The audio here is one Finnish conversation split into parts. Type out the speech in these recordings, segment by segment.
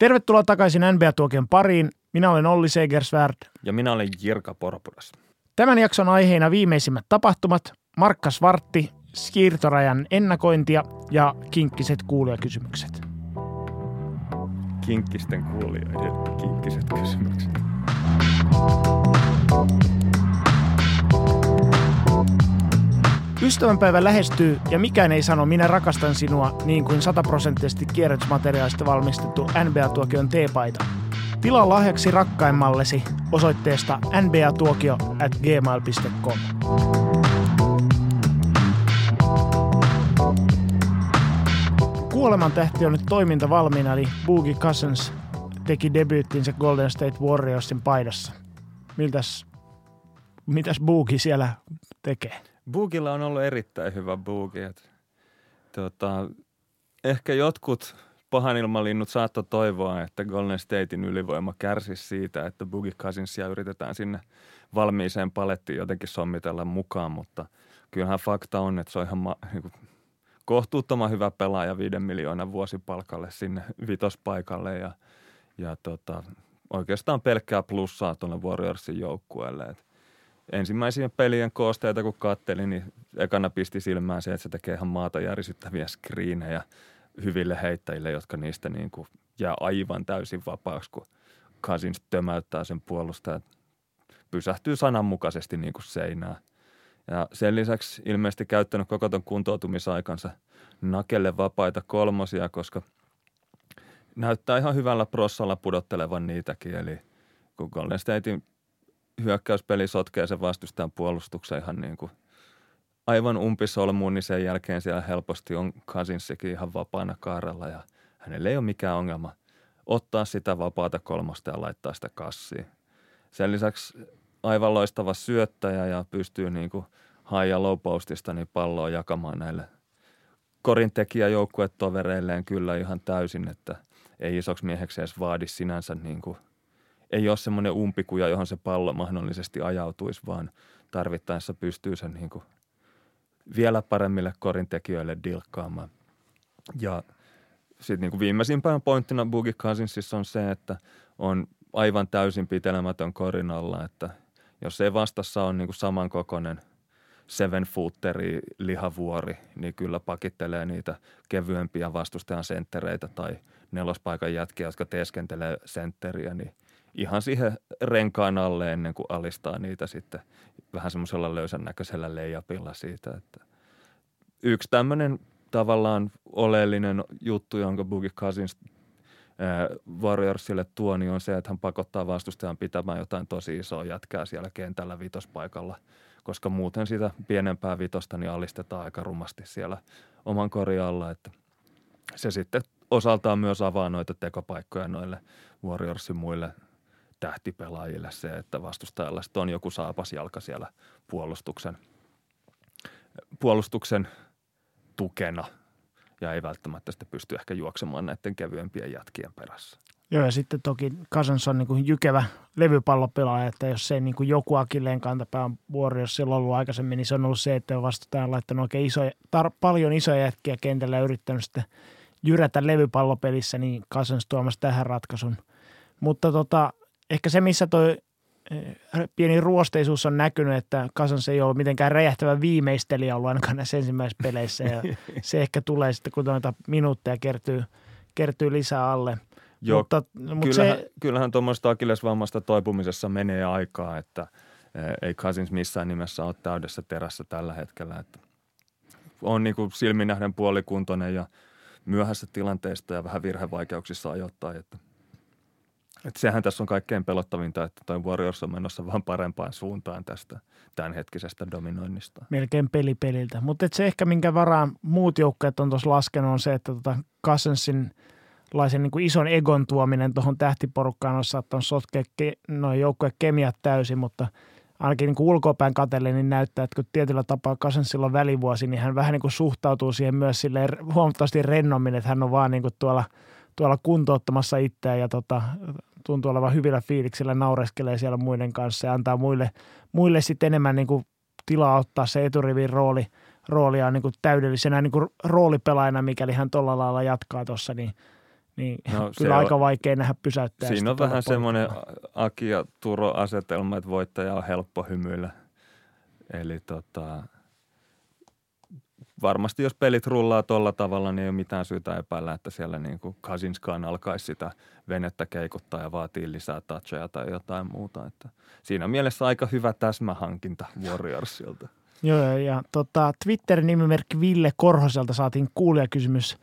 Tervetuloa takaisin NBA-tuokion pariin. Minä olen Olli Segersvärd. Ja minä olen Jirka Porpudas. Tämän jakson aiheena viimeisimmät tapahtumat, Markkas Vartti, siirtorajan ennakointia ja kinkkiset kuulijakysymykset. Kinkkisten kuulijoiden kinkkiset kysymykset. Ystävänpäivä lähestyy ja mikään ei sano minä rakastan sinua niin kuin sataprosenttisesti kierrätysmateriaalista valmistettu NBA-tuokion teepaita. Tilaa lahjaksi rakkaimmallesi osoitteesta nbatuokio at gmail.com. Kuoleman tähti on nyt toiminta valmiina, eli Boogie Cousins teki debyyttinsä Golden State Warriorsin paidassa. Miltäs, mitäs Boogie siellä tekee? Boogilla on ollut erittäin hyvä boogie. Et, tota, ehkä jotkut pahanilmalinnut saattoi toivoa, että Golden Statein ylivoima kärsisi siitä, että Boogie yritetään sinne valmiiseen palettiin jotenkin sommitella mukaan, mutta kyllähän fakta on, että se on ihan ma- niin kuin kohtuuttoman hyvä pelaaja viiden miljoonan vuosipalkalle sinne vitospaikalle ja, ja tota, oikeastaan pelkkää plussaa tuonne Warriorsin joukkueelle. Et ensimmäisiä pelien koosteita kun kattelin, niin ekana pisti silmään se, että se tekee ihan maata järisyttäviä skriinejä hyville heittäjille, jotka niistä niin kuin jää aivan täysin vapaaksi, kun Cousins tömäyttää sen puolustajat. Pysähtyy sananmukaisesti niin kuin seinään. Ja sen lisäksi ilmeisesti käyttänyt koko ton kuntoutumisaikansa nakelle vapaita kolmosia, koska näyttää ihan hyvällä prossalla pudottelevan niitäkin. Eli kun Golden Statein hyökkäyspeli sotkee sen vastustajan puolustuksen ihan niin kuin aivan umpisolmuun, niin sen jälkeen siellä helposti on Cousinsikin ihan vapaana kaarella ja hänelle ei ole mikään ongelma ottaa sitä vapaata kolmosta ja laittaa sitä kassiin. Sen lisäksi aivan loistava syöttäjä ja pystyy niin kuin high ja low postista niin palloa jakamaan näille korintekijäjoukkuetovereilleen kyllä ihan täysin, että ei isoksi mieheksi edes vaadi sinänsä niin kuin, ei ole semmoinen umpikuja, johon se pallo mahdollisesti ajautuisi, vaan tarvittaessa pystyy sen niin kuin vielä paremmille korintekijöille dilkkaamaan. Ja sitten niin viimeisimpään pointtina Boogie Cousinsissa on se, että on aivan täysin pitelemätön korin alla, että jos ei vastassa ole niin kuin samankokoinen seven footeri lihavuori, niin kyllä pakittelee niitä kevyempiä vastustajan senttereitä tai nelospaikan jätkiä, jotka teeskentelee sentteriä, niin ihan siihen renkaan alle ennen kuin alistaa niitä sitten vähän semmoisella löysän näköisellä leijapilla siitä, että yksi tämmöinen tavallaan oleellinen juttu, jonka Boogie Cousins Warriorsille tuo, niin on se, että hän pakottaa vastustajan pitämään jotain tosi isoa jätkää siellä kentällä vitospaikalla, koska muuten sitä pienempää vitosta niin alistetaan aika rumasti siellä oman korjalla, että se sitten osaltaan myös avaa noita tekopaikkoja noille Warriorsin muille tähtipelaajille se, että vastustajalla on joku saapas jalka siellä puolustuksen, puolustuksen tukena ja ei välttämättä sitten pysty ehkä juoksemaan näiden kevyempien jätkien perässä. Joo, ja sitten toki Cousins on niin kuin jykevä levypallopelaaja, että jos se niin kuin joku akilleen kantapää on Warriorsilla ollut aikaisemmin, niin se on ollut se, että vastustaja on laittanut oikein isoja, tar- paljon isoja jätkiä kentällä ja yrittänyt sitten jyrätä levypallopelissä, niin Cousins tuomassa tähän ratkaisun. Mutta tota, ehkä se, missä toi eh, pieni ruosteisuus on näkynyt, että Cousins ei ollut mitenkään räjähtävä viimeistelijä ollut ainakaan näissä ensimmäisissä peleissä. Ja se ehkä tulee sitten, kun noita minuutteja kertyy, kertyy lisää alle. Joo, mutta, mutta kyllähän, se, kyllähän tuommoista akillesvammasta toipumisessa menee aikaa, että eh, ei Cousins missään nimessä ole täydessä terässä tällä hetkellä. Että on niin kuin silminähden puolikuntoinen ja myöhässä tilanteesta ja vähän virhevaikeuksissa ajoittaa, että – et sehän tässä on kaikkein pelottavinta, että toi Warriors on menossa vaan parempaan suuntaan tästä tämänhetkisestä dominoinnista. Melkein peli peliltä. Mutta se ehkä minkä varaan muut joukkueet on tuossa laskenut on se, että tota Cousinsin laisen niin kuin ison egon tuominen tuohon tähtiporukkaan on saattanut sotkea ke, noin joukkueen kemiat täysin, mutta ainakin niin ulkopäin katelle, niin näyttää, että kun tietyllä tapaa Cousinsilla on välivuosi, niin hän vähän niin kuin suhtautuu siihen myös huomattavasti rennommin, että hän on vaan niin kuin tuolla, tuolla kuntouttamassa itseään ja tota, tuntuu olevan hyvillä fiiliksillä, naureskelee siellä muiden kanssa ja antaa muille, muille sitten enemmän niin kuin tilaa ottaa se eturivin rooli, roolia niin kuin täydellisenä niin kuin roolipelaajana, mikäli hän tuolla lailla jatkaa tuossa, niin, niin no, kyllä aika on, vaikea nähdä pysäyttää Siinä on vähän semmoinen Aki ja Turo-asetelma, että voittaja on helppo hymyillä. Eli tota, varmasti jos pelit rullaa tuolla tavalla, niin ei ole mitään syytä epäillä, että siellä niin kuin Kasinskaan alkaisi sitä venettä keikuttaa ja vaatii lisää toucheja tai jotain muuta. Että siinä mielessä aika hyvä täsmähankinta Warriorsilta. Joo, ja tota, Twitter-nimimerkki Ville Korhoselta saatiin kuulijakysymys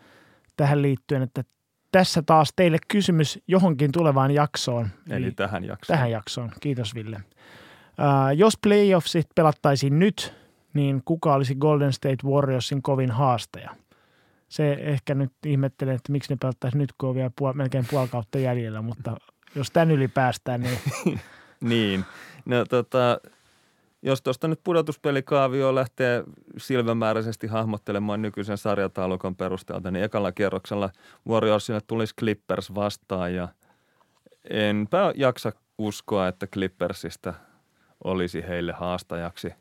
tähän liittyen, että tässä taas teille kysymys johonkin tulevaan jaksoon. Eli, Eli tähän jaksoon. Tähän jaksoon. Kiitos Ville. Uh, jos playoffsit pelattaisiin nyt, niin kuka olisi Golden State Warriorsin kovin haastaja? Se ehkä nyt ihmettelee, että miksi ne pelattaisiin nyt, kun on vielä puol- melkein puoli kautta jäljellä, mutta jos tän yli päästään, niin... niin. No tota, jos tuosta nyt pudotuspelikaavio lähtee silmämääräisesti hahmottelemaan nykyisen sarjataulukon perusteelta, niin ekalla kierroksella Warriorsille tulisi Clippers vastaan ja enpä jaksa uskoa, että Clippersistä olisi heille haastajaksi.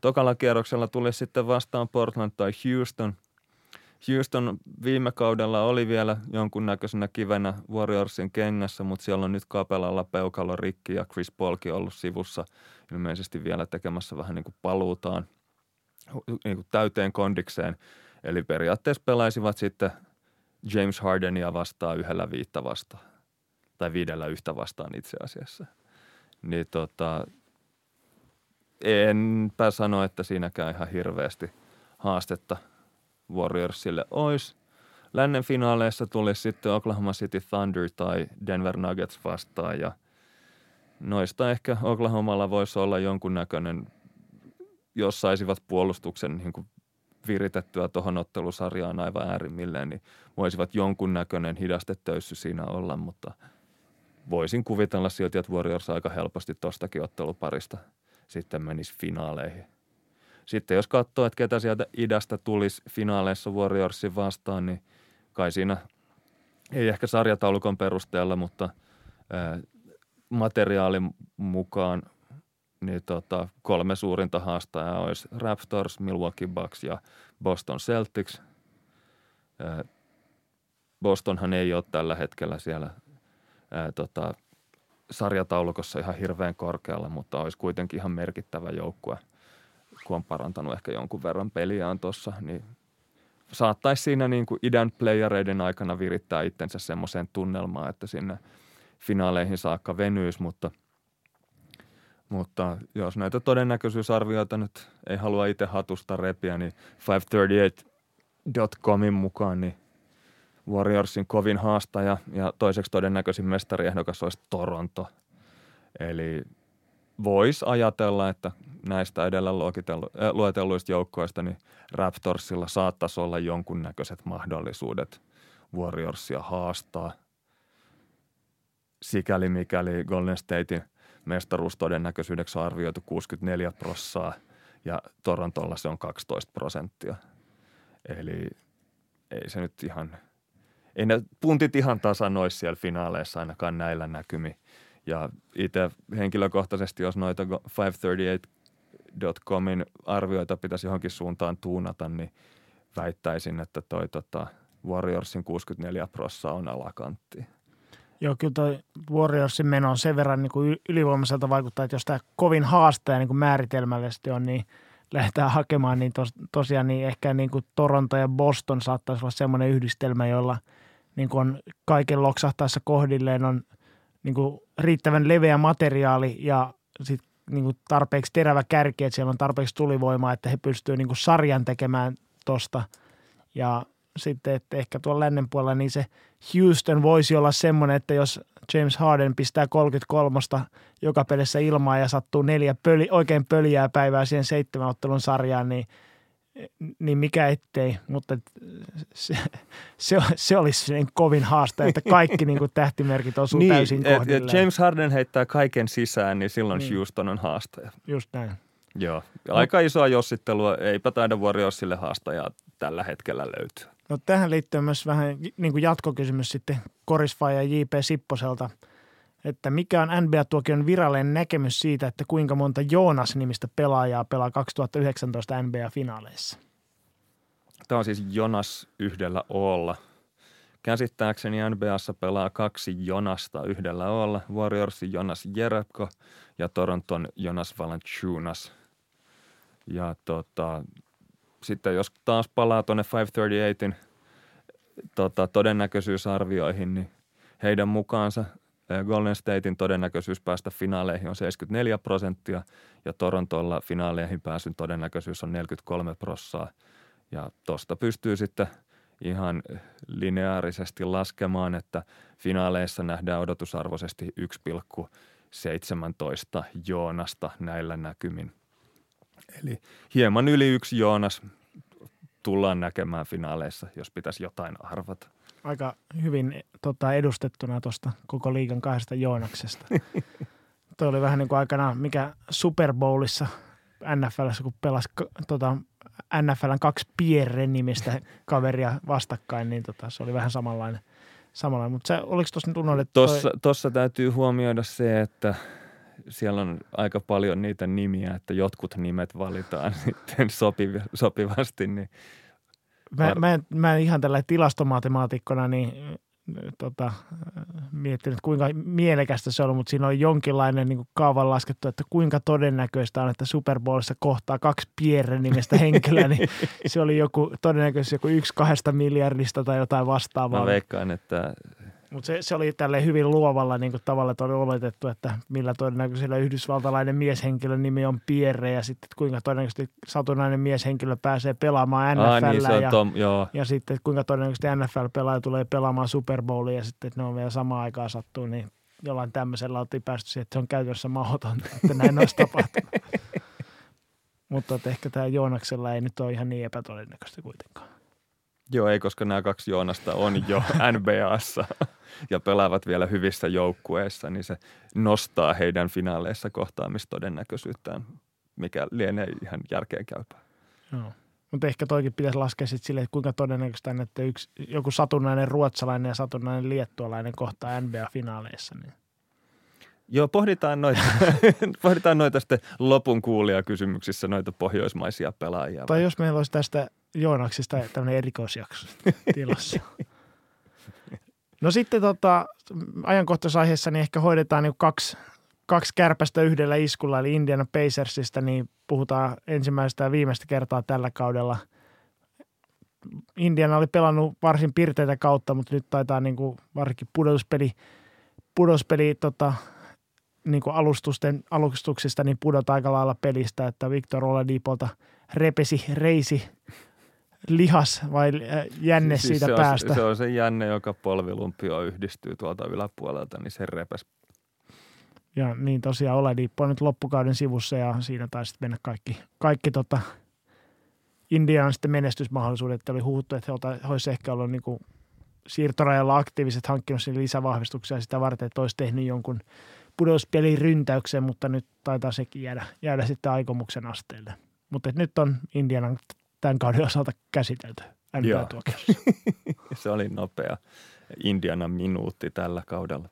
Tokalla kierroksella tuli sitten vastaan Portland tai Houston. Houston viime kaudella oli vielä jonkunnäköisenä kivenä Warriorsin kengässä, mutta siellä on nyt kapelalla peukalo rikki ja Chris Paulkin ollut sivussa ilmeisesti vielä tekemässä vähän niin kuin paluutaan niin kuin täyteen kondikseen. Eli periaatteessa pelaisivat sitten James Hardenia vastaan yhdellä viittä vastaan. Tai viidellä yhtä vastaan itse asiassa. Niin tota, enpä sano, että siinäkään ihan hirveästi haastetta Warriorsille olisi. Lännen finaaleissa tuli sitten Oklahoma City Thunder tai Denver Nuggets vastaan ja noista ehkä Oklahomalla voisi olla jonkunnäköinen, jos saisivat puolustuksen niin kuin viritettyä tuohon ottelusarjaan aivan äärimmilleen, niin voisivat jonkunnäköinen hidastetöyssy siinä olla, mutta voisin kuvitella silti, että Warriors aika helposti tuostakin otteluparista – sitten menisi finaaleihin. Sitten jos katsoo, että ketä sieltä idästä tulisi finaaleissa Warriorsin vastaan, niin kai siinä ei ehkä sarjataulukon perusteella, mutta ää, materiaalin mukaan niin tota, kolme suurinta haastajaa olisi Raptors, Milwaukee Bucks ja Boston Celtics. Ää, Bostonhan ei ole tällä hetkellä siellä ää, tota, sarjataulukossa ihan hirveän korkealla, mutta olisi kuitenkin ihan merkittävä joukkue, kun on parantanut ehkä jonkun verran peliään tuossa, niin saattaisi siinä niin kuin idän playereiden aikana virittää itsensä semmoiseen tunnelmaan, että sinne finaaleihin saakka venyisi, mutta, mutta jos näitä todennäköisyysarvioita nyt ei halua itse hatusta repiä, niin 538.comin mukaan niin Warriorsin kovin haastaja ja toiseksi todennäköisin mestariehdokas olisi Toronto. Eli voisi ajatella, että näistä edellä äh, luetelluista joukkoista niin Raptorsilla saattaisi olla jonkunnäköiset mahdollisuudet Warriorsia haastaa. Sikäli mikäli Golden Statein mestaruus todennäköisyydeksi on arvioitu 64 prossaa ja Torontolla se on 12 prosenttia. Eli ei se nyt ihan – ei ne puntit ihan tasan olisi siellä finaaleissa ainakaan näillä näkymi. Ja itse henkilökohtaisesti, jos noita 538.comin arvioita pitäisi johonkin suuntaan tuunata, niin väittäisin, että toi tota Warriorsin 64 prossaa on alakantti. Joo, kyllä toi Warriorsin meno on sen verran niin ylivoimaiselta vaikuttaa, että jos tämä kovin haastaja niin kuin määritelmällisesti on, niin lähdetään hakemaan, niin tos, tosiaan niin ehkä niin kuin Toronto ja Boston saattaisi olla semmoinen yhdistelmä, jolla – niin kuin on kaiken loksahtaessa kohdilleen on niin kuin riittävän leveä materiaali ja sit niin kuin tarpeeksi terävä kärki, että siellä on tarpeeksi tulivoimaa, että he pystyvät niin kuin sarjan tekemään tosta. Ja sitten, että ehkä tuolla lännen puolella, niin se Houston voisi olla semmoinen, että jos James Harden pistää 33 joka pelissä ilmaa ja sattuu neljä pöli, oikein pöliää päivää siihen seitsemän ottelun sarjaan, niin – niin mikä ettei, mutta se, se, se olisi sen kovin haaste, että kaikki niin kuin tähtimerkit osuu niin, täysin kohdilleen. James Harden heittää kaiken sisään, niin silloin niin. Houston on haastaja. Just näin. Joo, aika isoa jossittelua, eipä taida Warriorsille haastajaa tällä hetkellä löytyy. No tähän liittyy myös vähän niin kuin jatkokysymys sitten Korisfa ja J.P. Sipposelta – että mikä on NBA-tuokion virallinen näkemys siitä, että kuinka monta Joonas-nimistä pelaajaa pelaa 2019 NBA-finaaleissa? Tämä on siis Jonas yhdellä Olla. Käsittääkseni NBAssa pelaa kaksi Jonasta yhdellä olla. Warriorsin Jonas Jerebko ja Toronton Jonas Valanciunas. Ja tota, sitten jos taas palaa tuonne 538 tota, todennäköisyysarvioihin, niin heidän mukaansa Golden Statein todennäköisyys päästä finaaleihin on 74 prosenttia ja Torontolla finaaleihin pääsyn todennäköisyys on 43 prosenttia. Ja tuosta pystyy sitten ihan lineaarisesti laskemaan, että finaaleissa nähdään odotusarvoisesti 1,17 Joonasta näillä näkymin. Eli hieman yli yksi Joonas tullaan näkemään finaaleissa, jos pitäisi jotain arvata. Aika hyvin tota, edustettuna tuosta koko liigan kahdesta Joonaksesta. Tuo oli vähän niin kuin aikana, mikä Super Bowlissa NFLssä, kun pelasi tota, NFLn kaksi Pierre-nimistä kaveria vastakkain, niin tota, se oli vähän samanlainen. samanlainen. Mutta oliko tuossa nyt unohdettu? Tuossa, tuossa täytyy huomioida se, että siellä on aika paljon niitä nimiä, että jotkut nimet valitaan sitten sopiv, sopivasti. Niin mä, mä, en, mä en ihan tällä tilastomatemaatikkona niin tota, miettinyt, kuinka mielekästä se on, mutta siinä on jonkinlainen niin kaavan laskettu, että kuinka todennäköistä on, että Super Bowlissa kohtaa kaksi Pierre-nimestä henkilöä, niin se oli joku todennäköisesti joku yksi kahdesta miljardista tai jotain vastaavaa. Mä veikkaan, että mutta se, se oli tälle hyvin luovalla niin kuin tavalla, että oli oletettu, että millä todennäköisellä yhdysvaltalainen mieshenkilön nimi on Pierre ja sitten kuinka todennäköisesti satunnainen mieshenkilö pääsee pelaamaan NFL. Ah, niin, ja, Tom, joo. ja sitten kuinka todennäköisesti NFL-pelaaja tulee pelaamaan Super Bowlia ja sitten että ne on vielä samaan aikaan sattuu, niin jollain tämmöisellä oltiin päästy siihen, että se on käytännössä mahdotonta, että näin olisi tapahtunut. Mutta ehkä tämä Joonaksella ei nyt ole ihan niin epätodennäköistä kuitenkaan. Joo, ei, koska nämä kaksi Joonasta on jo NBAssa ja pelaavat vielä hyvissä joukkueissa, niin se nostaa heidän finaaleissa kohtaamistodennäköisyyttään, mikä lienee ihan järkeen käypää. Joo. Mutta ehkä toikin pitäisi laskea sitten silleen, että kuinka todennäköistä on, että yksi, joku satunnainen ruotsalainen ja satunnainen liettualainen kohtaa NBA-finaaleissa. Niin. Joo, pohditaan noita, pohditaan noita sitten lopun kuulijakysymyksissä, noita pohjoismaisia pelaajia. Tai jos meillä olisi tästä Joonaksista tämmöinen erikoisjakso tilassa. No sitten tota, ajankohtaisaiheessa niin ehkä hoidetaan niin kaksi, kaksi kärpästä yhdellä iskulla, eli Indiana Pacersista, niin puhutaan ensimmäistä ja viimeistä kertaa tällä kaudella. Indiana oli pelannut varsin pirteitä kautta, mutta nyt taitaa niin kuin varsinkin pudotuspeli, pudotuspeli tota, niin kuin alustusten, alustuksista niin pudota aika lailla pelistä, että Victor Oladipolta repesi reisi lihas vai äh, jänne siis siitä se päästä? On, se on se jänne, joka polvilumpio yhdistyy tuolta yläpuolelta, niin se repes. Ja niin tosiaan Oladipo on nyt loppukauden sivussa ja siinä taisi mennä kaikki, kaikki tota, Indian sitten menestysmahdollisuudet. Oli huhuttu, että he olisi ehkä ollut niin kuin siirtorajalla aktiiviset hankkinut lisävahvistuksia sitä varten, että olisi tehnyt jonkun pudotuspelin ryntäyksen, mutta nyt taitaa sekin jäädä, jäädä sitten aikomuksen asteelle. Mutta nyt on Indianan tämän kauden osalta käsitelty Se oli nopea Indianan minuutti tällä kaudella.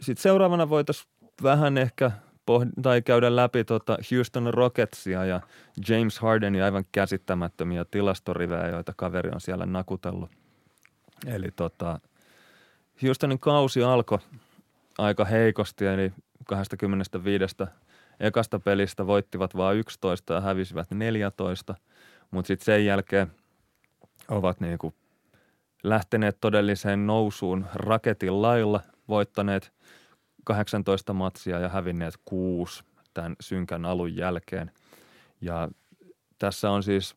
Sitten seuraavana voitaisiin vähän ehkä pohd- tai käydä läpi tuota Houston Rocketsia ja James Hardenia aivan käsittämättömiä tilastorivejä, joita kaveri on siellä nakutellut. Eli tota, Houstonin kausi alkoi aika heikosti, eli 25 ekasta pelistä voittivat vain 11 ja hävisivät 14, mutta sitten sen jälkeen ovat niin kuin lähteneet todelliseen nousuun raketin lailla, voittaneet 18 matsia ja hävinneet kuusi tämän synkän alun jälkeen. Ja tässä on siis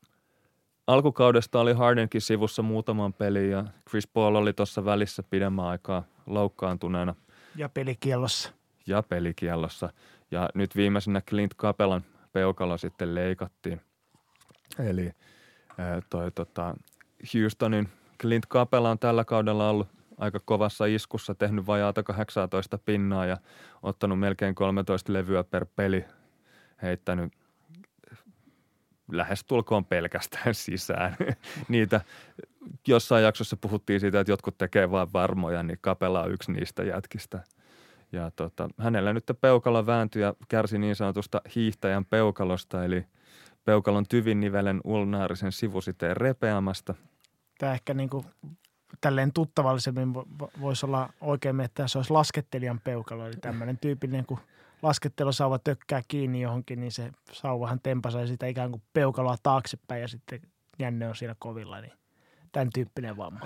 alkukaudesta oli Hardenkin sivussa muutaman peli ja Chris Paul oli tuossa välissä pidemmän aikaa loukkaantuneena. Ja pelikiellossa. Ja pelikiellossa. Ja nyt viimeisenä Clint Capelan peukalo sitten leikattiin. Eli toi tota, Houstonin Clint Capela on tällä kaudella ollut aika kovassa iskussa, tehnyt vajaata 18 pinnaa ja ottanut melkein 13 levyä per peli, heittänyt lähes tulkoon pelkästään sisään. Niitä jossain jaksossa puhuttiin siitä, että jotkut tekee vain varmoja, niin Kapela on yksi niistä jätkistä – ja tota, hänellä nyt peukalo vääntyi ja kärsi niin sanotusta hiihtäjän peukalosta, eli peukalon tyvinnivelen ulnaarisen sivusiteen repeämästä. tämä ehkä niin kuin tälleen tuttavallisemmin voisi olla oikein, että se olisi laskettelijan peukalo. Eli tämmöinen tyypillinen, kun laskettelusauva tökkää kiinni johonkin, niin se sauvahan tempasee sitä ikään kuin peukaloa taaksepäin ja sitten jänne on siinä kovilla. Niin tämän tyyppinen vamma.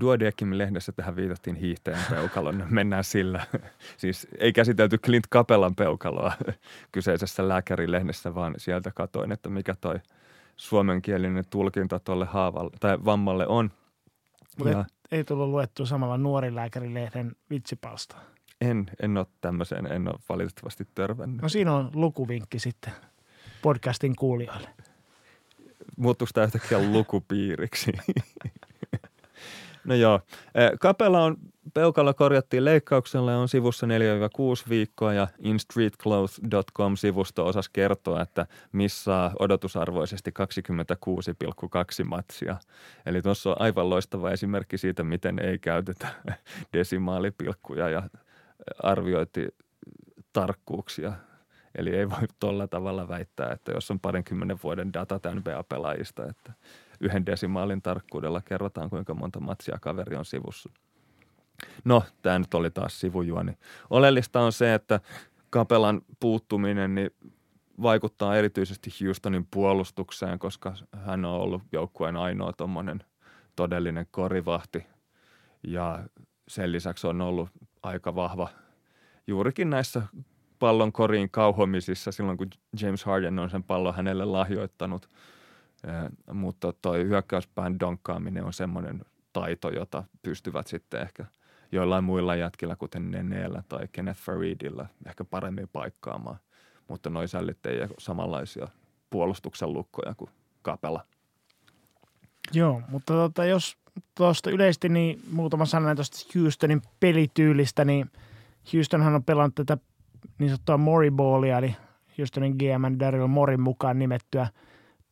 Duodeckim-lehdessä tähän viitattiin hiihteen peukalon. Mennään sillä. siis ei käsitelty Clint Kapellan peukaloa kyseisessä lääkärilehdessä, vaan sieltä katoin, että mikä toi suomenkielinen tulkinta tuolle haavalle tai vammalle on. Mutta ei tullut luettu samalla nuorin lääkärilehden vitsipalsta. En, en ole tämmöiseen, en ole valitettavasti törmännyt. No siinä on lukuvinkki sitten podcastin kuulijoille muuttuiko tämä yhtäkkiä lukupiiriksi? no joo. Kapella on peukalla korjattiin leikkauksella ja on sivussa 4-6 viikkoa ja instreetclothes.com-sivusto osas kertoa, että missaa odotusarvoisesti 26,2 matsia. Eli tuossa on aivan loistava esimerkki siitä, miten ei käytetä desimaalipilkkuja ja arvioiti tarkkuuksia Eli ei voi tuolla tavalla väittää, että jos on parinkymmenen vuoden data NBA-pelaajista, että yhden desimaalin tarkkuudella kerrotaan, kuinka monta matsia kaveri on sivussa. No, tämä nyt oli taas sivujuoni. Oleellista on se, että Kapelan puuttuminen niin vaikuttaa erityisesti Houstonin puolustukseen, koska hän on ollut joukkueen ainoa tuommoinen todellinen korivahti. Ja sen lisäksi on ollut aika vahva juurikin näissä pallon koriin kauhomisissa silloin, kun James Harden on sen pallon hänelle lahjoittanut. Eh, mutta toi hyökkäyspään donkkaaminen on semmoinen taito, jota pystyvät sitten ehkä joillain muilla jätkillä, kuten Neneellä tai Kenneth Faridilla, ehkä paremmin paikkaamaan. Mutta noi sällit ei ole samanlaisia puolustuksen lukkoja kuin kapela. Joo, mutta tota, jos tuosta yleisesti niin muutama sana tuosta Houstonin pelityylistä, niin Houstonhan on pelannut tätä niin sanottua Moriballia, eli Houstonin GM Daryl Morin mukaan nimettyä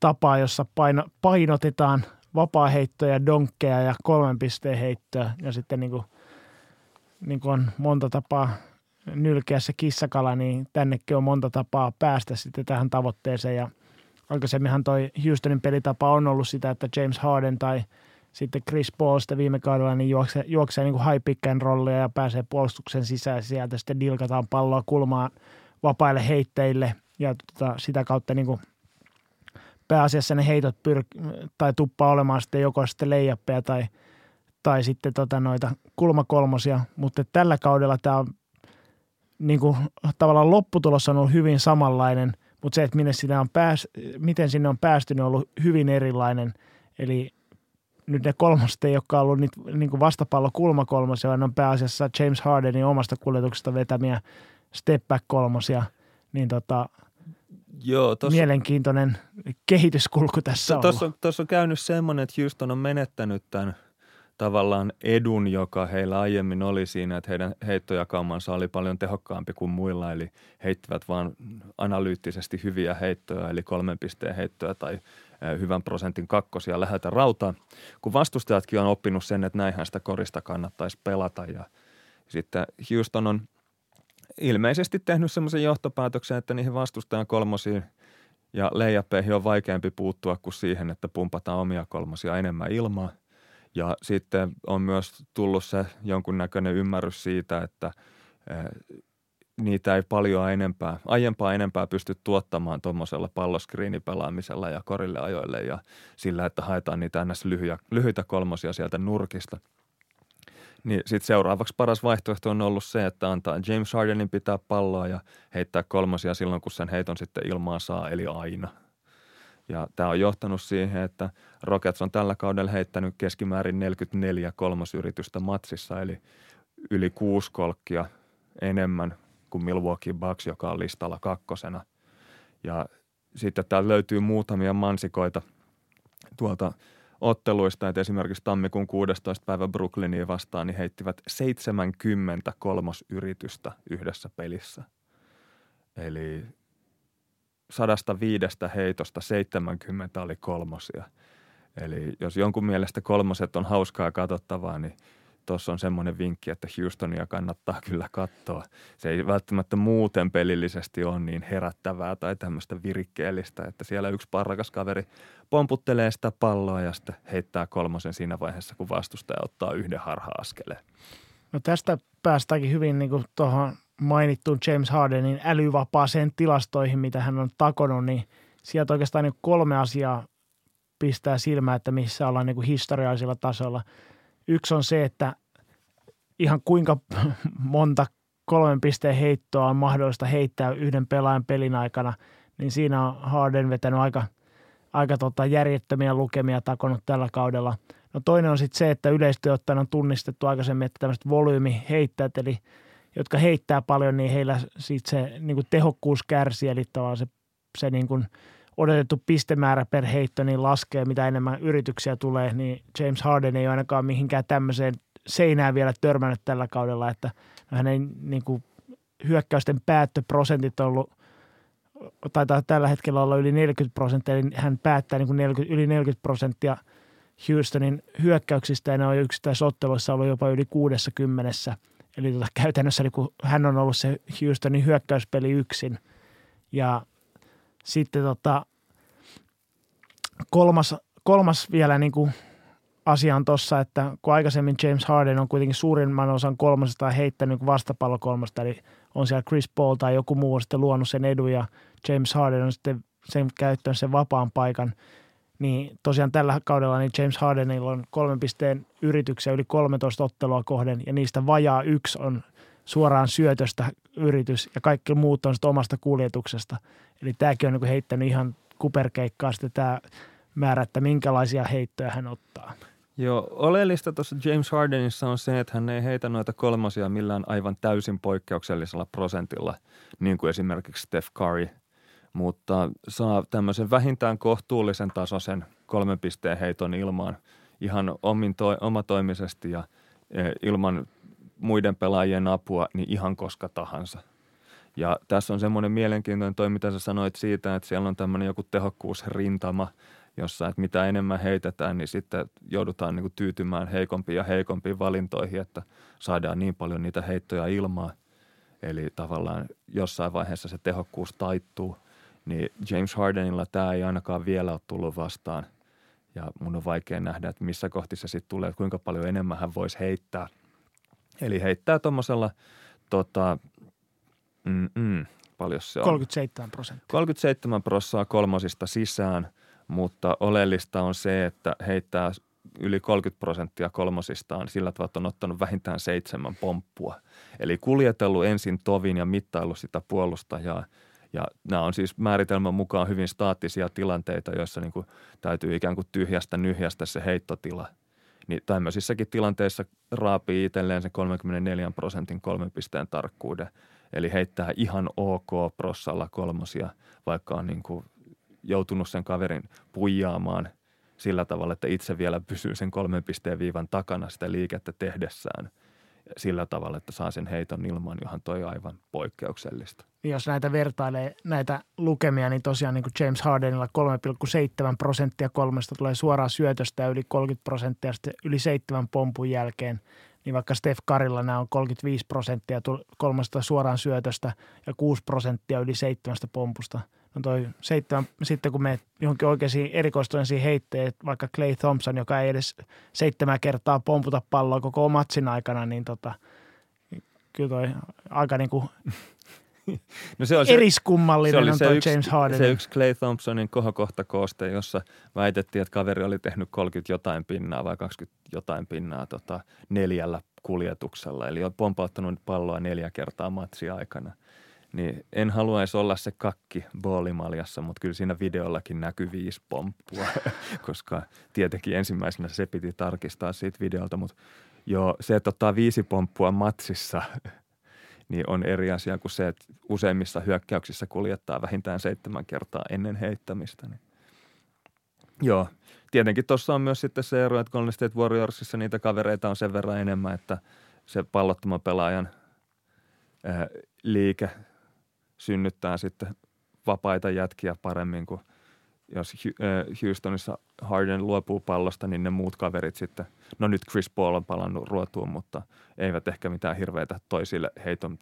tapaa, jossa paino, painotetaan vapaa-heittoja, donkkeja ja kolmen pisteen heittoa. Ja sitten niin kuin, niin kuin on monta tapaa nylkeä se kissakala, niin tännekin on monta tapaa päästä sitten tähän tavoitteeseen. Ja aikaisemminhan toi Houstonin pelitapa on ollut sitä, että James Harden tai sitten Chris Paul sitten viime kaudella niin juoksee, juoksee niin kuin high pick and rollia ja pääsee puolustuksen sisään. Sieltä sitten dilkataan palloa kulmaan vapaille heitteille ja tota, sitä kautta niin kuin pääasiassa ne heitot pyr- tai tuppaa olemaan sitten joko sitten leijappeja tai, tai sitten tota noita kulmakolmosia, mutta tällä kaudella tämä niin kuin, tavallaan lopputulos on ollut hyvin samanlainen, mutta se, että minne sinne on pääs, miten sinne on päästy, on ollut hyvin erilainen. Eli nyt ne kolmoset ei olekaan ollut niitä niin kuin vastapallo kulmakolmosia, vaan ne on pääasiassa James Hardenin omasta kuljetuksesta vetämiä step back kolmosia. Niin tota, Joo, tossa, mielenkiintoinen kehityskulku tässä to, on. Tuossa on käynyt semmoinen, että Houston on menettänyt tämän tavallaan edun, joka heillä aiemmin oli siinä, että heidän heittojakaumansa oli paljon tehokkaampi kuin muilla, eli heittivät vaan analyyttisesti hyviä heittoja, eli kolmen pisteen heittoja tai hyvän prosentin kakkosia läheltä rautaa, kun vastustajatkin on oppinut sen, että näinhän sitä korista kannattaisi pelata ja sitten Houston on ilmeisesti tehnyt semmoisen johtopäätöksen, että niihin vastustajan kolmosiin ja leijappeihin on vaikeampi puuttua kuin siihen, että pumpataan omia kolmosia enemmän ilmaa. Ja sitten on myös tullut se jonkunnäköinen ymmärrys siitä, että niitä ei paljon enempää, aiempaa enempää pysty tuottamaan tuommoisella palloskriinipelaamisella ja korille ajoille ja sillä, että haetaan niitä ns. Lyhyitä kolmosia sieltä nurkista. Niin sitten seuraavaksi paras vaihtoehto on ollut se, että antaa James Hardenin pitää palloa ja heittää kolmosia silloin, kun sen heiton sitten ilmaa saa, eli aina. Ja tämä on johtanut siihen, että Rockets on tällä kaudella heittänyt keskimäärin 44 kolmosyritystä matsissa, eli yli kuusi kolkkia enemmän kuin Milwaukee Bucks, joka on listalla kakkosena. Ja sitten täällä löytyy muutamia mansikoita tuolta otteluista, että esimerkiksi tammikuun 16. päivä Brooklynia vastaan, niin heittivät 70 kolmosyritystä yhdessä pelissä. Eli 105 heitosta 70 oli kolmosia. Eli jos jonkun mielestä kolmoset on hauskaa katsottavaa, niin tuossa on semmoinen vinkki, että Houstonia kannattaa kyllä katsoa. Se ei välttämättä muuten pelillisesti ole niin herättävää tai tämmöistä virikkeellistä, että siellä yksi parrakas kaveri pomputtelee sitä palloa ja sitten heittää kolmosen siinä vaiheessa, kun vastustaja ottaa yhden harha-askeleen. No tästä päästäänkin hyvin niin tuohon mainittuun James Hardenin älyvapaaseen tilastoihin, mitä hän on takonut, niin sieltä oikeastaan niin kolme asiaa pistää silmään, että missä ollaan niin kuin historiallisella tasolla. Yksi on se, että ihan kuinka monta kolmen pisteen heittoa on mahdollista heittää yhden pelaajan pelin aikana, niin siinä on Harden vetänyt aika, aika tota järjettömiä lukemia takonut tällä kaudella. No toinen on sitten se, että yleisesti ottaen on tunnistettu aikaisemmin, että tämmöiset volyymi-heittäjät, eli jotka heittää paljon, niin heillä siitä se niin tehokkuus kärsii, eli se, se niin kuin – odotettu pistemäärä per heitto niin laskee, mitä enemmän yrityksiä tulee, niin James Harden ei ole ainakaan mihinkään tämmöiseen seinään vielä törmännyt tällä kaudella, että hänen niin kuin, hyökkäysten päättöprosentit on ollut, taitaa tällä hetkellä olla yli 40 prosenttia, eli hän päättää niin kuin 40, yli 40 prosenttia Houstonin hyökkäyksistä, ja ne on yksittäisotteluissa ollut jopa yli 60. Eli tota, käytännössä niin kun hän on ollut se Houstonin hyökkäyspeli yksin, ja sitten tota, kolmas, kolmas vielä niin kuin asia on tuossa, että kun aikaisemmin James Harden on kuitenkin suurimman osan kolmosesta heittänyt vastapallo kolmosta, eli on siellä Chris Paul tai joku muu on sitten luonut sen edun ja James Harden on sitten sen käyttöön sen vapaan paikan, niin tosiaan tällä kaudella niin James Hardenilla on kolmen pisteen yrityksiä yli 13 ottelua kohden ja niistä vajaa yksi on suoraan syötöstä yritys ja kaikki muut on sitten omasta kuljetuksesta. Eli tämäkin on niin heittänyt ihan kuperkeikkaa sitten tämä määrä, että minkälaisia heittoja hän ottaa. Joo, oleellista tuossa James Hardenissa on se, että hän ei heitä noita kolmosia millään aivan täysin poikkeuksellisella prosentilla, niin kuin esimerkiksi Steph Curry, mutta saa tämmöisen vähintään kohtuullisen tasoisen kolmen pisteen heiton ilmaan ihan omin to- omatoimisesti ja e, ilman muiden pelaajien apua niin ihan koska tahansa. Ja tässä on semmoinen mielenkiintoinen toi, mitä sä sanoit siitä, että siellä on tämmöinen joku tehokkuusrintama, jossa että mitä enemmän heitetään, niin sitten joudutaan niin kuin tyytymään heikompiin ja heikompiin valintoihin, että saadaan niin paljon niitä heittoja ilmaa. Eli tavallaan jossain vaiheessa se tehokkuus taittuu, niin James Hardenilla tämä ei ainakaan vielä ole tullut vastaan. Ja mun on vaikea nähdä, että missä kohti se sitten tulee, että kuinka paljon enemmän hän voisi heittää – Eli heittää tuommoisella tota, mm, paljon se on? 37 prosenttia. 37 prosenttia kolmosista sisään, mutta oleellista on se, että heittää yli 30 prosenttia kolmosistaan sillä tavalla, että on ottanut vähintään seitsemän pomppua. Eli kuljetellut ensin tovin ja mittailu sitä puolustajaa. Ja nämä on siis määritelmän mukaan hyvin staattisia tilanteita, joissa niin kuin täytyy ikään kuin tyhjästä nyhjästä se heittotila – niin tämmöisissäkin tilanteissa raapii itselleen sen 34 prosentin kolmen pisteen tarkkuuden. Eli heittää ihan ok prossalla kolmosia, vaikka on niin kuin joutunut sen kaverin puijaamaan sillä tavalla, että itse vielä pysyy sen kolmen pisteen viivan takana sitä liikettä tehdessään – sillä tavalla, että saa sen heiton ilman, johon toi aivan poikkeuksellista. Jos näitä vertailee näitä lukemia, niin tosiaan niin kuin James Hardenilla 3,7 prosenttia kolmesta tulee suoraan syötöstä ja yli 30 prosenttia sitten yli seitsemän pompun jälkeen. Niin vaikka Steph Karilla nämä on 35 prosenttia kolmesta suoraan syötöstä ja 6 prosenttia yli seitsemästä pompusta – on toi seitsemän, sitten kun me johonkin oikeisiin erikoistuneisiin heitteet, vaikka Clay Thompson, joka ei edes seitsemän kertaa pomputa palloa koko matsin aikana, niin tota, kyllä toi aika niin kuin No se on se, eriskummallinen se on toi yksi, James Harden. Se yksi Clay Thompsonin kohokohta kooste, jossa väitettiin, että kaveri oli tehnyt 30 jotain pinnaa vai 20 jotain pinnaa tota, neljällä kuljetuksella. Eli on pompauttanut palloa neljä kertaa matsia aikana – niin en haluaisi olla se kakki boolimaljassa, mutta kyllä siinä videollakin näkyy viisi pomppua, koska tietenkin ensimmäisenä se piti tarkistaa siitä videolta, mutta joo, se, että ottaa viisi pomppua matsissa, niin on eri asia kuin se, että useimmissa hyökkäyksissä kuljettaa vähintään seitsemän kertaa ennen heittämistä. Niin. Joo, tietenkin tuossa on myös sitten se ero, että Golden State Warriorsissa niitä kavereita on sen verran enemmän, että se pallottoman pelaajan liike – synnyttää sitten vapaita jätkiä paremmin kuin jos Houstonissa Harden luopuu pallosta, niin ne muut kaverit sitten, no nyt Chris Paul on palannut ruotuun, mutta eivät ehkä mitään hirveitä toisille heiton,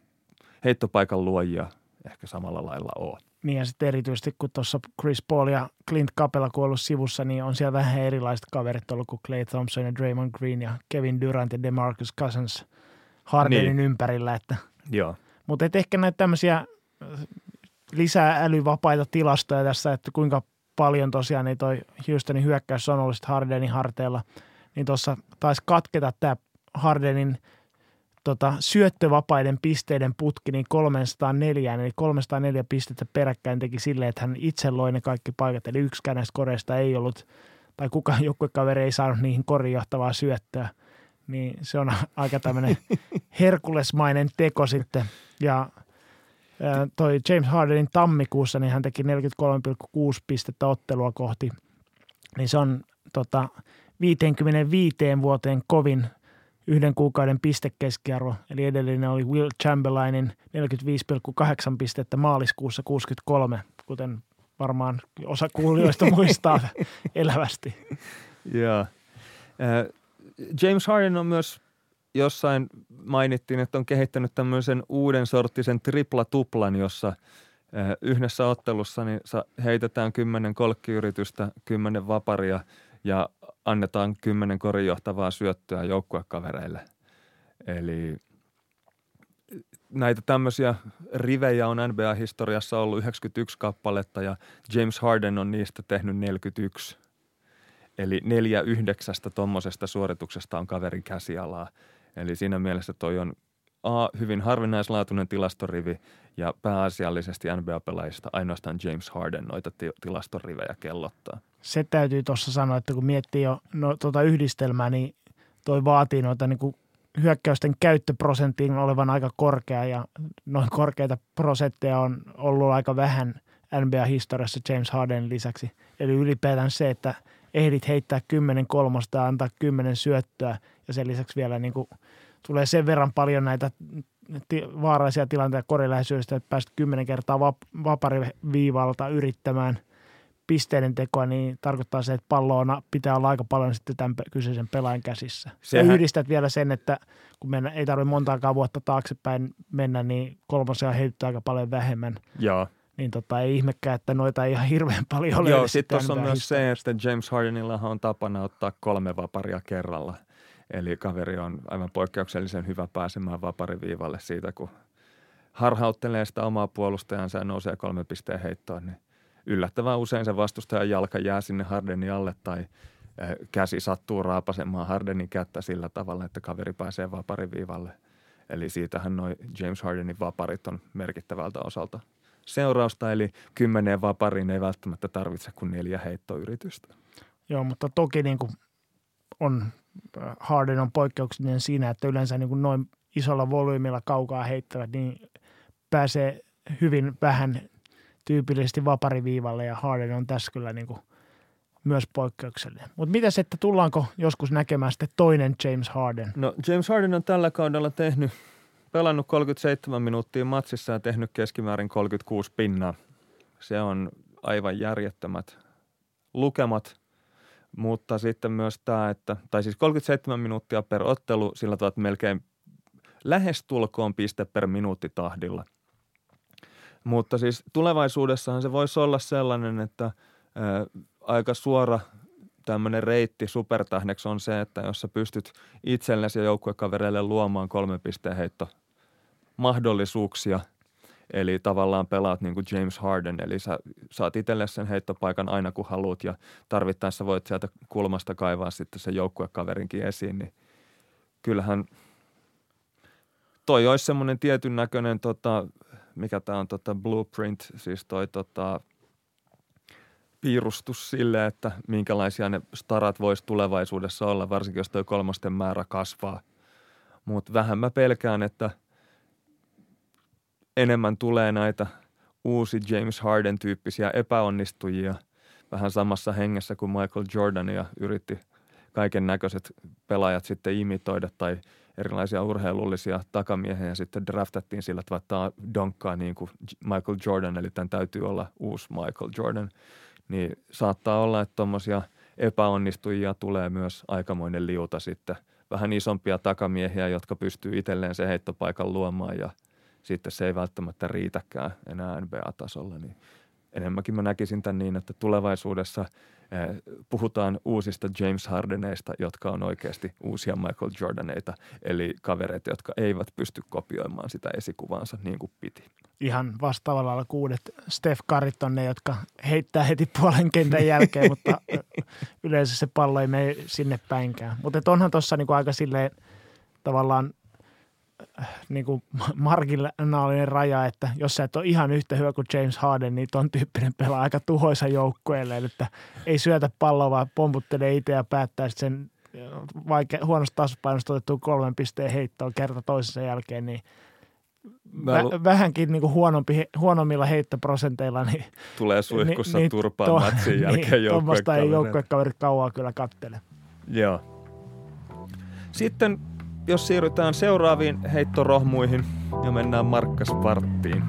heittopaikan luojia ehkä samalla lailla ole. Niin ja sitten erityisesti kun tuossa Chris Paul ja Clint Capella kun ollut sivussa, niin on siellä vähän erilaiset kaverit ollut kuin Clay Thompson ja Draymond Green ja Kevin Durant ja DeMarcus Cousins Hardenin niin. ympärillä. Että. Joo. Mutta ehkä näitä tämmöisiä äh, lisää älyvapaita tilastoja tässä, että kuinka paljon tosiaan niin toi Houstonin hyökkäys on ollut Hardenin harteilla, niin tuossa taisi katketa tämä Hardenin tota, syöttövapaiden pisteiden putki niin 304, eli 304 pistettä peräkkäin teki silleen, että hän itse loi ne kaikki paikat, eli yksikään näistä koreista ei ollut, tai kukaan joukkuekaveri ei saanut niihin korinjohtavaa syöttöä, niin se on aika tämmöinen herkulesmainen teko sitten, ja toi James Hardenin tammikuussa, niin hän teki 43,6 pistettä ottelua kohti, niin se on tota, 55 vuoteen kovin – yhden kuukauden pistekeskiarvo, eli edellinen oli Will Chamberlainin 45,8 pistettä maaliskuussa 63, kuten varmaan osa kuulijoista muistaa elävästi. Joo. James Harden on myös jossain mainittiin, että on kehittänyt tämmöisen uuden sorttisen tripla-tuplan, jossa yhdessä ottelussa niin heitetään kymmenen kolkkiyritystä, kymmenen vaparia ja annetaan kymmenen korinjohtavaa syöttöä joukkuekavereille. Eli näitä tämmöisiä rivejä on NBA-historiassa ollut 91 kappaletta ja James Harden on niistä tehnyt 41. Eli neljä yhdeksästä tuommoisesta suorituksesta on kaverin käsialaa. Eli siinä mielessä toi on A, hyvin harvinaislaatuinen tilastorivi ja pääasiallisesti NBA-pelaajista ainoastaan James Harden noita tilastorivejä kellottaa se täytyy tuossa sanoa, että kun miettii jo no, tuota yhdistelmää, niin toi vaatii noita niin kuin hyökkäysten käyttöprosenttiin olevan aika korkea ja noin korkeita prosentteja on ollut aika vähän NBA-historiassa James Harden lisäksi. Eli ylipäätään se, että ehdit heittää 10 kolmosta ja antaa 10 syöttöä ja sen lisäksi vielä niin kuin tulee sen verran paljon näitä vaarallisia tilanteita koriläheisyydestä, että pääset kymmenen kertaa vapariviivalta yrittämään – pisteiden tekoa, niin tarkoittaa se, että palloa pitää olla aika paljon sitten tämän kyseisen pelaajan käsissä. Sehän... Ja yhdistät vielä sen, että kun mennä, ei tarvitse montaakaan vuotta taaksepäin mennä, niin kolmosia heittää aika paljon vähemmän. Joo. Niin tota, ei ihmekään, että noita ei ihan hirveän paljon ole. Joo, sitten tuossa on myös se, että James Hardenilla on tapana ottaa kolme vaparia kerralla. Eli kaveri on aivan poikkeuksellisen hyvä pääsemään vapariviivalle siitä, kun harhauttelee sitä omaa puolustajansa ja nousee kolme pisteen heittoon, niin yllättävän usein se vastustajan jalka jää sinne Hardenin alle tai eh, käsi sattuu raapasemaan Hardenin kättä sillä tavalla, että kaveri pääsee vapariviivalle. Eli siitähän noin James Hardenin vaparit on merkittävältä osalta seurausta, eli kymmeneen vapariin ei välttämättä tarvitse kuin neljä heittoyritystä. Joo, mutta toki niin kuin on, Harden on poikkeuksellinen siinä, että yleensä niin kuin noin isolla volyymilla kaukaa heittävät, niin pääsee hyvin vähän tyypillisesti vapariviivalle ja Harden on tässä kyllä niin kuin myös poikkeuksellinen. Mutta mitä että tullaanko joskus näkemään sitten toinen James Harden? No James Harden on tällä kaudella tehnyt, pelannut 37 minuuttia matsissa ja tehnyt keskimäärin 36 pinnaa. Se on aivan järjettömät lukemat, mutta sitten myös tämä, että, tai siis 37 minuuttia per ottelu, sillä tavalla, melkein lähestulkoon piste per minuutti tahdilla – mutta siis tulevaisuudessahan se voisi olla sellainen, että ää, aika suora tämmöinen reitti supertähdeksi on se, että jos sä pystyt itsellesi ja joukkuekavereille luomaan kolme pisteen heitto mahdollisuuksia, eli tavallaan pelaat niin kuin James Harden, eli sä saat itselle sen heittopaikan aina kun haluat ja tarvittaessa voit sieltä kulmasta kaivaa sitten sen joukkuekaverinkin esiin, niin kyllähän toi olisi semmoinen tietyn näköinen tota, mikä tämä on tota blueprint, siis toi tota, piirustus sille, että minkälaisia ne starat voisi tulevaisuudessa olla, varsinkin jos toi kolmosten määrä kasvaa. Mutta vähän mä pelkään, että enemmän tulee näitä uusi James Harden-tyyppisiä epäonnistujia vähän samassa hengessä kuin Michael Jordan ja yritti kaiken näköiset pelaajat sitten imitoida tai – erilaisia urheilullisia takamiehiä ja sitten draftattiin sillä, että tämä donkkaa niin kuin Michael Jordan, eli tämän täytyy olla uusi Michael Jordan. niin saattaa olla, että tuommoisia epäonnistujia tulee myös aikamoinen liuta sitten. Vähän isompia takamiehiä, jotka pystyy itselleen sen heittopaikan luomaan ja sitten se ei välttämättä riitäkään enää NBA-tasolla. Niin enemmänkin mä näkisin tämän niin, että tulevaisuudessa – Eh, puhutaan uusista James Hardeneista, jotka on oikeasti uusia Michael Jordaneita, eli kavereita, jotka eivät pysty kopioimaan sitä esikuvansa niin kuin piti. Ihan vastaavalla lailla kuudet Steph Curryt on ne, jotka heittää heti puolen kentän jälkeen, mutta yleensä se pallo ei mene sinne päinkään. Mutta onhan tuossa niinku aika silleen tavallaan – niin kuin marginaalinen raja, että jos sä et ole ihan yhtä hyvä kuin James Harden, niin ton tyyppinen pelaa aika tuhoisa joukkueelle, että ei syötä palloa, vaan pomputtelee itse ja päättää sen vaike- huonosta tasapainosta otettu kolmen pisteen heittoon kerta toisensa jälkeen, niin Vä- vähänkin niin kuin huonompi, huonommilla heittoprosenteilla. Niin, Tulee suihkussa niin, turpaan to, matsin jälkeen niin, Tuommoista ei joukkuekaverit kauaa kyllä kattele. Joo. Sitten jos siirrytään seuraaviin heittorohmuihin ja mennään Markkasparttiin.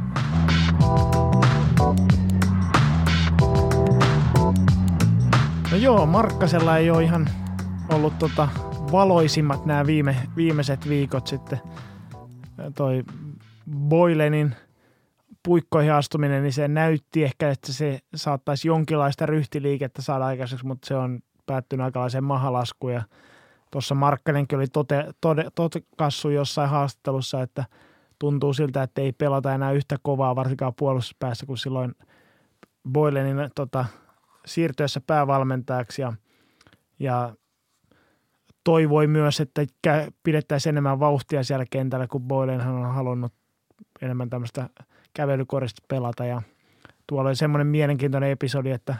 No joo, Markkasella ei ole ihan ollut tota valoisimmat nämä viime, viimeiset viikot sitten. Toi Boylenin puikkoihin astuminen, niin se näytti ehkä, että se saattaisi jonkinlaista ryhtiliikettä saada aikaiseksi, mutta se on päättynyt aikalaiseen mahalaskuun Tuossa Markkanenkin oli tote, tote, tote kassu jossain haastattelussa, että tuntuu siltä, että ei pelata enää yhtä kovaa, varsinkaan puolustuspäässä, kuin silloin Boylenin tota, siirtyessä päävalmentajaksi. Ja, ja toivoi myös, että pidettäisiin enemmän vauhtia siellä kentällä, kun Boylen on halunnut enemmän tämmöistä kävelykorista pelata. Ja tuolla oli semmoinen mielenkiintoinen episodi, että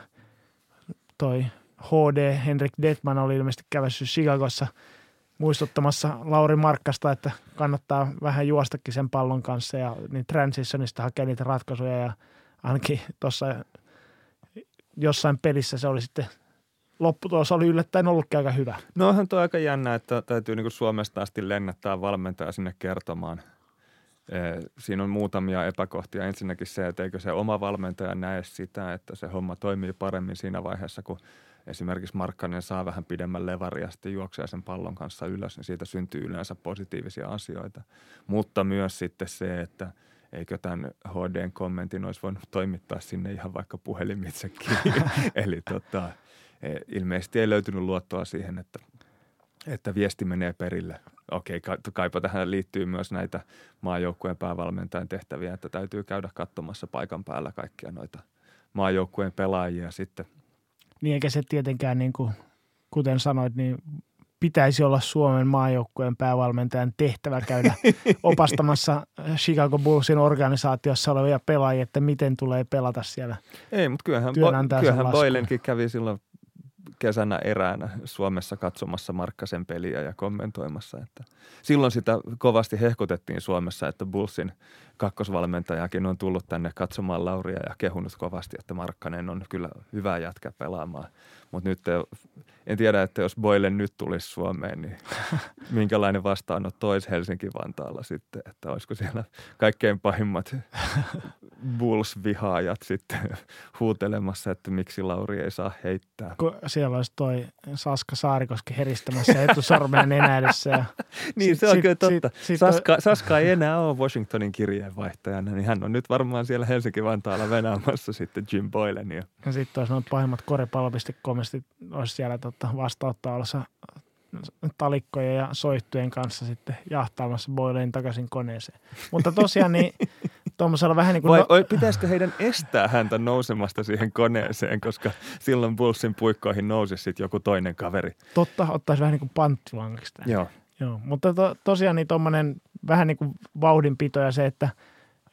toi HD Henrik Detman oli ilmeisesti kävessyt Chicagossa muistuttamassa Lauri Markkasta, että kannattaa vähän juostakin sen pallon kanssa ja niin transitionista hakea niitä ratkaisuja ja ainakin tuossa jossain pelissä se oli sitten lopputulos oli yllättäen ollutkin aika hyvä. No onhan tuo aika jännä, että täytyy niin Suomesta asti lennättää valmentaja sinne kertomaan. Siinä on muutamia epäkohtia. Ensinnäkin se, että eikö se oma valmentaja näe sitä, että se homma toimii paremmin siinä vaiheessa, kun – esimerkiksi Markkanen saa vähän pidemmän levaria ja sitten juoksee sen pallon kanssa ylös, niin siitä syntyy yleensä positiivisia asioita. Mutta myös sitten se, että eikö tämän HDn kommentin olisi voinut toimittaa sinne ihan vaikka puhelimitsekin. Eli tota, e, ilmeisesti ei löytynyt luottoa siihen, että, että viesti menee perille. Okei, kaipa tähän liittyy myös näitä maajoukkueen päävalmentajan tehtäviä, että täytyy käydä katsomassa paikan päällä kaikkia noita maajoukkueen pelaajia sitten – niin eikä se tietenkään, niin kuin, kuten sanoit, niin pitäisi olla Suomen maajoukkueen päävalmentajan tehtävä käydä opastamassa Chicago Bullsin organisaatiossa olevia pelaajia, että miten tulee pelata siellä. Ei, mutta kyllähän, bo- kyllähän Boylenkin kävi silloin kesänä eräänä Suomessa katsomassa Markkasen peliä ja kommentoimassa. Että silloin sitä kovasti hehkutettiin Suomessa, että Bullsin kakkosvalmentajakin on tullut tänne katsomaan Lauria ja kehunut kovasti, että Markkanen on kyllä hyvä jätkä pelaamaan. Mutta nyt en tiedä, että jos Boyle nyt tulisi Suomeen, niin minkälainen vastaanotto olisi Helsinki-Vantaalla sitten, että olisiko siellä kaikkein pahimmat Bulls-vihaajat sitten huutelemassa, että miksi Lauri ei saa heittää. Kun siellä olisi toi Saska Saarikoski heristämässä etusormea nenäydessä. Ja niin, se on sit, kyllä totta. Sit, sit, Saska, Saska ei enää ole Washingtonin kirjeenvaihtajana, niin hän on nyt varmaan siellä Helsinki-Vantaalla venämässä sitten Jim Boylenia. Ja sitten olisi noin pahimmat koripallo.comista olisi siellä tota, vastauttaa talikkojen ja soittujen kanssa sitten jahtaamassa Boylein takaisin koneeseen. Mutta tosiaan niin tuommoisella vähän niin kuin... Vai, no... pitäisikö heidän estää häntä nousemasta siihen koneeseen, koska silloin Bullsin puikkoihin nousi sitten joku toinen kaveri. Totta, ottaisi vähän niin kuin panttivangiksi Joo. Joo, mutta to, tosiaan niin tuommoinen vähän niin kuin vauhdinpito ja se, että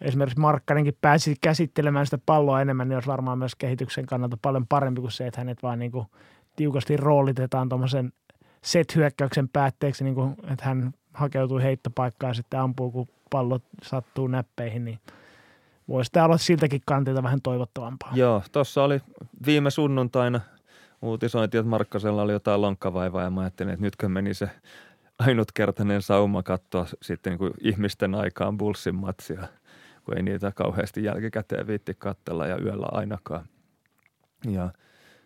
esimerkiksi Markkanenkin pääsi käsittelemään sitä palloa enemmän, niin olisi varmaan myös kehityksen kannalta paljon parempi kuin se, että hänet vaan niin kuin tiukasti roolitetaan tuommoisen set-hyökkäyksen päätteeksi, niin kuin, että hän hakeutuu heittopaikkaan ja sitten ampuu, kun pallo sattuu näppeihin, niin voisi tämä olla siltäkin kantilta vähän toivottavampaa. Joo, tuossa oli viime sunnuntaina uutisointi, että Markkasella oli jotain lonkkavaivaa ja mä ajattelin, että nytkö meni se ainutkertainen sauma katsoa sitten niin kuin ihmisten aikaan Bullsin matsia, kun ei niitä kauheasti jälkikäteen viitti katsella ja yöllä ainakaan. Ja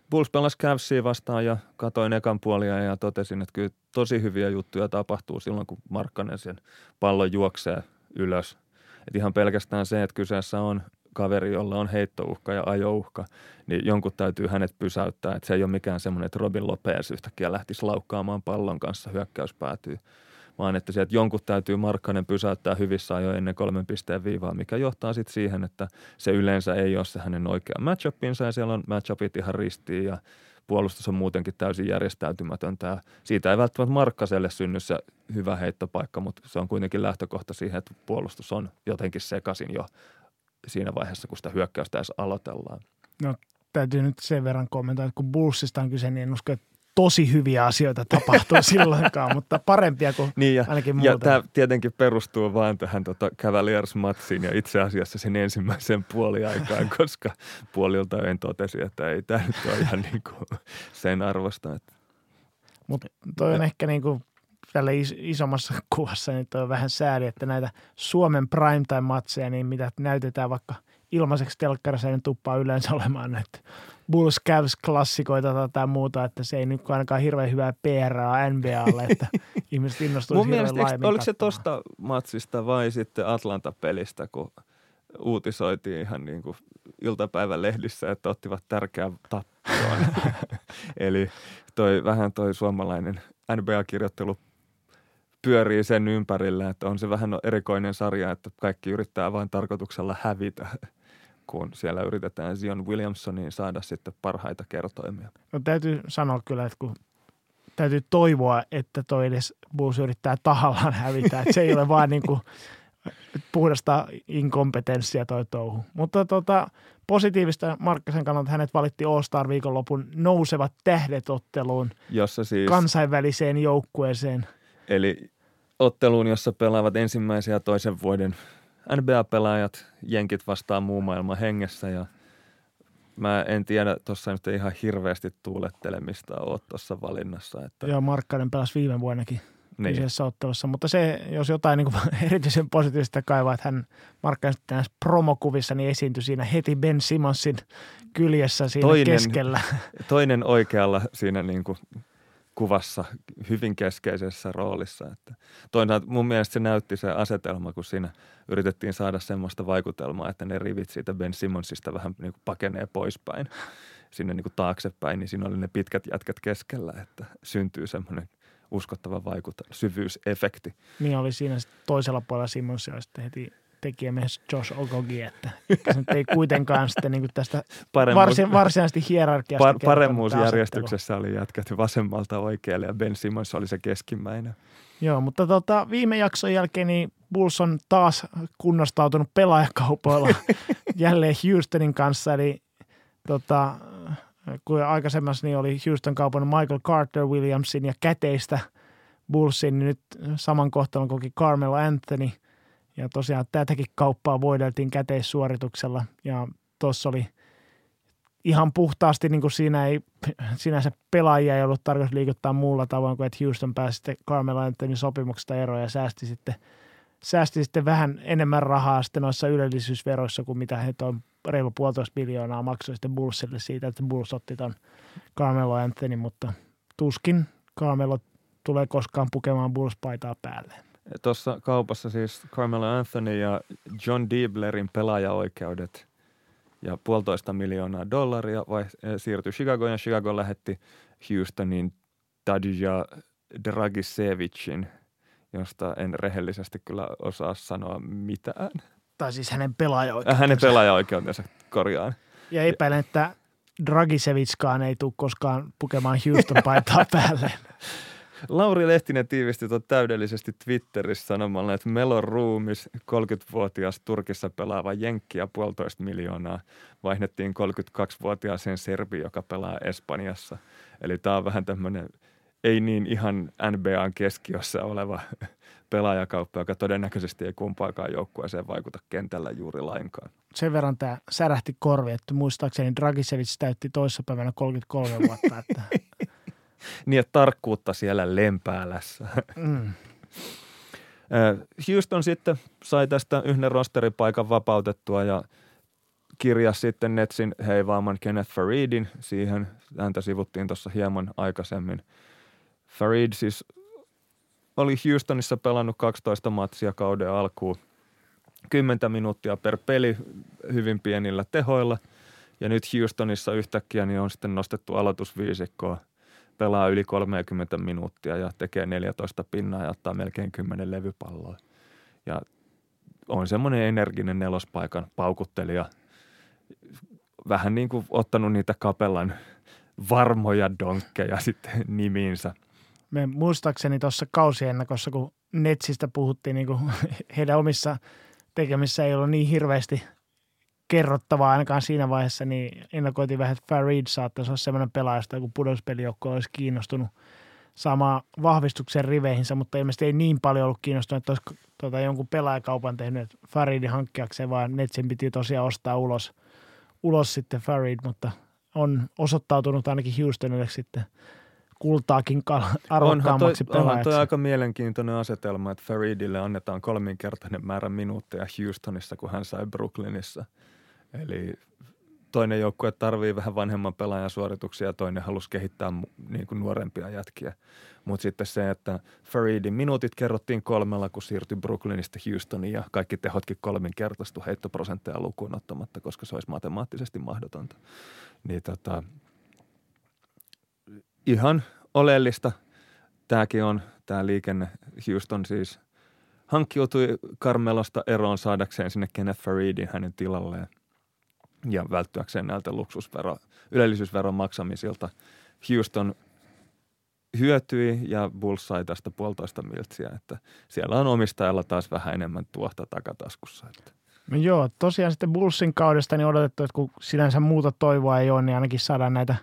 Bulls pelasi Cavsia vastaan ja katoin ekan puolia ja totesin, että kyllä tosi hyviä juttuja tapahtuu silloin, kun Markkanen sen pallon juoksee ylös. Et ihan pelkästään se, että kyseessä on kaveri, jolla on heittouhka ja ajouhka, niin jonkun täytyy hänet pysäyttää. Että se ei ole mikään semmoinen, että Robin Lopez yhtäkkiä lähtisi laukkaamaan pallon kanssa, hyökkäys päätyy. Vaan että sieltä jonkun täytyy Markkanen pysäyttää hyvissä ajoin ennen kolmen pisteen viivaa, mikä johtaa sitten siihen, että se yleensä ei ole se hänen oikea matchupinsa ja siellä on matchupit ihan ristiin ja puolustus on muutenkin täysin järjestäytymätöntä. Ja siitä ei välttämättä Markkaselle synny se hyvä heittopaikka, mutta se on kuitenkin lähtökohta siihen, että puolustus on jotenkin sekaisin jo siinä vaiheessa, kun sitä hyökkäystä edes aloitellaan. No täytyy nyt sen verran kommentoida, että kun Bullsista on kyse, niin en usko, että tosi hyviä asioita tapahtuu silloinkaan, mutta parempia kuin niin ja, ainakin muuten. Ja tämä tietenkin perustuu vain tähän tota Cavaliers-matsiin ja itse asiassa sen ensimmäisen puoliaikaan, koska puolilta en totesi, että ei tämä nyt ole ihan niin kuin sen arvosta. Mutta toi on ja. ehkä niin kuin tällä is- isommassa kuvassa, niin on vähän sääli, että näitä Suomen primetime-matseja, niin mitä näytetään vaikka ilmaiseksi telkkarissa, niin tuppaa yleensä olemaan näitä Bulls Cavs-klassikoita tai muuta, että se ei nyt ainakaan hirveän hyvää PRA NBAlle, että ihmiset innostuisi Mun mielestä, eikö, oliko se tosta matsista vai sitten Atlanta-pelistä, kun uutisoitiin ihan niin kuin iltapäivän lehdissä, että ottivat tärkeän tappioon. Eli toi, vähän toi suomalainen NBA-kirjoittelu pyörii sen ympärillä, että on se vähän erikoinen sarja, että kaikki yrittää vain tarkoituksella hävitä kun siellä yritetään Zion Williamsoniin saada sitten parhaita kertoimia. No täytyy sanoa kyllä, että kun täytyy toivoa, että toi edes Bulls yrittää tahallaan hävitä. Että se ei ole vaan niin kuin puhdasta inkompetenssia toi touhu. Mutta tota, positiivista Markkasen kannalta hänet valittiin All-Star viikonlopun nousevat tähdetotteluun jossa siis, kansainväliseen joukkueeseen. Eli otteluun, jossa pelaavat ensimmäisen ja toisen vuoden NBA-pelaajat, jenkit vastaan muu maailma hengessä ja mä en tiedä, tuossa nyt ihan hirveästi tuulettelemista ole tuossa valinnassa. Että... Joo, Markkanen pelasi viime vuonnakin niin. kyseessä ottelussa, mutta se, jos jotain niin erityisen positiivista kaivaa, että hän Markkanen näissä promokuvissa niin esiintyi siinä heti Ben Simonsin kyljessä siinä toinen, keskellä. Toinen oikealla siinä niin kuin kuvassa hyvin keskeisessä roolissa. Että toisaalta mun mielestä se näytti se asetelma, kun siinä yritettiin saada semmoista vaikutelmaa, että ne rivit siitä Ben Simmonsista vähän niin kuin pakenee poispäin sinne niin kuin taaksepäin, niin siinä oli ne pitkät jätkät keskellä, että syntyy semmoinen uskottava vaikutelma, syvyysefekti. Niin oli siinä toisella puolella Simmons ja sitten heti tekijämies Josh Ogogi, että se ei kuitenkaan sitten niin tästä Paremmuus, varsin, varsinaisesti hierarkiasta par, Paremmuusjärjestyksessä oli jätkätty vasemmalta oikealle ja Ben Simmons oli se keskimmäinen. Joo, mutta tota, viime jakson jälkeen niin Bulls on taas kunnostautunut pelaajakaupoilla jälleen Houstonin kanssa, eli tota, kun aikaisemmassa niin oli Houston kaupan Michael Carter Williamsin ja käteistä Bullsin, niin nyt saman kohtalon koki Carmelo Anthony – ja tosiaan tätäkin kauppaa voideltiin käteissuorituksella ja tuossa oli ihan puhtaasti, niin kuin siinä ei sinänsä pelaajia ei ollut tarkoitus liikuttaa muulla tavoin kuin, että Houston pääsi sitten Carmelo Anthony sopimuksesta eroon ja säästi sitten, säästi sitten vähän enemmän rahaa sitten noissa ylellisyysveroissa kuin mitä he tuon reilu puolitoista miljoonaa maksoi sitten Bullsille siitä, että Bulls otti tuon Carmelo Anthony, mutta tuskin Carmelo tulee koskaan pukemaan Bulls-paitaa päälle. Tuossa kaupassa siis Carmelo Anthony ja John Dieblerin pelaajaoikeudet ja puolitoista miljoonaa dollaria vai, eh, siirtyi Chicagoon ja Chicago lähetti Houstonin Tadja Dragisevicin, josta en rehellisesti kyllä osaa sanoa mitään. Tai siis hänen pelaajaoikeutensa. Hänen pelaajaoikeutensa, korjaan. Ja epäilen, että Dragisevitskaan ei tule koskaan pukemaan Houston paitaa päälle. Lauri Lehtinen tiivisti tuon täydellisesti Twitterissä sanomalla, että Melon ruumis, 30-vuotias Turkissa pelaava Jenkki ja puolitoista miljoonaa vaihdettiin 32-vuotiaaseen Serbi, joka pelaa Espanjassa. Eli tämä on vähän tämmöinen ei niin ihan NBAn keskiössä oleva pelaajakauppa, joka todennäköisesti ei kumpaakaan joukkueeseen vaikuta kentällä juuri lainkaan. Sen verran tämä särähti korvi, että muistaakseni Dragicevic täytti toissapäivänä 33 vuotta, että niin, että tarkkuutta siellä lempäälässä. Mm. Houston sitten sai tästä yhden rosteripaikan vapautettua ja kirjas sitten Netsin heivaaman Kenneth Faridin. Siihen häntä sivuttiin tuossa hieman aikaisemmin. Farid siis oli Houstonissa pelannut 12 matsia kauden alkuun. 10 minuuttia per peli hyvin pienillä tehoilla. Ja nyt Houstonissa yhtäkkiä niin on sitten nostettu aloitusviisikkoa. Pelaa yli 30 minuuttia ja tekee 14 pinnaa ja ottaa melkein 10 levypalloa. Ja on semmoinen energinen nelospaikan paukuttelija. Vähän niin kuin ottanut niitä kapellan varmoja donkkeja sitten nimiinsä. Me muistaakseni tuossa kausiennakossa, kun Netsistä puhuttiin, niin kuin heidän omissa tekemissä ei ollut niin hirveästi kerrottavaa ainakaan siinä vaiheessa, niin ennakoitiin vähän, että Farid saattaisi olla sellainen pelaaja, kun pudospelijoukko olisi kiinnostunut – saamaan vahvistuksen riveihinsä, mutta ilmeisesti ei niin paljon ollut kiinnostunut, että olisi tuota, jonkun pelaajakaupan tehnyt Faridin hankkiakseen, vaan Netsin piti tosiaan ostaa ulos, ulos sitten Farid, mutta on osoittautunut ainakin Houstonille sitten kultaakin arvokkaammaksi onhan toi, onhan toi aika mielenkiintoinen asetelma, että Faridille annetaan kolminkertainen määrä minuutteja Houstonissa, kun hän sai Brooklynissa. Eli toinen joukkue tarvii vähän vanhemman pelaajan suorituksia toinen halusi kehittää niin kuin nuorempia jätkiä. Mutta sitten se, että Faridin minuutit kerrottiin kolmella, kun siirtyi Brooklynista Houstoniin ja kaikki tehotkin kolminkertaistu heittoprosentteja lukuun ottamatta, koska se olisi matemaattisesti mahdotonta. Niin tota, ihan oleellista tämäkin on, tämä liikenne. Houston siis hankkiutui Carmelosta eroon saadakseen sinne Kenneth Faridin hänen tilalleen ja välttyäkseen näiltä luksusvero, ylellisyysveron maksamisilta. Houston hyötyi ja Bulls sai tästä puolitoista miltsiä, että siellä on omistajalla taas vähän enemmän tuosta takataskussa. Että. No joo, tosiaan sitten Bullsin kaudesta niin odotettu, että kun sinänsä muuta toivoa ei ole, niin ainakin saadaan näitä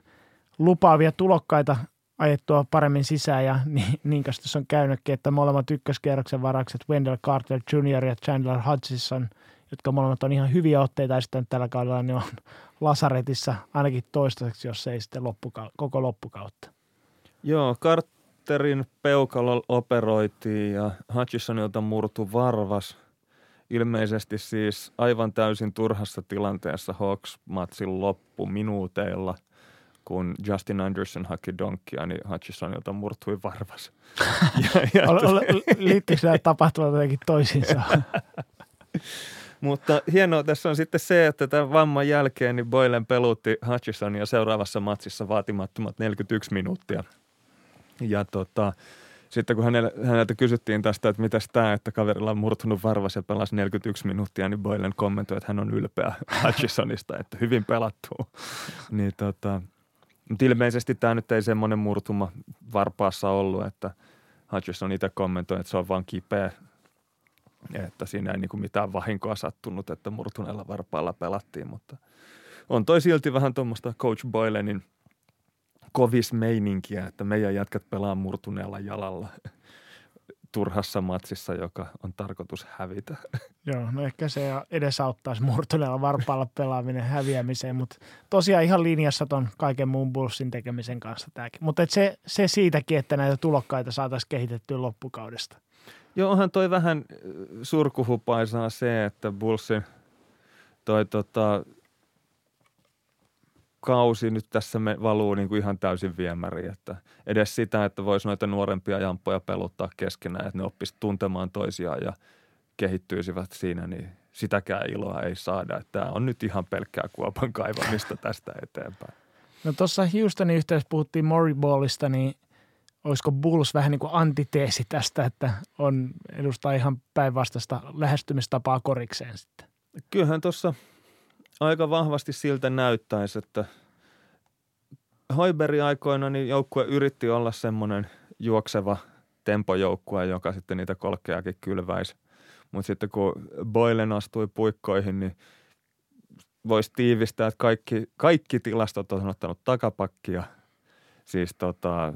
lupaavia tulokkaita ajettua paremmin sisään ja niin, niin tässä on käynytkin, että molemmat ykköskierroksen varakset Wendell Carter Jr. ja Chandler Hutchison – jotka molemmat on ihan hyviä otteita sitten tällä kaudella, niin on lasaretissa ainakin toistaiseksi, jos ei sitten loppukau- koko loppukautta. Joo, Carterin peukalo operoitiin ja Hutchisonilta murtu varvas. Ilmeisesti siis aivan täysin turhassa tilanteessa Hawks-matsin loppu minuuteilla, kun Justin Anderson haki donkkia, niin Hutchisonilta murtui varvas. ja, ja Liittyykö nämä tapahtumat jotenkin toisiinsa? Mutta hienoa tässä on sitten se, että tämän vamman jälkeen niin Boylen pelutti Hutchisonia seuraavassa matsissa vaatimattomat 41 minuuttia. Ja tota, sitten kun hänelle, häneltä kysyttiin tästä, että mitä tämä, että kaverilla on murtunut varvas ja pelasi 41 minuuttia, niin Boylen kommentoi, että hän on ylpeä Hutchisonista, että hyvin pelattu. niin tota, mutta ilmeisesti tämä nyt ei semmoinen murtuma varpaassa ollut, että Hutchison itse kommentoi, että se on vaan kipeä että siinä ei niin mitään vahinkoa sattunut, että murtuneella varpaalla pelattiin, mutta on toi silti vähän tuommoista Coach Boylenin kovis meininkiä, että meidän jätkät pelaa murtuneella jalalla turhassa matsissa, joka on tarkoitus hävitä. Joo, no ehkä se edesauttaisi murtuneella varpaalla pelaaminen häviämiseen, mutta tosiaan ihan linjassa ton kaiken muun bullsin tekemisen kanssa tämäkin. Mutta se, se siitäkin, että näitä tulokkaita saataisiin kehitettyä loppukaudesta. Joo, onhan toi vähän äh, surkuhupaisaa se, että Bullsin toi tota, kausi nyt tässä me valuu niin kuin ihan täysin viemäriin. Että edes sitä, että voisi noita nuorempia jamppoja peluttaa keskenään, että ne oppisivat tuntemaan toisiaan ja kehittyisivät siinä, niin sitäkään iloa ei saada. Tämä on nyt ihan pelkkää kuopan kaivamista tästä eteenpäin. No tuossa Houstonin yhteydessä puhuttiin Moriballista, niin olisiko Bulls vähän niin kuin antiteesi tästä, että on edustaa ihan päinvastaista lähestymistapaa korikseen sitten? Kyllähän tuossa aika vahvasti siltä näyttäisi, että Hoiberi aikoina niin joukkue yritti olla semmoinen juokseva tempojoukkue, joka sitten niitä kolkkeakin kylväisi. Mutta sitten kun Boylen astui puikkoihin, niin voisi tiivistää, että kaikki, kaikki tilastot on ottanut takapakkia. Siis tota,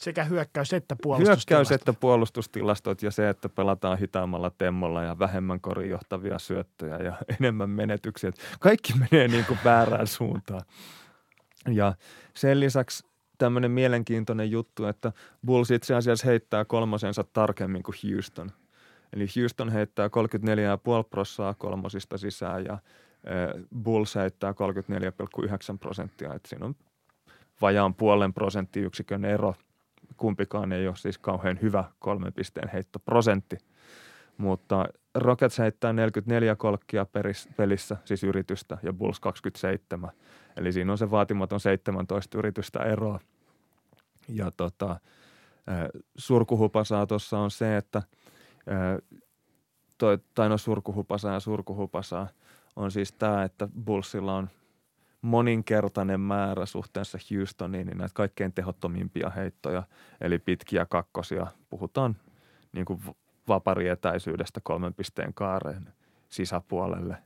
sekä hyökkäys- että puolustustilastot. Hyökkäys- että puolustustilastot ja se, että pelataan hitaammalla temmolla ja vähemmän korinjohtavia syöttöjä ja enemmän menetyksiä. Kaikki menee niin kuin väärään suuntaan. Ja sen lisäksi tämmöinen mielenkiintoinen juttu, että Bulls itse asiassa heittää kolmosensa tarkemmin kuin Houston. Eli Houston heittää 34,5 prossaa kolmosista sisään ja Bulls heittää 34,9 prosenttia, että siinä on vajaan puolen prosenttiyksikön ero. Kumpikaan ei ole siis kauhean hyvä kolmen pisteen heittoprosentti, mutta Rockets heittää 44 kolkkia pelissä, siis yritystä, ja Bulls 27. Eli siinä on se vaatimaton 17 yritystä eroa. Ja tota, surkuhupasaa tuossa on se, että toi, tai no surkuhupasaa ja surkuhupasaa on siis tämä, että Bullsilla on moninkertainen määrä suhteessa Houstoniin niin näitä kaikkein tehottomimpia heittoja, eli pitkiä kakkosia. Puhutaan niin kuin vaparietäisyydestä kolmen pisteen kaareen sisäpuolelle.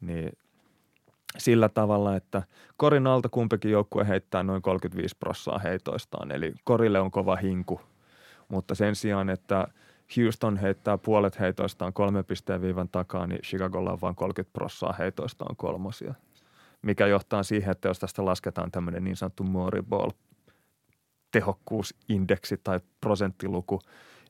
Niin sillä tavalla, että korin alta kumpikin joukkue heittää noin 35 prossaa heitoistaan, eli korille on kova hinku. Mutta sen sijaan, että Houston heittää puolet heitoistaan kolme pisteen viivan takaa, niin Chicagolla on vain 30 prossaa heitoistaan kolmosia. Mikä johtaa siihen, että jos tästä lasketaan tämmöinen niin sanottu Moriball tehokkuusindeksi tai prosenttiluku,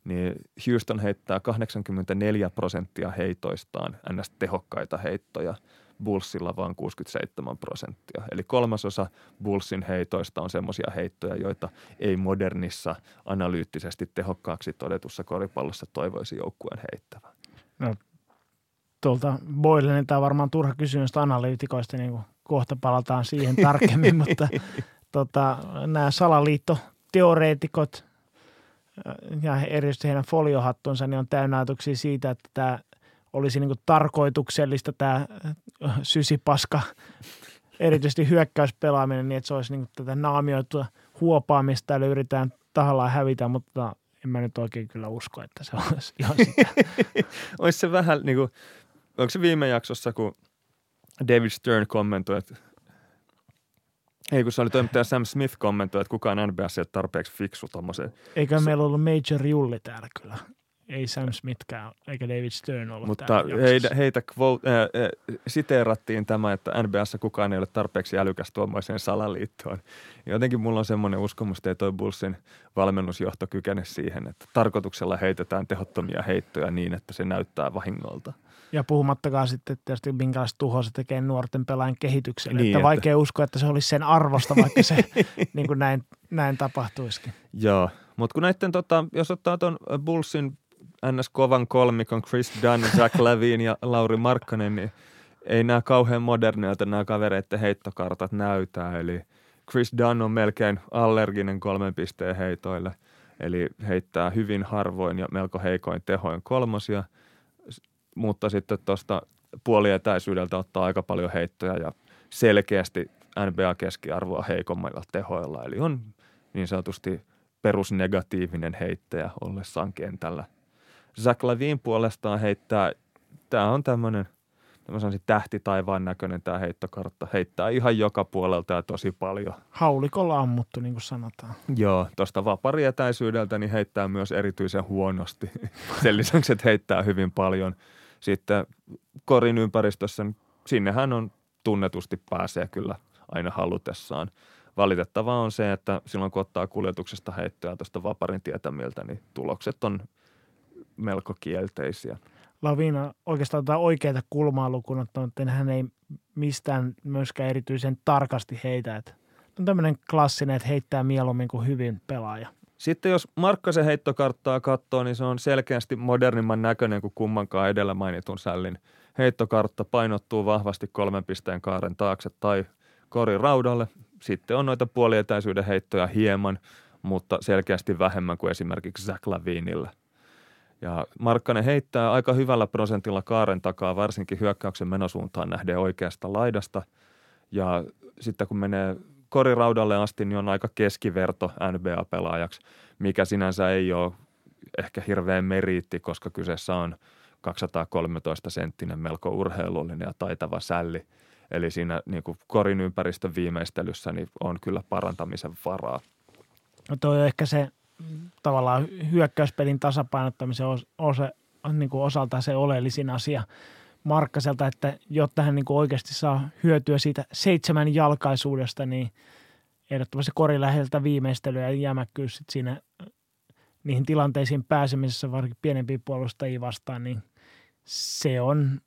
niin Houston heittää 84 prosenttia heitoistaan ns. tehokkaita heittoja – Bullsilla vain 67 prosenttia. Eli kolmasosa Bullsin heitoista on semmoisia heittoja, joita ei modernissa analyyttisesti tehokkaaksi todetussa koripallossa toivoisi joukkueen heittävän. No, tuolta Boylenin tämä on varmaan turha kysymys analyytikoista, niin kuin kohta palataan siihen tarkemmin, mutta tota, nämä salaliittoteoreetikot ja erityisesti heidän foliohattunsa niin on täynnä ajatuksia siitä, että tämä olisi niin tarkoituksellista tämä äh, sysipaska, erityisesti hyökkäyspelaaminen, niin että se olisi niin tätä naamioitua huopaamista, eli yritetään tahallaan hävitä, mutta en mä nyt oikein kyllä usko, että se olisi ihan sitä. olisi se vähän niin kuin, onko se viime jaksossa, kun David Stern kommentoi, että ei, kun se oli toimittaja Sam Smith kommentoi, että kukaan NBS ei ole tarpeeksi fiksu tommoseen. Eikä se... meillä ollut Major Julli täällä kyllä ei Sam Smithkään eikä David Stern ollut Mutta heitä, heitä quote, äh, äh, siteerattiin tämä, että NBS kukaan ei ole tarpeeksi älykäs tuommoiseen salaliittoon. Jotenkin mulla on semmoinen uskomus, että ei toi Bullsin valmennusjohto kykene siihen, että tarkoituksella heitetään tehottomia heittoja niin, että se näyttää vahingolta. Ja puhumattakaan sitten tietysti minkälaista tuhoa se tekee nuorten pelaajien kehitykselle. Niin, että, että vaikea uskoa, että se olisi sen arvosta, vaikka se niin kuin näin, näin tapahtuisikin. Joo, mutta kun näiden, tota, jos ottaa tuon Bullsin ns. kovan kolmikon Chris Dunn, Jack Levine ja Lauri Markkanen, niin ei nämä kauhean moderneilta nämä kavereiden heittokartat näytä. Eli Chris Dunn on melkein allerginen kolmen pisteen heitoille, eli heittää hyvin harvoin ja melko heikoin tehoin kolmosia, mutta sitten tuosta puolietäisyydeltä ottaa aika paljon heittoja ja selkeästi NBA-keskiarvoa heikommilla tehoilla. Eli on niin sanotusti perusnegatiivinen heittäjä ollessaan kentällä – Zach Lavin puolestaan heittää, tämä on tämmöinen mä sanoisin tähti taivaan näköinen tämä heittokartta. Heittää ihan joka puolelta ja tosi paljon. Haulikolla ammuttu, niin kuin sanotaan. Joo, tuosta vaparietäisyydeltä niin heittää myös erityisen huonosti. Sen lisäksi, että heittää hyvin paljon. Sitten korin ympäristössä, niin sinnehän on tunnetusti pääsee kyllä aina halutessaan. Valitettavaa on se, että silloin kun ottaa kuljetuksesta heittoja tuosta vaparin tietämiltä, niin tulokset on – melko kielteisiä. Lavina oikeastaan tätä oikeaa kulmaa lukuun ottanut, että hän ei mistään myöskään erityisen tarkasti heitä. Että on tämmöinen klassinen, että heittää mieluummin kuin hyvin pelaaja. Sitten jos Markkasen heittokarttaa katsoo, niin se on selkeästi modernimman näköinen kuin kummankaan edellä mainitun sällin. Heittokartta painottuu vahvasti kolmen pisteen kaaren taakse tai korin raudalle. Sitten on noita puolietäisyyden heittoja hieman, mutta selkeästi vähemmän kuin esimerkiksi Zach Lavinilla – ja Markkanen heittää aika hyvällä prosentilla kaaren takaa, varsinkin hyökkäyksen menosuuntaan nähden oikeasta laidasta. Ja sitten kun menee koriraudalle asti, niin on aika keskiverto NBA-pelaajaksi, mikä sinänsä ei ole ehkä hirveän meriitti, koska kyseessä on 213 senttinen melko urheilullinen ja taitava sälli. Eli siinä niin kuin korin ympäristön viimeistelyssä niin on kyllä parantamisen varaa. No toi on ehkä se tavallaan hyökkäyspelin tasapainottamisen osa, niin kuin osalta se oleellisin asia Markkaselta, että jotta hän niin kuin oikeasti saa hyötyä siitä seitsemän jalkaisuudesta, niin ehdottomasti kori läheltä viimeistelyä ja jämäkkyys sit siinä niihin tilanteisiin pääsemisessä, varsinkin pienempiä puolustajia vastaan, niin se on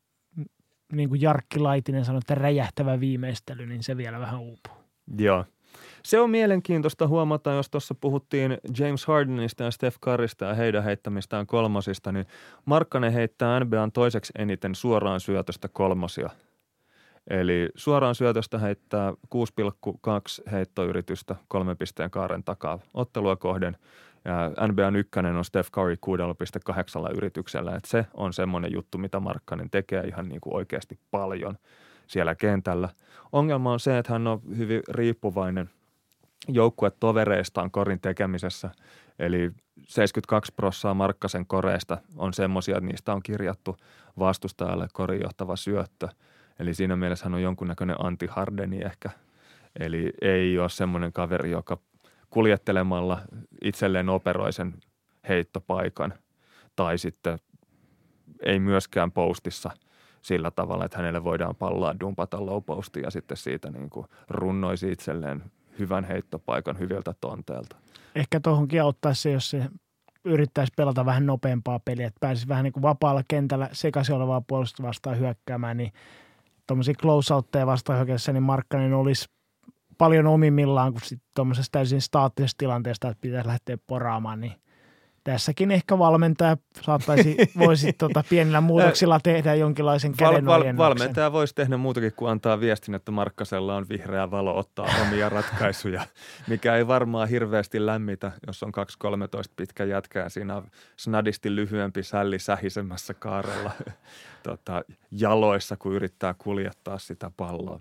niin kuin Jarkki Laitinen sanoi, että räjähtävä viimeistely, niin se vielä vähän uupuu. Joo. Se on mielenkiintoista huomata, jos tuossa puhuttiin James Hardenista ja Steph Currysta ja heidän heittämistään kolmosista, niin Markkanen heittää NBAn toiseksi eniten suoraan syötöstä kolmosia. Eli suoraan syötöstä heittää 6,2 heittoyritystä kolmen pisteen kaaren takaa ottelua kohden – ja NBAn ykkönen on Steph Curry 6,8 yrityksellä. Että se on semmoinen juttu, mitä Markkanen tekee ihan niin kuin oikeasti paljon siellä kentällä. Ongelma on se, että hän on hyvin riippuvainen joukkuetovereistaan korin tekemisessä. Eli 72 prossaa Markkasen koreista on semmoisia, että niistä on kirjattu vastustajalle korin johtava syöttö. Eli siinä mielessä hän on jonkunnäköinen anti-Hardeni ehkä. Eli ei ole semmoinen kaveri, joka kuljettelemalla itselleen operoisen heittopaikan tai sitten ei myöskään postissa sillä tavalla, että hänelle voidaan palloa dumpata low postia ja sitten siitä niin kuin runnoisi itselleen hyvän heittopaikan hyviltä tonteelta. Ehkä tuohonkin auttaisi se, jos se yrittäisi pelata vähän nopeampaa peliä, että pääsisi vähän niin kuin vapaalla kentällä sekaisin olevaa puolustusta vastaan hyökkäämään, niin tuommoisia close vastaan hyökkäessä, niin Markkanen olisi paljon omimmillaan kuin sitten tuommoisessa täysin staattisessa tilanteesta, että pitäisi lähteä poraamaan, niin tässäkin ehkä valmentaja saattaisi, voisi tota, pienillä muutoksilla tehdä jonkinlaisen val, val, Valmentaja voisi tehdä muutakin kuin antaa viestin, että Markkasella on vihreä valo ottaa omia ratkaisuja, mikä ei varmaan hirveästi lämmitä, jos on 2-13 pitkä jätkää. Siinä on snadisti lyhyempi sälli sähisemässä kaarella tota, jaloissa, kun yrittää kuljettaa sitä palloa.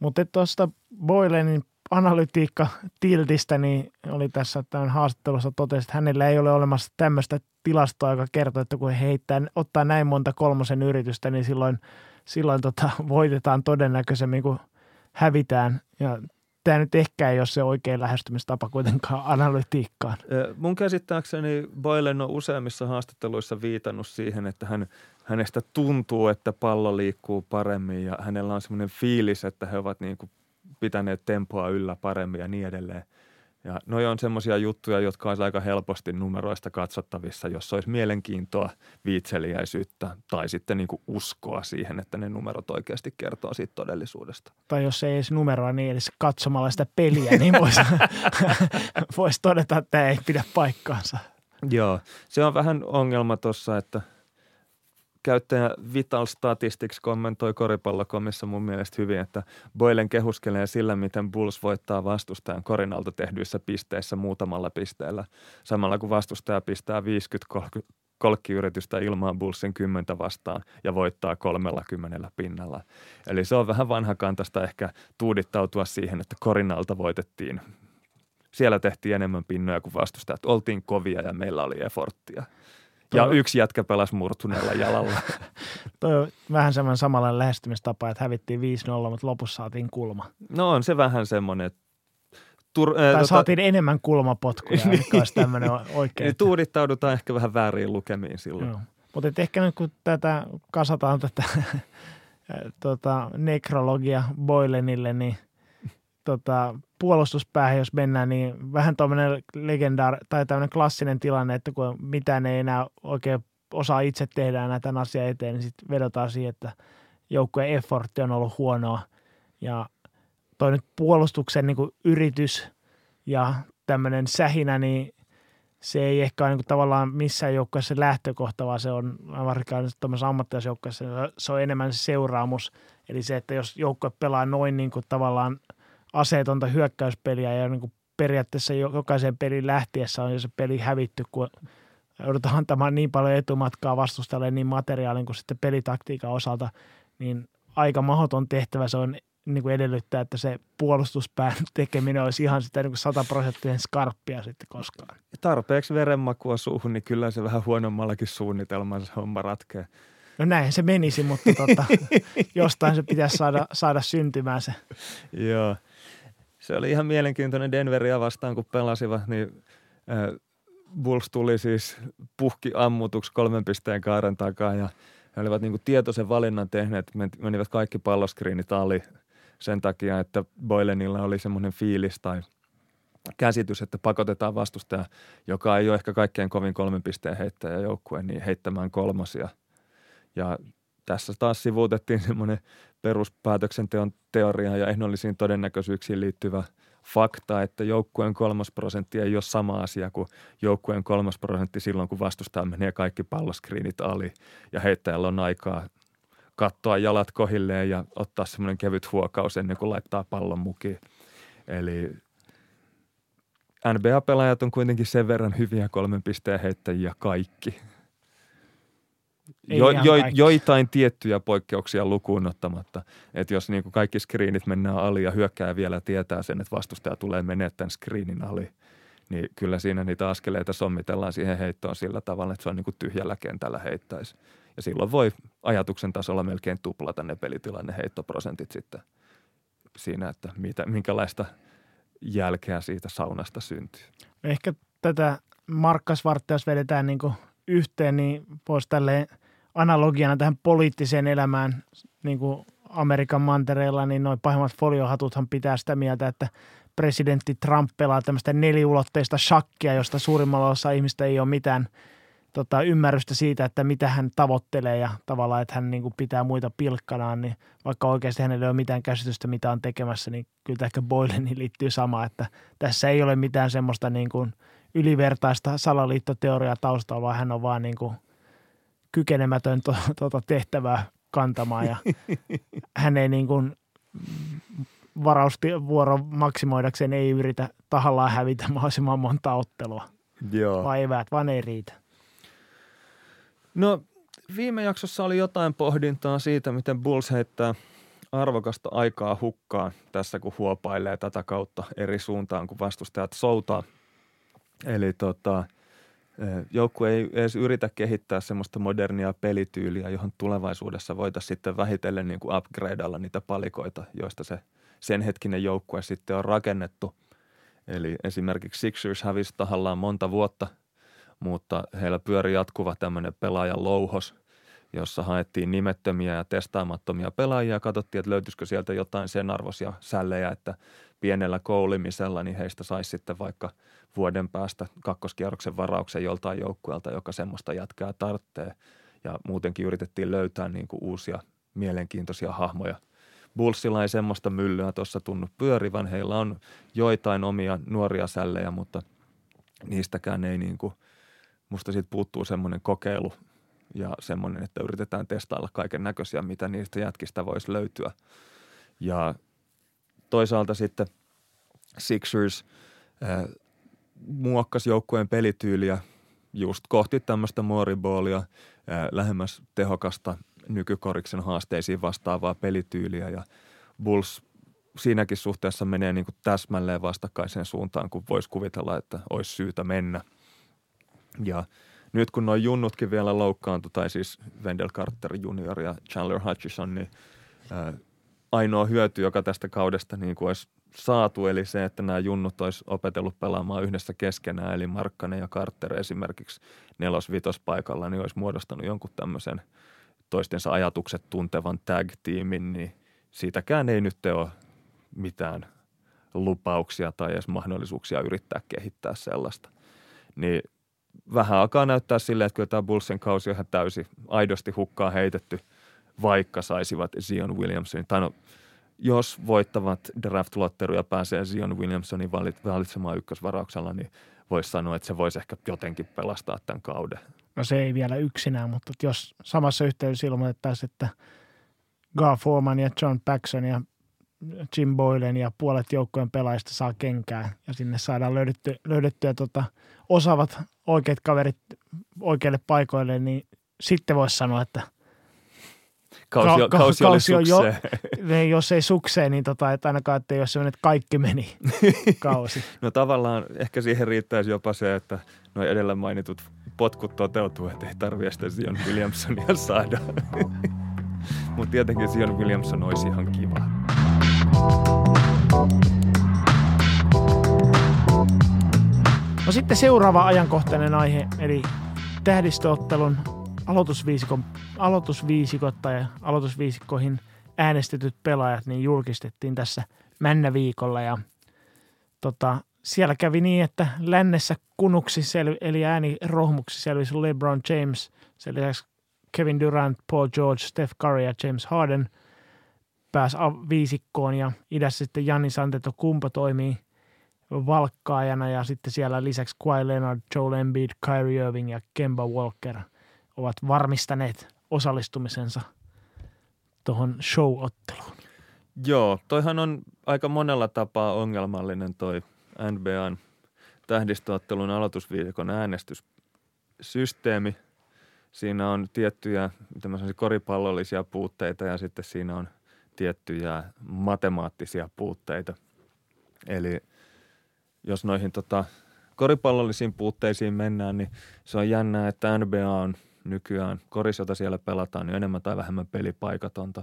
Mutta tuosta Boylenin analytiikka tiltistä, niin oli tässä tämän haastattelussa totesi, että hänellä ei ole olemassa tämmöistä tilastoa, joka kertoo, että kun he heittää, ottaa näin monta kolmosen yritystä, niin silloin, silloin tota, voitetaan todennäköisemmin, kun hävitään. Ja tämä nyt ehkä ei ole se oikea lähestymistapa kuitenkaan analytiikkaan. Mun käsittääkseni Boylen on useimmissa haastatteluissa viitannut siihen, että hän, hänestä tuntuu, että pallo liikkuu paremmin ja hänellä on semmoinen fiilis, että he ovat niin kuin pitäneet tempoa yllä paremmin ja niin edelleen – ja noi on semmoisia juttuja, jotka olisi aika helposti numeroista katsottavissa, jos olisi mielenkiintoa, viitseliäisyyttä tai sitten niin kuin uskoa siihen, että ne numerot oikeasti kertoo siitä todellisuudesta. Tai jos ei edes numeroa, niin edes katsomalla sitä peliä, niin voisi vois todeta, että tämä ei pidä paikkaansa. Joo, se on vähän ongelma tuossa, että – käyttäjä Vital Statistics kommentoi koripallokomissa mun mielestä hyvin, että Boylen kehuskelee sillä, miten Bulls voittaa vastustajan korinalta tehdyissä pisteissä muutamalla pisteellä. Samalla kun vastustaja pistää 50 kolkkiyritystä ilmaan Bullsin kymmentä vastaan ja voittaa 30 pinnalla. Eli se on vähän vanhakantasta ehkä tuudittautua siihen, että korinalta voitettiin. Siellä tehtiin enemmän pinnoja kuin vastustajat. Oltiin kovia ja meillä oli Ja yksi jätkä pelasi murtuneella jalalla. Toi on vähän semmoinen samanlainen lähestymistapa, että hävittiin 5-0, mutta lopussa saatiin kulma. No on se vähän semmoinen, että Tur, tai tota, saatiin enemmän kulmapotkuja, niin, mikä olisi tämmöinen oikein. Niin tuudittaudutaan ehkä vähän väärin lukemiin silloin. Joo. Mutta ehkä nyt kun tätä kasataan tätä tota, nekrologia Boylenille, niin – tota, puolustuspäähän, jos mennään, niin vähän tuommoinen legendaar tai tämmöinen klassinen tilanne, että kun mitään ei enää oikein osaa itse tehdä enää tämän asian eteen, niin sitten vedotaan siihen, että joukkueen effortti on ollut huonoa. Ja toi nyt puolustuksen niin kuin yritys ja tämmöinen sähinä, niin se ei ehkä ole niin kuin tavallaan missään joukkueessa lähtökohta, vaan se on varsinkaan tuommoisessa ammattilaisjoukkueessa, se on enemmän se seuraamus. Eli se, että jos joukkue pelaa noin niin kuin tavallaan – aseetonta hyökkäyspeliä ja niin kuin periaatteessa jokaisen pelin lähtiessä on jo se peli hävitty, kun joudutaan antamaan niin paljon etumatkaa vastustajalle niin materiaalin kuin sitten pelitaktiikan osalta, niin aika mahdoton tehtävä se on niin kuin edellyttää, että se puolustuspään tekeminen olisi ihan sitä niin sataprosenttisen skarppia sitten koskaan. Tarpeeksi verenmakua suuhun, niin kyllä se vähän huonommallakin suunnitelmalla se homma ratkeaa. No näin se menisi, mutta tota, jostain se pitäisi saada, saada syntymään se. Joo se oli ihan mielenkiintoinen Denveria vastaan, kun pelasivat, niin Bulls tuli siis puhki ammutuksi kolmen pisteen kaaren takaa ja he olivat niin tietoisen valinnan tehneet, menivät kaikki palloskriinit ali sen takia, että Boylenilla oli semmoinen fiilis tai käsitys, että pakotetaan vastustaja, joka ei ole ehkä kaikkein kovin kolmen pisteen heittäjä joukkue, niin heittämään kolmosia. Ja tässä taas sivuutettiin semmoinen peruspäätöksenteon teoria ja ehdollisiin todennäköisyyksiin liittyvä fakta, että joukkueen kolmas prosentti ei ole sama asia kuin joukkueen kolmas prosentti silloin, kun vastustaja menee kaikki palloskriinit ali ja heittäjällä on aikaa katsoa jalat kohilleen ja ottaa semmoinen kevyt huokaus ennen kuin laittaa pallon mukiin. Eli NBA-pelaajat on kuitenkin sen verran hyviä kolmen pisteen heittäjiä kaikki. Jo, jo, joitain tiettyjä poikkeuksia lukuun ottamatta. Että jos niin kuin kaikki screenit mennään ali ja hyökkää vielä tietää sen, että vastustaja tulee menee tämän screenin ali, niin kyllä siinä niitä askeleita sommitellaan siihen heittoon sillä tavalla, että se on niin kuin tyhjällä kentällä heittäisi. Ja silloin voi ajatuksen tasolla melkein tuplata ne pelitilanne heittoprosentit sitten siinä, että mitä, minkälaista jälkeä siitä saunasta syntyy. Ehkä tätä markkasvarttia, jos vedetään niin yhteen, niin voisi tälleen analogiana tähän poliittiseen elämään niin kuin Amerikan mantereella, niin noin pahimmat foliohatuthan pitää sitä mieltä, että presidentti Trump pelaa tämmöistä neliulotteista shakkia, josta suurimmalla osa ihmistä ei ole mitään tota, ymmärrystä siitä, että mitä hän tavoittelee ja tavallaan, että hän niin kuin pitää muita pilkkanaan, niin vaikka oikeasti hänellä ei ole mitään käsitystä, mitä on tekemässä, niin kyllä ehkä Boyleniin liittyy sama, että tässä ei ole mitään semmoista niin kuin ylivertaista salaliittoteoriaa taustalla, vaan hän on vaan niin kuin kykenemätön to, tuota tehtävää kantamaan ja hän ei niin kuin varaustivuoro maksimoidakseen ei yritä tahallaan hävitä mahdollisimman monta ottelua. Joo. Vai eväät vaan ei riitä. No viime jaksossa oli jotain pohdintaa siitä, miten Bulls heittää arvokasta aikaa hukkaan tässä, kun huopailee tätä kautta eri suuntaan, kun vastustajat soutaa. Eli tota, joukkue ei edes yritä kehittää semmoista modernia pelityyliä, johon tulevaisuudessa voitaisiin sitten vähitellen niin kuin upgradealla niitä palikoita, joista se sen hetkinen joukkue sitten on rakennettu. Eli esimerkiksi Sixers hävisi tahallaan monta vuotta – mutta heillä pyöri jatkuva tämmöinen pelaajan louhos, jossa haettiin nimettömiä ja testaamattomia pelaajia. Katsottiin, että löytyisikö sieltä jotain sen arvoisia sällejä, että pienellä koulimisella niin heistä saisi sitten vaikka vuoden päästä kakkoskierroksen varauksen joltain joukkueelta, joka semmoista jatkaa tarvitsee. Ja muutenkin yritettiin löytää niin kuin uusia mielenkiintoisia hahmoja. Bullsilla ei semmoista myllyä tuossa tunnu pyörivän. Heillä on joitain omia nuoria sällejä, mutta niistäkään ei niin kuin – musta siitä puuttuu semmoinen kokeilu ja semmoinen, että yritetään testailla kaiken näköisiä, mitä niistä jätkistä voisi löytyä. Ja toisaalta sitten Sixers äh, muokkasi joukkueen pelityyliä just kohti tämmöistä mooriboolia, äh, lähemmäs tehokasta nykykoriksen haasteisiin vastaavaa pelityyliä ja Bulls siinäkin suhteessa menee niin kuin täsmälleen vastakkaiseen suuntaan, kun voisi kuvitella, että olisi syytä mennä – ja nyt kun noin junnutkin vielä loukkaantu, tai siis Wendell Carter Junior ja Chandler Hutchison, niin ää, ainoa hyöty, joka tästä kaudesta niin kuin olisi saatu, eli se, että nämä junnut olisi opetellut pelaamaan yhdessä keskenään, eli Markkanen ja Carter esimerkiksi nelos-vitospaikalla, niin olisi muodostanut jonkun tämmöisen toistensa ajatukset tuntevan tag-tiimin, niin siitäkään ei nyt ole mitään lupauksia tai edes mahdollisuuksia yrittää kehittää sellaista. Niin vähän alkaa näyttää silleen, että kyllä tämä Bullsen kausi on ihan täysin aidosti hukkaa heitetty, vaikka saisivat Zion Williamsonin. Tai no, jos voittavat draft-lotteru ja pääsee Zion Williamsonin valitsemaan ykkösvarauksella, niin voisi sanoa, että se voisi ehkä jotenkin pelastaa tämän kauden. No se ei vielä yksinään, mutta jos samassa yhteydessä ilmoitettaisiin, että Gar Foreman ja John Paxson ja Jim Boylen ja puolet joukkojen pelaajista saa kenkää ja sinne saadaan löydettyä, löydettyä tota, osaavat oikeat kaverit oikeille paikoille, niin sitten voisi sanoa, että kausi, ka- kausi, kausi on jo, niin jos ei sukseen, niin tota, että ainakaan, että jos se että kaikki meni kausi. no tavallaan ehkä siihen riittäisi jopa se, että nuo edellä mainitut potkut toteutuu, että ei tarvitse sitä Zion Williamsonia saada. Mutta tietenkin Zion Williamson olisi ihan kiva. No sitten seuraava ajankohtainen aihe, eli tähdistöottelun aloitusviisikon, aloitusviisikot tai aloitusviisikkoihin äänestetyt pelaajat niin julkistettiin tässä männä viikolla ja tota, siellä kävi niin, että lännessä kunuksi selvi, eli ääni rohmuksi selvisi LeBron James, sen lisäksi Kevin Durant, Paul George, Steph Curry ja James Harden pääsi viisikkoon ja idässä sitten Janni Santeto Kumpa toimii valkkaajana ja sitten siellä lisäksi Kawhi Leonard, Joel Embiid, Kyrie Irving ja Kemba Walker ovat varmistaneet osallistumisensa tuohon show-otteluun. Joo, toihan on aika monella tapaa ongelmallinen toi NBAn tähdistöottelun aloitusviikon äänestyssysteemi. Siinä on tiettyjä koripallollisia puutteita ja sitten siinä on tiettyjä matemaattisia puutteita. Eli jos noihin tota, koripallollisiin puutteisiin mennään, niin se on jännää, että NBA on nykyään koris, jota siellä pelataan, niin enemmän tai vähemmän pelipaikatonta.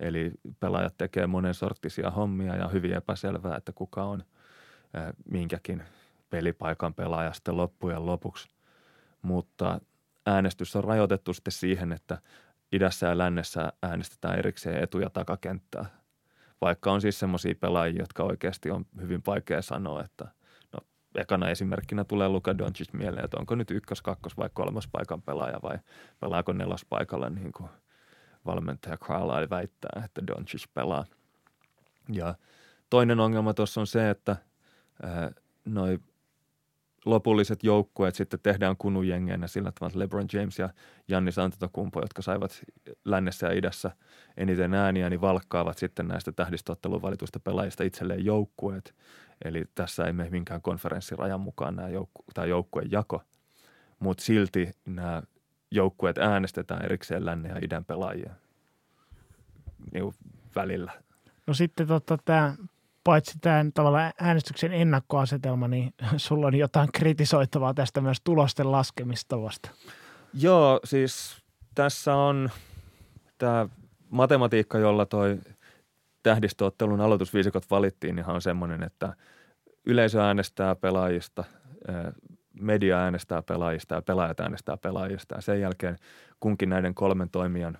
Eli pelaajat tekee monen sorttisia hommia ja hyvin epäselvää, että kuka on minkäkin pelipaikan pelaaja sitten loppujen lopuksi. Mutta äänestys on rajoitettu sitten siihen, että idässä ja lännessä äänestetään erikseen etu- ja takakenttää. Vaikka on siis semmoisia pelaajia, jotka oikeasti on hyvin vaikea sanoa, että ekana esimerkkinä tulee Luka Doncic mieleen, että onko nyt ykkös, kakkos vai kolmas paikan pelaaja vai pelaako nelospaikalla niin kuin valmentaja Carlisle väittää, että Doncic pelaa. Ja toinen ongelma tuossa on se, että noin lopulliset joukkueet sitten tehdään kunujengeenä sillä tavalla, LeBron James ja Jannis Antetokumpo, jotka saivat lännessä ja idässä eniten ääniä, niin valkkaavat sitten näistä tähdistottelun valituista pelaajista itselleen joukkueet. Eli tässä ei mene minkään konferenssirajan mukaan nämä joukku, tämä joukkueen jako, mutta silti nämä joukkueet äänestetään erikseen lännen ja idän pelaajia niin välillä. No sitten tota, tämä paitsi tämän tavallaan äänestyksen ennakkoasetelma, niin sulla on jotain kritisoittavaa tästä myös tulosten laskemistavasta. Joo, siis tässä on tämä matematiikka, jolla toi tähdistöottelun aloitusviisikot valittiin, niin on semmoinen, että yleisö äänestää pelaajista, media äänestää pelaajista ja pelaajat äänestää pelaajista. Ja sen jälkeen kunkin näiden kolmen toimijan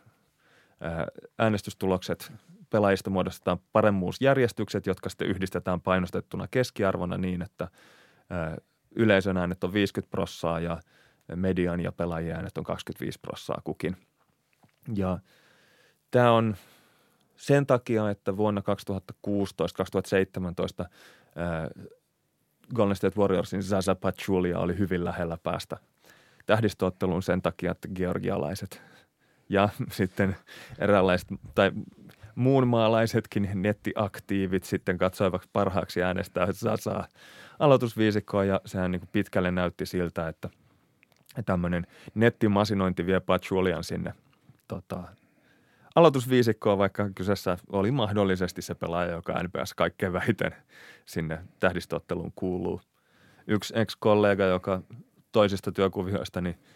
äänestystulokset pelaajista muodostetaan paremmuusjärjestykset, jotka sitten yhdistetään painostettuna keskiarvona niin, että yleisön äänet on 50 prossaa ja median ja pelaajien äänet on 25 prossaa kukin. Ja tämä on sen takia, että vuonna 2016-2017 Golden State Warriorsin Zaza Pachulia oli hyvin lähellä päästä tähdistöotteluun sen takia, että georgialaiset ja sitten eräänlaiset tai muunmaalaisetkin nettiaktiivit sitten katsoivat parhaaksi äänestää Zasaa aloitusviisikkoa ja sehän niin pitkälle näytti siltä, että tämmöinen nettimasinointi vie Pachulian sinne tota, aloitusviisikkoa, vaikka kyseessä oli mahdollisesti se pelaaja, joka NPS kaikkein vähiten sinne tähdistotteluun kuuluu. Yksi ex-kollega, joka toisista työkuvioista, niin –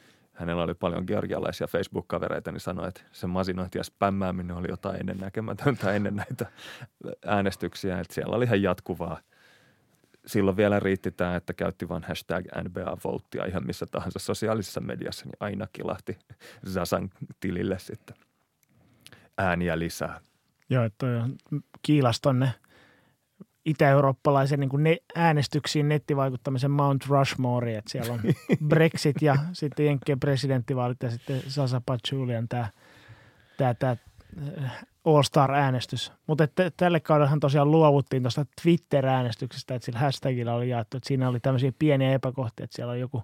hänellä oli paljon georgialaisia Facebook-kavereita, niin sanoi, että se masinointi ja spämmääminen oli jotain ennennäkemätöntä ennen näitä äänestyksiä, että siellä oli ihan jatkuvaa. Silloin vielä riitti tämä, että käytti vain hashtag NBA ihan missä tahansa sosiaalisessa mediassa, niin aina kilahti Zasan tilille sitten ääniä lisää. Joo, että kiilas tonne itä-eurooppalaisen niin kuin ne, äänestyksiin nettivaikuttamisen Mount Rushmore, että siellä on Brexit ja sitten Jenkkien presidenttivaalit ja sitten Sasa Pachulian tämä, tämä, tämä All-Star-äänestys. Mutta tälle kaudellahan tosiaan luovuttiin tuosta Twitter-äänestyksestä, että sillä hashtagilla oli jaettu, että siinä oli tämmöisiä pieniä epäkohtia, että siellä on joku,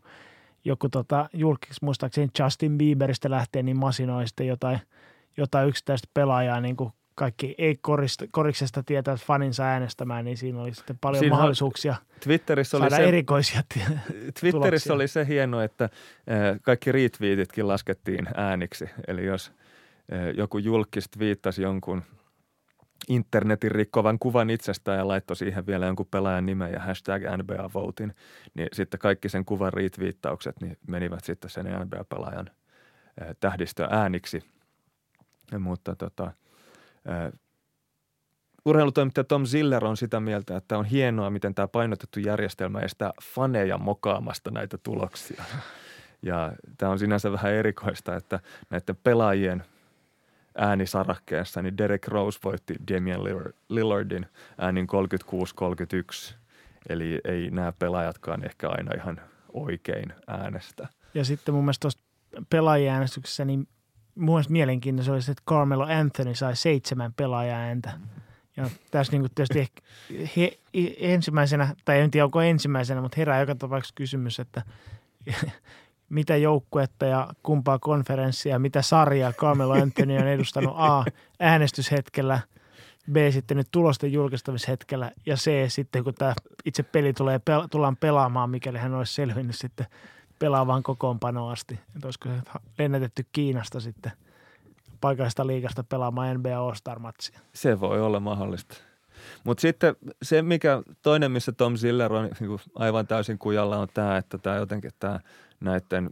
joku tota, julkiksi muistaakseni Justin Bieberistä lähtee, niin masinoi sitten jotain, jotain yksittäistä pelaajaa niin kuin kaikki ei koriksesta tietää faninsa äänestämään, niin siinä oli sitten paljon siinä mahdollisuuksia Twitterissä oli saada se, erikoisia Twitterissä tuloksia. oli se hieno, että kaikki retweetitkin laskettiin ääniksi. Eli jos joku julkis viittasi jonkun internetin rikkovan kuvan itsestään ja laittoi siihen vielä jonkun pelaajan nimen ja hashtag NBA Votin, niin sitten kaikki sen kuvan retweettaukset niin menivät sitten sen NBA-pelaajan tähdistö ääniksi. Mutta tota – Urheilutoimittaja Tom Ziller on sitä mieltä, että on hienoa, miten tämä painotettu järjestelmä estää faneja mokaamasta näitä tuloksia. Ja tämä on sinänsä vähän erikoista, että näiden pelaajien äänisarakkeessa, niin Derek Rose voitti Damian Lillardin äänin 36-31. Eli ei nämä pelaajatkaan ehkä aina ihan oikein äänestä. Ja sitten mun mielestä tuossa pelaajien äänestyksessä, niin mun mielenkiintoista oli se, että Carmelo Anthony sai seitsemän pelaaja ääntä. Ja tässä niin tietysti ehkä he, ensimmäisenä, tai en tiedä onko ensimmäisenä, mutta herää joka tapauksessa kysymys, että mitä joukkuetta ja kumpaa konferenssia, mitä sarjaa Carmelo Anthony on edustanut A äänestyshetkellä, B sitten nyt tulosten julkistamishetkellä ja C sitten kun tämä itse peli tulee, tullaan pelaamaan, mikäli hän olisi selvinnyt sitten pelaavaan kokoonpanoon asti. Että olisiko se lennätetty Kiinasta sitten paikallista liikasta pelaamaan NBA All-Star-matsia. Se voi olla mahdollista. Mutta sitten se, mikä toinen, missä Tom Ziller on niin aivan täysin kujalla, on tämä, että tämä jotenkin tämä näiden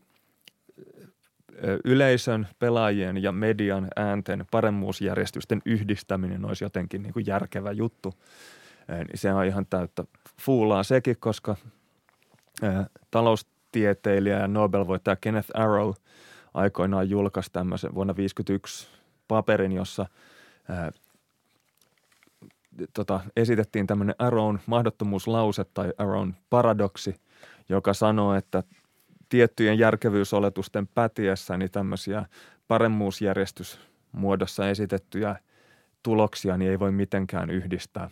yleisön, pelaajien ja median äänten paremmuusjärjestysten yhdistäminen olisi jotenkin niin kuin järkevä juttu. Niin se on ihan täyttä fuulaa sekin, koska taloustieteilijä ja Nobel-voittaja Kenneth Arrow aikoinaan julkaisi tämmöisen vuonna 1951 paperin, jossa ää, tota, esitettiin tämmöinen Arrown mahdottomuuslause tai Arrown paradoksi, joka sanoo, että tiettyjen järkevyysoletusten pätiessä niin tämmöisiä paremmuusjärjestysmuodossa esitettyjä tuloksia niin ei voi mitenkään yhdistää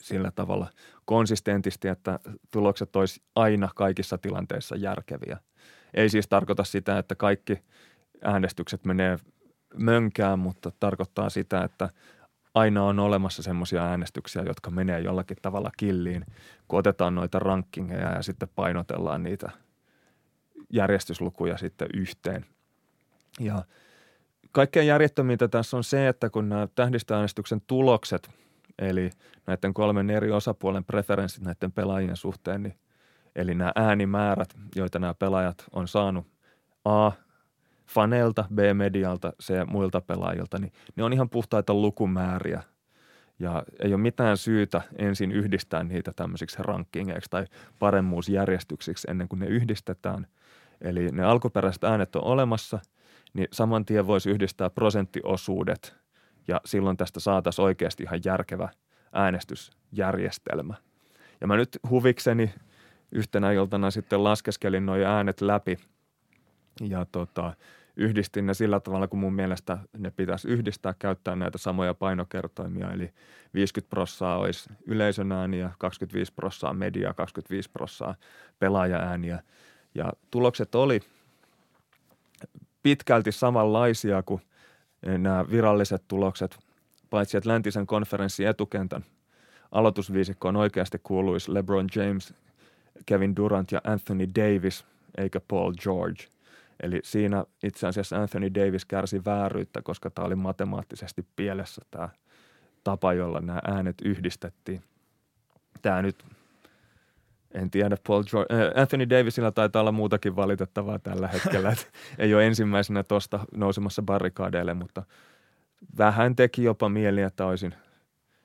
sillä tavalla konsistentisti, että tulokset olisi aina kaikissa tilanteissa järkeviä. Ei siis tarkoita sitä, että kaikki äänestykset menee mönkään, mutta tarkoittaa sitä, että aina on olemassa semmoisia äänestyksiä, jotka menee jollakin tavalla killiin, kun otetaan noita rankingeja ja sitten painotellaan niitä järjestyslukuja sitten yhteen. Ja kaikkein järjettömintä tässä on se, että kun nämä tähdistöäänestyksen tulokset, eli näiden kolmen eri osapuolen preferenssit näiden pelaajien suhteen, niin, eli nämä äänimäärät, joita nämä pelaajat on saanut A, faneilta, B-medialta, C, muilta pelaajilta, niin ne on ihan puhtaita lukumääriä. Ja ei ole mitään syytä ensin yhdistää niitä tämmöisiksi rankingeiksi tai paremmuusjärjestyksiksi ennen kuin ne yhdistetään. Eli ne alkuperäiset äänet on olemassa, niin saman tien voisi yhdistää prosenttiosuudet ja silloin tästä saataisiin oikeasti ihan järkevä äänestysjärjestelmä. Ja mä nyt huvikseni yhtenä iltana sitten laskeskelin nuo äänet läpi ja tota, yhdistin ne sillä tavalla, kun mun mielestä ne pitäisi yhdistää, käyttää näitä samoja painokertoimia. Eli 50 prossaa olisi yleisön ääniä, 25 prossaa media, 25 prossaa pelaaja-ääniä. Ja tulokset oli pitkälti samanlaisia kuin nämä viralliset tulokset, paitsi että läntisen konferenssin etukentän aloitusviisikkoon oikeasti kuuluisi LeBron James, Kevin Durant ja Anthony Davis, eikä Paul George – Eli siinä itse asiassa Anthony Davis kärsi vääryyttä, koska tämä oli matemaattisesti pielessä tämä tapa, jolla nämä äänet yhdistettiin. Tämä nyt, en tiedä, Paul George, äh, Anthony Davisilla taitaa olla muutakin valitettavaa tällä hetkellä. että ei ole ensimmäisenä tuosta nousemassa barrikaadeille, mutta vähän teki jopa mieli, että olisin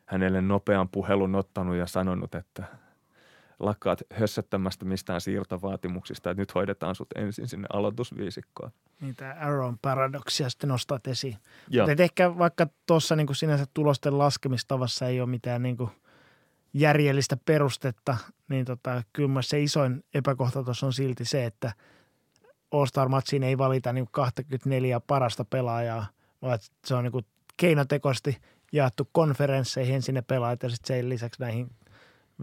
hänelle nopean puhelun ottanut ja sanonut, että – lakkaat hössöttämästä mistään siirtovaatimuksista, että nyt hoidetaan sut ensin sinne aloitusviisikkoon. Niin tämä Arrown paradoksia sitten nostat esiin. Mutta ehkä vaikka tuossa niin sinänsä tulosten laskemistavassa ei ole mitään niin kuin järjellistä perustetta, niin tota, kyllä se isoin epäkohta tuossa on silti se, että All-Star-matsiin ei valita niin 24 parasta pelaajaa, vaan se on niin keinotekoisesti jaettu konferensseihin sinne pelaajat ja sitten sen lisäksi näihin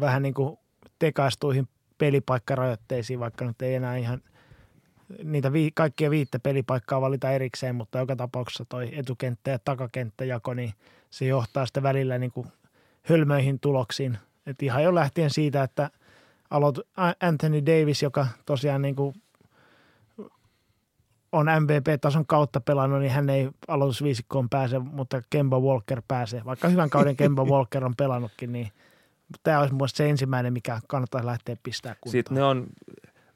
vähän niin kuin tekaistuihin pelipaikkarajoitteisiin, vaikka nyt ei enää ihan niitä vi, kaikkia viittä pelipaikkaa valita erikseen, mutta joka tapauksessa toi etukenttä ja takakenttäjako, niin se johtaa sitten välillä niin kuin hölmöihin tuloksiin. Et ihan jo lähtien siitä, että aloit Anthony Davis, joka tosiaan niin kuin on MVP-tason kautta pelannut, niin hän ei aloitusviisikkoon pääse, mutta Kemba Walker pääsee. Vaikka hyvän kauden Kemba Walker on pelannutkin, niin tämä olisi mun se ensimmäinen, mikä kannattaa lähteä pistää kuntoon. Sitten ne on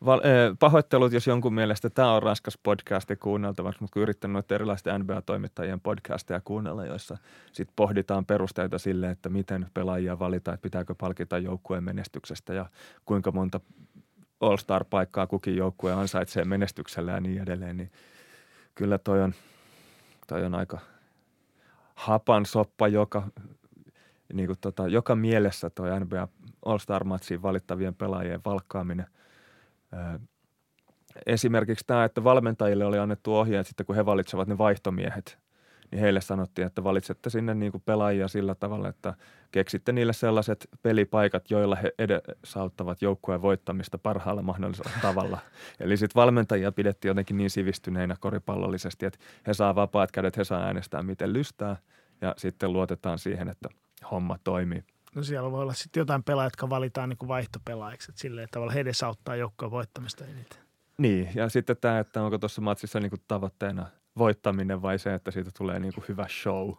val- pahoittelut, jos jonkun mielestä tämä on raskas podcast kuunneltavaksi, mutta yrittänyt noita erilaisten NBA-toimittajien podcasteja kuunnella, joissa sit pohditaan perusteita sille, että miten pelaajia valitaan, että pitääkö palkita joukkueen menestyksestä ja kuinka monta All-Star-paikkaa kukin joukkue ansaitsee menestyksellä ja niin edelleen, niin kyllä toi on, toi on aika hapan soppa, joka niin kuin tota, joka mielessä tuo NBA All-Star-matsiin valittavien pelaajien valkkaaminen. Esimerkiksi tämä, että valmentajille oli annettu ohjeet sitten, kun he valitsevat ne vaihtomiehet, niin heille sanottiin, että valitsette sinne niin kuin pelaajia sillä tavalla, että keksitte niille sellaiset pelipaikat, joilla he edesauttavat joukkueen voittamista parhaalla mahdollisella tavalla. Eli sitten valmentajia pidettiin jotenkin niin sivistyneinä koripallollisesti, että he saa vapaat kädet, he saa äänestää miten lystää ja sitten luotetaan siihen, että homma toimii. No siellä voi olla sitten jotain pelaajia, jotka valitaan niin vaihtopelaajiksi, että silleen tavalla he edesauttaa joukkoa voittamista eniten. Niin, ja sitten tämä, että onko tuossa matsissa niin tavoitteena voittaminen vai se, että siitä tulee niin hyvä show.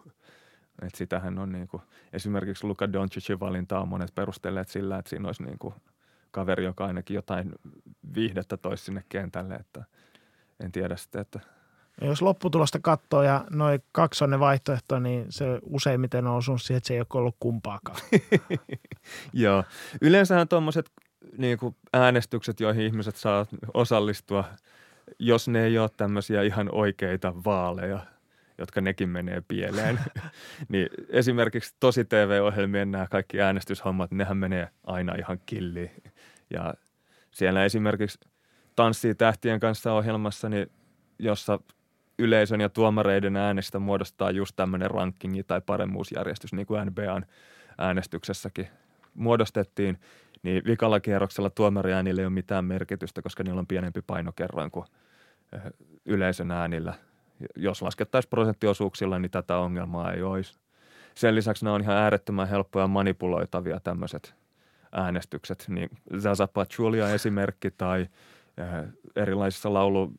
Et sitähän on niin kuin, esimerkiksi Luka Doncicin valinta on monet perustelleet sillä, että siinä olisi niin kuin kaveri, joka ainakin jotain viihdettä toisi sinne kentälle, että en tiedä sitten, että – jos lopputulosta katsoo ja noin kaksi on ne vaihtoehto, niin se useimmiten on osunut siihen, että se ei ole ollut kumpaakaan. Joo. Yleensähän tuommoiset niin äänestykset, joihin ihmiset saa osallistua, jos ne ei ole tämmöisiä ihan oikeita vaaleja, jotka nekin menee pieleen. niin esimerkiksi tosi TV-ohjelmien nämä kaikki äänestyshommat, nehän menee aina ihan killiin. Ja siellä esimerkiksi Tanssii tähtien kanssa ohjelmassa, niin jossa yleisön ja tuomareiden äänestä muodostaa just tämmöinen rankingi tai paremmuusjärjestys, niin kuin NBAn äänestyksessäkin muodostettiin, niin vikalla kierroksella tuomariäänillä ei ole mitään merkitystä, koska niillä on pienempi painokerroin kuin eh, yleisön äänillä. Jos laskettaisiin prosenttiosuuksilla, niin tätä ongelmaa ei olisi. Sen lisäksi ne on ihan äärettömän helppoja manipuloitavia tämmöiset äänestykset, niin Zaza Pachulia esimerkki tai eh, erilaisissa laulu,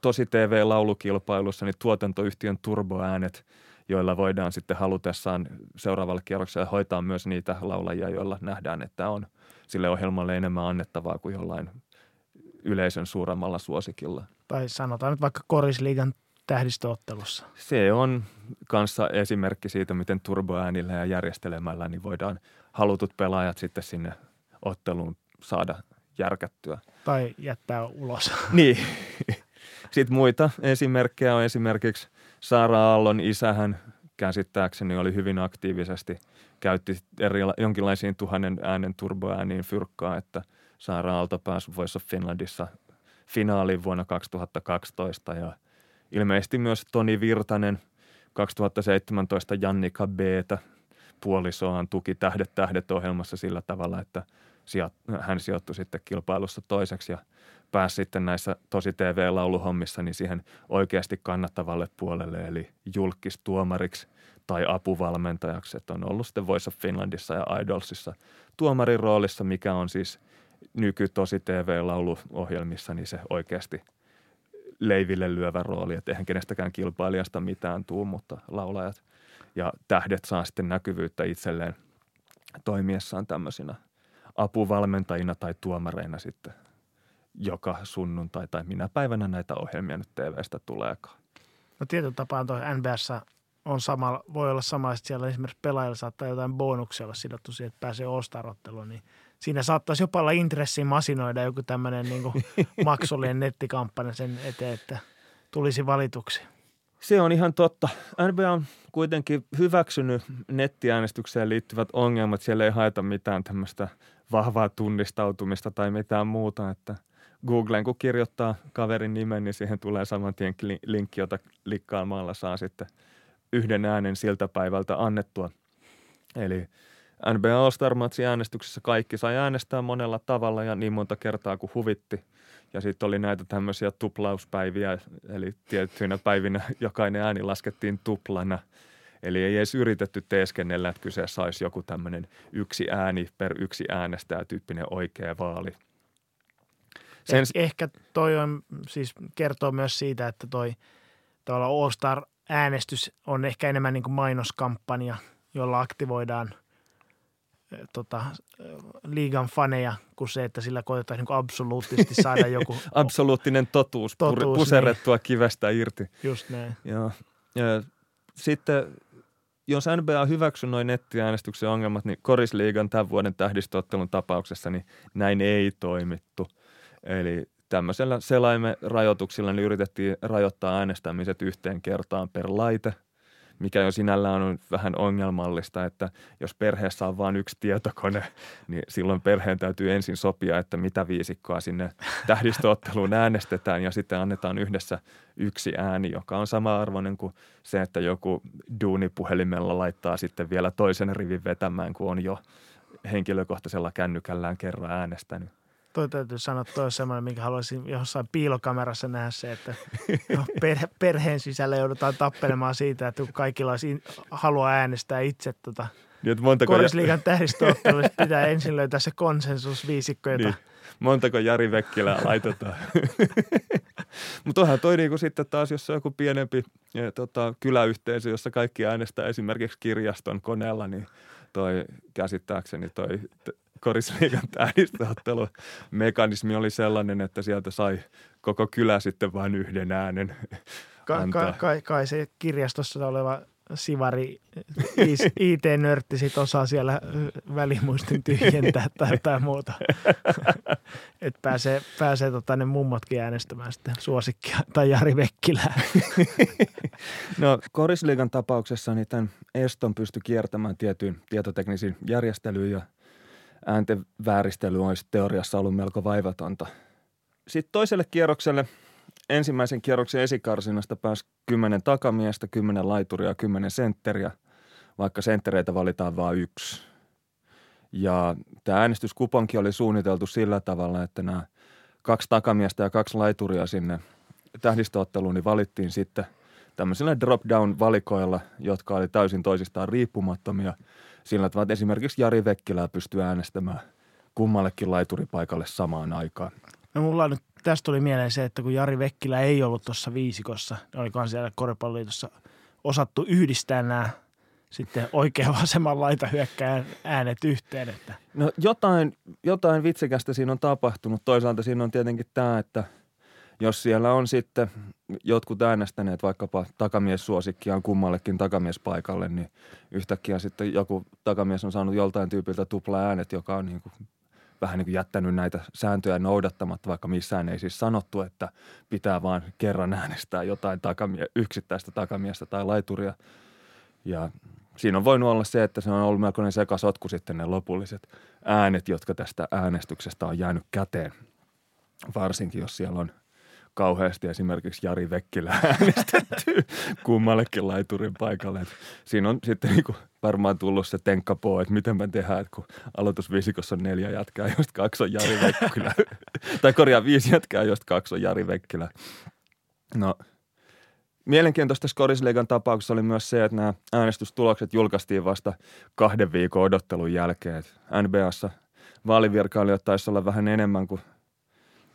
tosi TV-laulukilpailussa niin tuotantoyhtiön turboäänet, joilla voidaan sitten halutessaan seuraavalle kierrokselle hoitaa myös niitä laulajia, joilla nähdään, että on sille ohjelmalle enemmän annettavaa kuin jollain yleisön suuremmalla suosikilla. Tai sanotaan nyt vaikka Korisliigan tähdistöottelussa. Se on kanssa esimerkki siitä, miten turboäänillä ja järjestelemällä niin voidaan halutut pelaajat sitten sinne otteluun saada järkättyä. Tai jättää ulos. Niin. Sitten muita esimerkkejä on. Esimerkiksi Saara Aallon isähän käsittääkseni oli hyvin aktiivisesti, käytti eri, jonkinlaisiin tuhannen äänen turboääniin fyrkkaa, että Saara Aalto pääsi Voice of Finlandissa finaaliin vuonna 2012 ja ilmeisesti myös Toni Virtanen 2017 Jannika B-tä puolisoaan tuki Tähdet tähdet ohjelmassa sillä tavalla, että hän sijoittui sitten kilpailussa toiseksi. Ja – pääsi sitten näissä tosi TV-lauluhommissa niin siihen oikeasti kannattavalle puolelle, eli julkistuomariksi tai apuvalmentajaksi. Että on ollut sitten Voice of Finlandissa ja Idolsissa tuomarin roolissa, mikä on siis nyky tosi TV-lauluohjelmissa, niin se oikeasti leiville lyövä rooli, että eihän kenestäkään kilpailijasta mitään tuu, mutta laulajat ja tähdet saa sitten näkyvyyttä itselleen toimiessaan tämmöisinä apuvalmentajina tai tuomareina sitten joka sunnuntai tai minä päivänä näitä ohjelmia nyt TVstä tuleekaan. No tietyllä tapaa tuo NBS on sama, voi olla sama, että siellä esimerkiksi pelaajilla saattaa jotain bonuksia olla sidottu siihen, että pääsee ostarotteluun, niin siinä saattaisi jopa olla intressi masinoida joku tämmöinen niin maksullinen nettikampanja sen eteen, että tulisi valituksi. Se on ihan totta. NBA on kuitenkin hyväksynyt nettiäänestykseen liittyvät ongelmat. Siellä ei haeta mitään tämmöistä vahvaa tunnistautumista tai mitään muuta, että – Googleen, kun kirjoittaa kaverin nimen, niin siihen tulee saman tien linkki, jota likkaamalla saa sitten yhden äänen siltä päivältä annettua. Eli NBA All-Star äänestyksessä kaikki sai äänestää monella tavalla ja niin monta kertaa kuin huvitti. Ja sitten oli näitä tämmöisiä tuplauspäiviä, eli tiettyinä päivinä jokainen ääni laskettiin tuplana. Eli ei edes yritetty teeskennellä, että kyseessä olisi joku tämmöinen yksi ääni per yksi äänestäjä tyyppinen oikea vaali – sen... Eh, ehkä toi on, siis kertoo myös siitä, että toi All Star äänestys on ehkä enemmän niin kuin mainoskampanja, jolla aktivoidaan eh, tota, eh, liigan faneja kuin se, että sillä koetetaan niin absoluuttisesti saada joku... Absoluuttinen totuus, totuus puserrettua niin. kivestä irti. Just näin. Joo. Ja sitten jos NBA hyväksyy noin nettiäänestyksen ongelmat, niin Korisliigan tämän vuoden tähdistöottelun tapauksessa niin näin ei toimittu. Eli tämmöisellä selaimen rajoituksilla niin yritettiin rajoittaa äänestämiset yhteen kertaan per laite, mikä jo sinällään on vähän ongelmallista, että jos perheessä on vain yksi tietokone, niin silloin perheen täytyy ensin sopia, että mitä viisikkoa sinne tähdistöotteluun äänestetään ja sitten annetaan yhdessä yksi ääni, joka on sama arvoinen kuin se, että joku duunipuhelimella laittaa sitten vielä toisen rivin vetämään, kun on jo henkilökohtaisella kännykällään kerran äänestänyt toi täytyy sanoa, että toi on semmoinen, minkä haluaisin jossain piilokamerassa nähdä se, että no, perhe, perheen sisällä joudutaan tappelemaan siitä, että kaikilla olisi haluaa äänestää itse tota, niin, montako Korisliigan tähdistöottelussa pitää ensin löytää se konsensusviisikko, jota... Niin. Montako Jari Vekkilää laitetaan. Mutta onhan toi niinku sitten taas, jos on joku pienempi ja, tota, kyläyhteisö, jossa kaikki äänestää esimerkiksi kirjaston koneella, niin toi käsittääkseni toi korisliigan tähdistöottelu mekanismi oli sellainen, että sieltä sai koko kylä sitten vain yhden äänen ka- ka- kai, kai se kirjastossa oleva sivari IT-nörtti sit osaa siellä välimuistin tyhjentää tai jotain muuta. Että pääsee, pääsee tota, ne mummotkin äänestämään sitten suosikkia tai Jari Vekkilää. No Korisliigan tapauksessa niin tämän eston pystyi kiertämään tietyin tietoteknisiin järjestelyyn ja – äänten vääristely olisi teoriassa ollut melko vaivatonta. Sitten toiselle kierrokselle ensimmäisen kierroksen esikarsinnasta pääsi kymmenen takamiestä, kymmenen laituria ja kymmenen sentteriä, vaikka senttereitä valitaan vain yksi. Ja tämä äänestyskuponki oli suunniteltu sillä tavalla, että nämä kaksi takamiestä ja kaksi laituria sinne tähdistöotteluun niin valittiin sitten tämmöisillä drop-down-valikoilla, jotka oli täysin toisistaan riippumattomia – sillä tavalla, että esimerkiksi Jari Vekkilää pystyy äänestämään kummallekin laituripaikalle samaan aikaan. No mulla nyt tästä tuli mieleen se, että kun Jari Vekkilä ei ollut tuossa viisikossa, niin olikohan siellä Koripalloliitossa osattu yhdistää nämä sitten oikea vasemman laita hyökkää äänet yhteen. Että. No jotain, jotain vitsikästä siinä on tapahtunut. Toisaalta siinä on tietenkin tämä, että – jos siellä on sitten jotkut äänestäneet vaikkapa takamiessuosikkiaan kummallekin takamiespaikalle, niin yhtäkkiä sitten joku takamies on saanut joltain tyypiltä tupla äänet, joka on niin kuin vähän niin kuin jättänyt näitä sääntöjä noudattamatta, vaikka missään ei siis sanottu, että pitää vaan kerran äänestää jotain takamie, yksittäistä takamiestä tai laituria. Ja siinä on voinut olla se, että se on ollut melkoinen sekasotku sitten ne lopulliset äänet, jotka tästä äänestyksestä on jäänyt käteen. Varsinkin, jos siellä on – kauheasti esimerkiksi Jari Vekkilä äänestetty kummallekin laiturin paikalle. Et siinä on sitten niin varmaan tullut se tenkkapoo, että miten me tehdään, että kun aloitusviisikossa on neljä jätkää, josta kaksi on Jari Vekkilä. tai korjaa viisi jätkää, josta kaksi on Jari Vekkilä. No, mielenkiintoista Skorisliigan tapauksessa oli myös se, että nämä äänestystulokset julkaistiin vasta kahden viikon odottelun jälkeen. NBAssa vaalivirkailijoita taisi olla vähän enemmän kuin –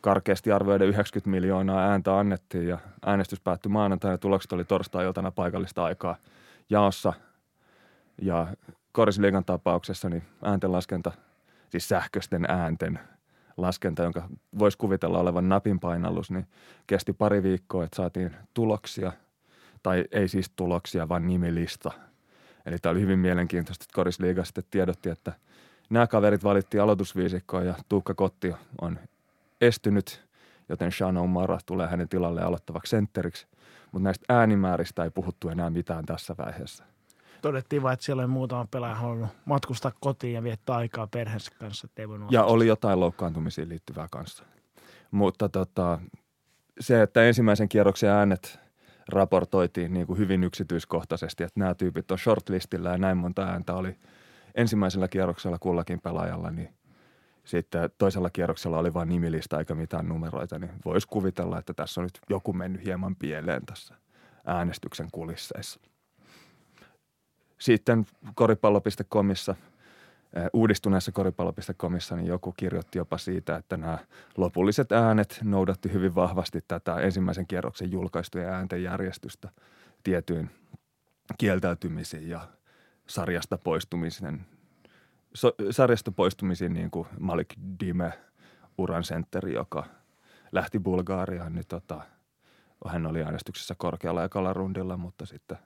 karkeasti arvioiden 90 miljoonaa ääntä annettiin ja äänestys päättyi maanantaina tulokset oli torstai-iltana paikallista aikaa jaossa. Ja Korisliigan tapauksessa niin ääntenlaskenta, siis sähköisten äänten laskenta, jonka voisi kuvitella olevan napinpainallus, niin kesti pari viikkoa, että saatiin tuloksia, tai ei siis tuloksia, vaan nimilista. Eli tämä oli hyvin mielenkiintoista, että Korisliiga sitten tiedotti, että nämä kaverit valittiin aloitusviisikkoon ja Tuukka Kotti on estynyt, joten Sean O'Mara tulee hänen tilalle aloittavaksi sentteriksi. Mutta näistä äänimääristä ei puhuttu enää mitään tässä vaiheessa. Todettiin vain, että siellä oli muutama pelaaja halunnut matkustaa kotiin ja viettää aikaa perheensä kanssa. Voinut ja oli jotain loukkaantumisiin liittyvää kanssa. Mutta tota, se, että ensimmäisen kierroksen äänet raportoitiin niin kuin hyvin yksityiskohtaisesti, että nämä tyypit on shortlistillä ja näin monta ääntä oli ensimmäisellä kierroksella kullakin pelaajalla, niin – sitten toisella kierroksella oli vain nimilista eikä mitään numeroita, niin voisi kuvitella, että tässä on nyt joku mennyt hieman pieleen tässä äänestyksen kulisseissa. Sitten koripallo.comissa, eh, uudistuneessa koripallo.comissa, niin joku kirjoitti jopa siitä, että nämä lopulliset äänet noudatti hyvin vahvasti tätä ensimmäisen kierroksen julkaistujen äänten järjestystä tietyin kieltäytymisiin ja sarjasta poistumisen so, sarjasta poistumisiin niin kuin Malik Dime, uran sentteri, joka lähti Bulgaariaan, niin tota, hän oli äänestyksessä korkealla ekalla rundilla, mutta sitten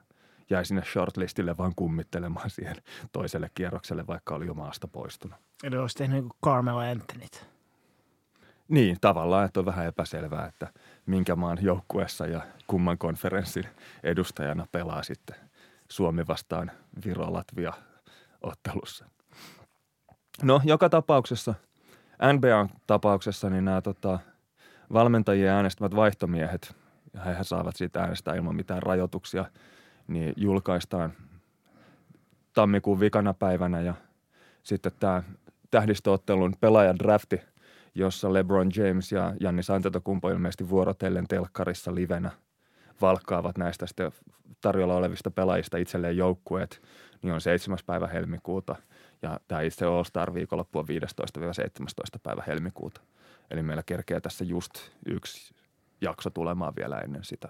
jäi sinne shortlistille vaan kummittelemaan siihen toiselle kierrokselle, vaikka oli jo maasta poistunut. Eli olisi tehnyt niin kuin Carmelo Anthonyt. Niin, tavallaan, että on vähän epäselvää, että minkä maan joukkuessa ja kumman konferenssin edustajana pelaa sitten Suomi vastaan Viro-Latvia ottelussa. No, joka tapauksessa, NBA-tapauksessa, niin nämä tota, valmentajien äänestämät vaihtomiehet, ja he saavat siitä äänestää ilman mitään rajoituksia, niin julkaistaan tammikuun vikana päivänä ja sitten tämä tähdistöottelun pelaajadrafti, jossa LeBron James ja Janni Antetokumpo ilmeisesti vuorotellen telkkarissa livenä valkkaavat näistä sitten tarjolla olevista pelaajista itselleen joukkueet, niin on 7. päivä helmikuuta ja tämä itse All Star viikonloppu on 15-17 päivä helmikuuta. Eli meillä kerkeää tässä just yksi jakso tulemaan vielä ennen sitä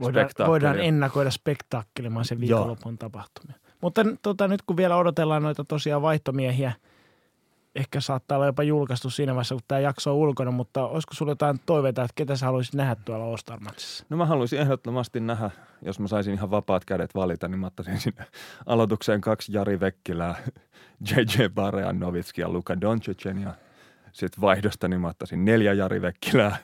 Voidaan, voidaan ennakoida spektaakkelimaisen viikonlopun tapahtumia. Mutta tota, nyt kun vielä odotellaan noita tosiaan vaihtomiehiä, ehkä saattaa olla jopa julkaistu siinä vaiheessa, kun tämä jakso on ulkona, mutta olisiko sinulla jotain toiveita, että ketä sä haluaisit nähdä tuolla all No mä haluaisin ehdottomasti nähdä, jos mä saisin ihan vapaat kädet valita, niin mä ottaisin sinne aloitukseen kaksi Jari Vekkilää, JJ Barean, Novitski ja Luka Doncicen ja sitten vaihdosta niin mä ottaisin neljä Jari Vekkilää,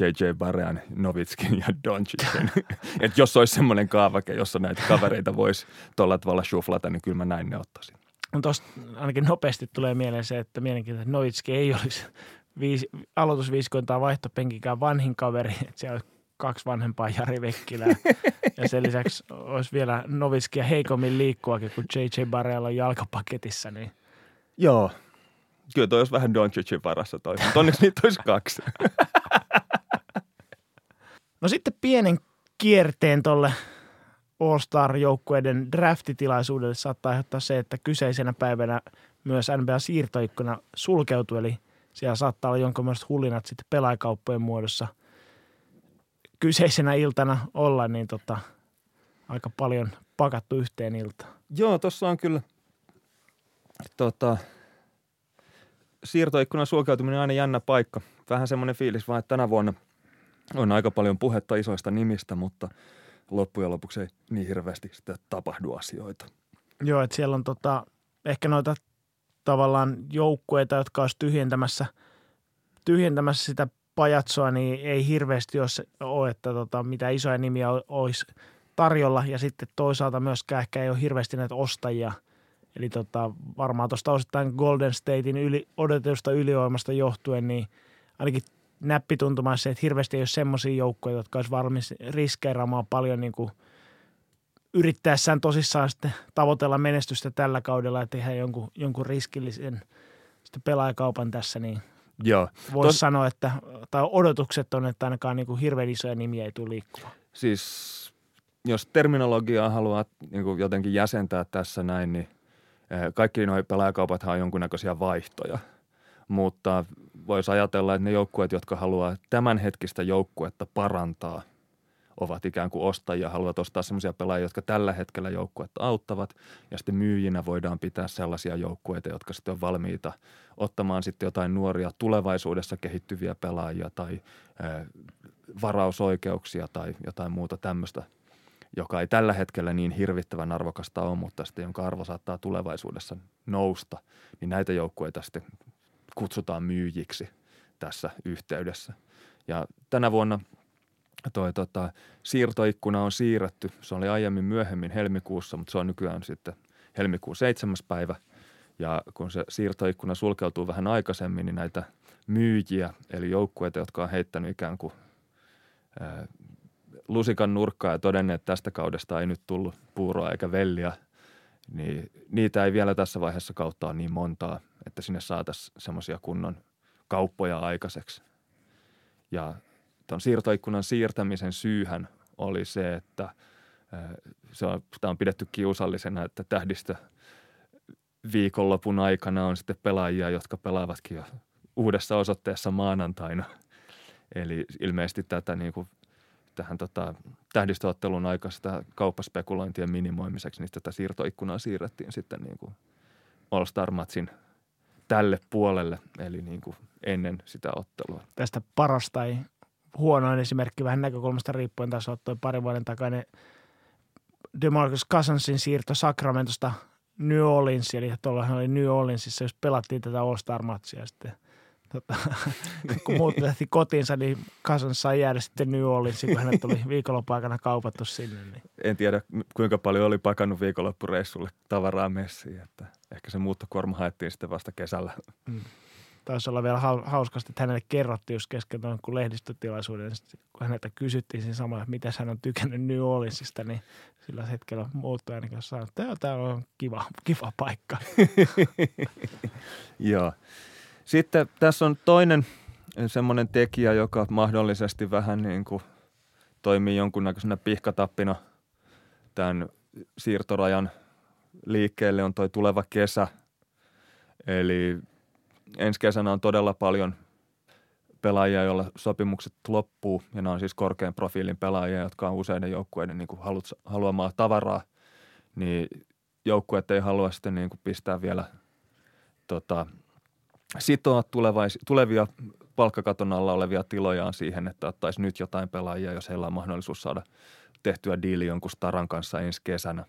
JJ Barean, Novitskin ja Doncicen. että jos olisi semmoinen kaavake, jossa näitä kavereita voisi tuolla tavalla shuflata, niin kyllä mä näin ne ottaisin. Tuosta ainakin nopeasti tulee mieleen se, että mielenkiintoista, että Novitski ei olisi viisi, aloitusviiskoin tai vaihtopenkikään vanhin kaveri, että siellä olisi kaksi vanhempaa Jari Vekkilää. ja sen lisäksi olisi vielä Novitskia heikommin liikkuakin, kun JJ Barrealla on jalkapaketissa. Niin. Joo, Kyllä toi olisi vähän Doncicin varassa toi, mutta onneksi niitä olisi kaksi. No sitten pienen kierteen tuolle All-Star-joukkueiden draftitilaisuudelle saattaa aiheuttaa se, että kyseisenä päivänä myös NBA-siirtoikkuna sulkeutuu, eli siellä saattaa olla jonkinlaiset hullinat sitten pelaajakauppojen muodossa kyseisenä iltana olla, niin tota, aika paljon pakattu yhteen iltaan. Joo, tuossa on kyllä tota, siirtoikkunan sulkeutuminen aina jännä paikka. Vähän semmoinen fiilis vaan, että tänä vuonna on aika paljon puhetta isoista nimistä, mutta loppujen lopuksi ei niin hirveästi sitä tapahdu asioita. Joo, että siellä on tota, ehkä noita tavallaan joukkueita, jotka olisi tyhjentämässä, tyhjentämässä sitä pajatsoa, niin ei hirveästi ole, että tota, mitä isoja nimiä olisi tarjolla. Ja sitten toisaalta myöskään ehkä ei ole hirveästi näitä ostajia – Eli tota, varmaan tuosta osittain Golden Statein yli, odotetusta ylivoimasta johtuen, niin ainakin näppituntumassa, että hirveästi ei ole semmoisia joukkoja, jotka olisi valmis riskeeraamaan paljon niin kuin yrittäessään tosissaan sitten tavoitella menestystä tällä kaudella ja tehdä jonkun, jonkun riskillisen sitten pelaajakaupan tässä, niin Joo. voisi Tos... sanoa, että tai odotukset on, että ainakaan niin kuin hirveän isoja nimiä ei tule liikkumaan. Siis jos terminologiaa haluaa niin kuin jotenkin jäsentää tässä näin, niin – Eh, kaikki nuo pelaajakaupathan on jonkunnäköisiä vaihtoja, mutta voisi ajatella, että ne joukkueet, jotka haluaa tämänhetkistä joukkuetta parantaa, ovat ikään kuin ostajia, haluavat ostaa sellaisia pelaajia, jotka tällä hetkellä joukkuetta auttavat, ja sitten myyjinä voidaan pitää sellaisia joukkueita, jotka sitten on valmiita ottamaan sitten jotain nuoria tulevaisuudessa kehittyviä pelaajia tai eh, varausoikeuksia tai jotain muuta tämmöistä – joka ei tällä hetkellä niin hirvittävän arvokasta ole, mutta sitten jonka arvo saattaa tulevaisuudessa nousta, niin näitä joukkueita sitten kutsutaan myyjiksi tässä yhteydessä. Ja tänä vuonna toi, tota, siirtoikkuna on siirretty. Se oli aiemmin myöhemmin helmikuussa, mutta se on nykyään sitten helmikuun 7. päivä. Ja kun se siirtoikkuna sulkeutuu vähän aikaisemmin, niin näitä myyjiä, eli joukkueita, jotka on heittänyt ikään kuin lusikan nurkkaa ja todenneet, että tästä kaudesta ei nyt tullut puuroa eikä velliä, niin niitä ei vielä tässä vaiheessa kautta ole niin montaa, että sinne saataisiin semmoisia kunnon kauppoja aikaiseksi. Ja tuon siirtoikkunan siirtämisen syyhän oli se, että se on, sitä on pidetty kiusallisena, että tähdistö viikonlopun aikana on sitten pelaajia, jotka pelaavatkin jo uudessa osoitteessa maanantaina. Eli ilmeisesti tätä niin kuin tähän tota, tähdistöottelun aikaista kauppaspekulointien minimoimiseksi, niin tätä siirtoikkunaa siirrettiin sitten niin kuin All Star-matsin tälle puolelle, eli niin kuin ennen sitä ottelua. Tästä parasta ei huonoin esimerkki vähän näkökulmasta riippuen taas ottoi pari vuoden takainen DeMarcus Cousinsin siirto Sacramentosta New Orleans, eli tuollahan oli New Orleansissa, jos pelattiin tätä All Star-matsia sitten tota, kun muut lähti kotiinsa, niin Cousins sai jäädä sitten New Orleansiin, kun hänet oli viikonloppuaikana kaupattu sinne. Niin. En tiedä, kuinka paljon oli pakannut viikonloppureissulle tavaraa messiin, että ehkä se muuttokuorma haettiin sitten vasta kesällä. Mm taisi olla vielä hauskasti, että hänelle kerrottiin just kesken tuon kun lehdistötilaisuuden, niin kun häneltä kysyttiin siinä samalla, että mitä hän on tykännyt New Orleansista, niin sillä hetkellä muuttui ainakin sanoi, että tämä on kiva, kiva paikka. Joo. Sitten tässä on toinen semmoinen tekijä, joka mahdollisesti vähän niin kuin toimii jonkunnäköisenä pihkatappina tämän siirtorajan liikkeelle on toi tuleva kesä. Eli ensi kesänä on todella paljon pelaajia, joilla sopimukset loppuu, ja nämä on siis korkean profiilin pelaajia, jotka on useiden joukkueiden niin haluamaa tavaraa, niin joukkueet ei halua sitten niin kuin pistää vielä tota, sitoa tulevais, tulevia palkkakaton alla olevia tilojaan siihen, että ottaisi nyt jotain pelaajia, jos heillä on mahdollisuus saada tehtyä diili jonkun staran kanssa ensi kesänä.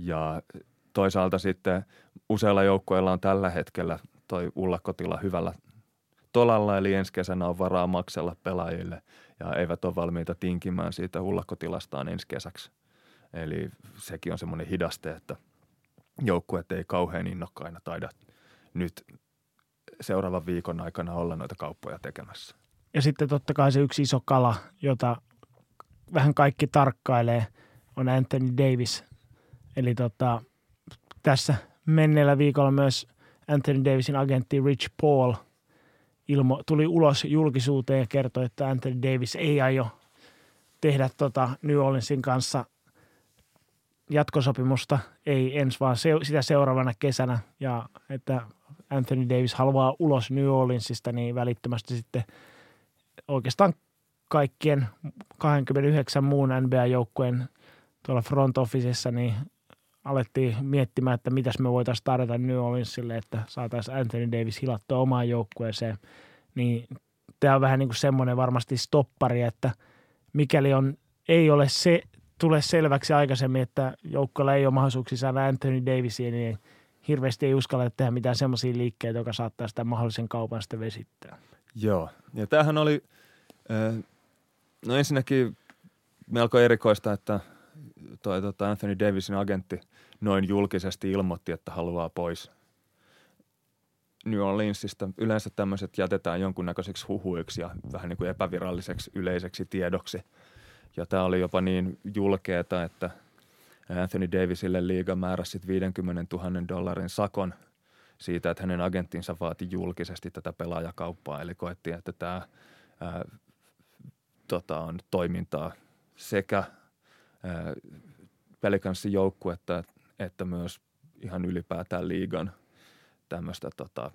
Ja toisaalta sitten useilla joukkueilla on tällä hetkellä toi ullakkotila hyvällä tolalla, eli ensi kesänä on varaa maksella pelaajille ja eivät ole valmiita tinkimään siitä ullakkotilastaan ensi kesäksi. Eli sekin on semmoinen hidaste, että joukkueet ei kauhean innokkaina taida nyt seuraavan viikon aikana olla noita kauppoja tekemässä. Ja sitten totta kai se yksi iso kala, jota vähän kaikki tarkkailee, on Anthony Davis. Eli tota, tässä menneellä viikolla myös – Anthony Davisin agentti Rich Paul ilmo, tuli ulos julkisuuteen ja kertoi, että Anthony Davis ei aio tehdä tota New Orleansin kanssa jatkosopimusta, ei ensi vaan se, sitä seuraavana kesänä. Ja että Anthony Davis haluaa ulos New Orleansista, niin välittömästi sitten oikeastaan kaikkien 29 muun NBA-joukkueen tuolla front officessa niin alettiin miettimään, että mitäs me voitaisiin tarjota New Orleansille, että saataisiin Anthony Davis hilattua omaan joukkueeseen. Niin tämä on vähän niin kuin semmoinen varmasti stoppari, että mikäli on, ei ole se, tule selväksi aikaisemmin, että joukkueella ei ole mahdollisuuksia saada Anthony Davisia, niin hirveästi ei uskalla tehdä mitään semmoisia liikkeitä, joka saattaa sitä mahdollisen kaupan sitten vesittää. Joo, ja tämähän oli, no ensinnäkin melko erikoista, että toi, tota Anthony Davisin agentti noin julkisesti ilmoitti, että haluaa pois New Orleansista. Yleensä tämmöiset jätetään jonkunnäköiseksi huhuiksi ja vähän niin kuin epäviralliseksi yleiseksi tiedoksi. Ja tämä oli jopa niin julkeeta, että Anthony Davisille liiga määräsi 50 000 dollarin sakon siitä, että hänen agenttinsa vaati julkisesti tätä pelaajakauppaa. Eli koettiin, että tämä ää, tota, on toimintaa sekä – Pelicansin joukkuetta, että myös ihan ylipäätään liigan tämmöistä tota,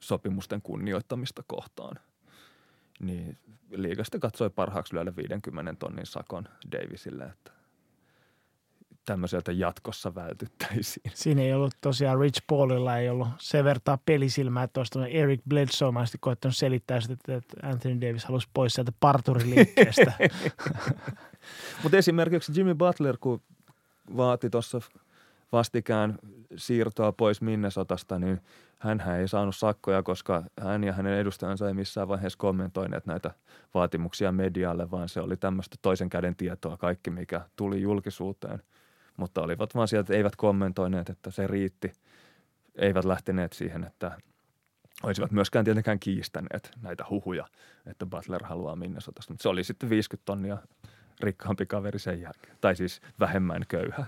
sopimusten kunnioittamista kohtaan. Niin liigasta katsoi parhaaksi lyödä 50 tonnin sakon Davisille, että tämmöiseltä jatkossa vältyttäisiin. Siinä ei ollut tosiaan Rich Paulilla ei ollut se vertaa pelisilmää, että olisi Eric Bledsoe mä koettanut selittää sitä, että Anthony Davis halusi pois sieltä parturiliikkeestä. Mutta esimerkiksi Jimmy Butler, kun vaati tuossa vastikään siirtoa pois Minnesotasta, niin hän ei saanut sakkoja, koska hän ja hänen edustajansa ei missään vaiheessa kommentoineet näitä vaatimuksia medialle, vaan se oli tämmöistä toisen käden tietoa kaikki, mikä tuli julkisuuteen. Mutta olivat vaan sieltä, eivät kommentoineet, että se riitti. Eivät lähteneet siihen, että olisivat myöskään tietenkään kiistäneet näitä huhuja, että Butler haluaa Minnesotasta. Mutta se oli sitten 50 tonnia rikkaampi kaveri sen jälkeen. Tai siis vähemmän köyhä.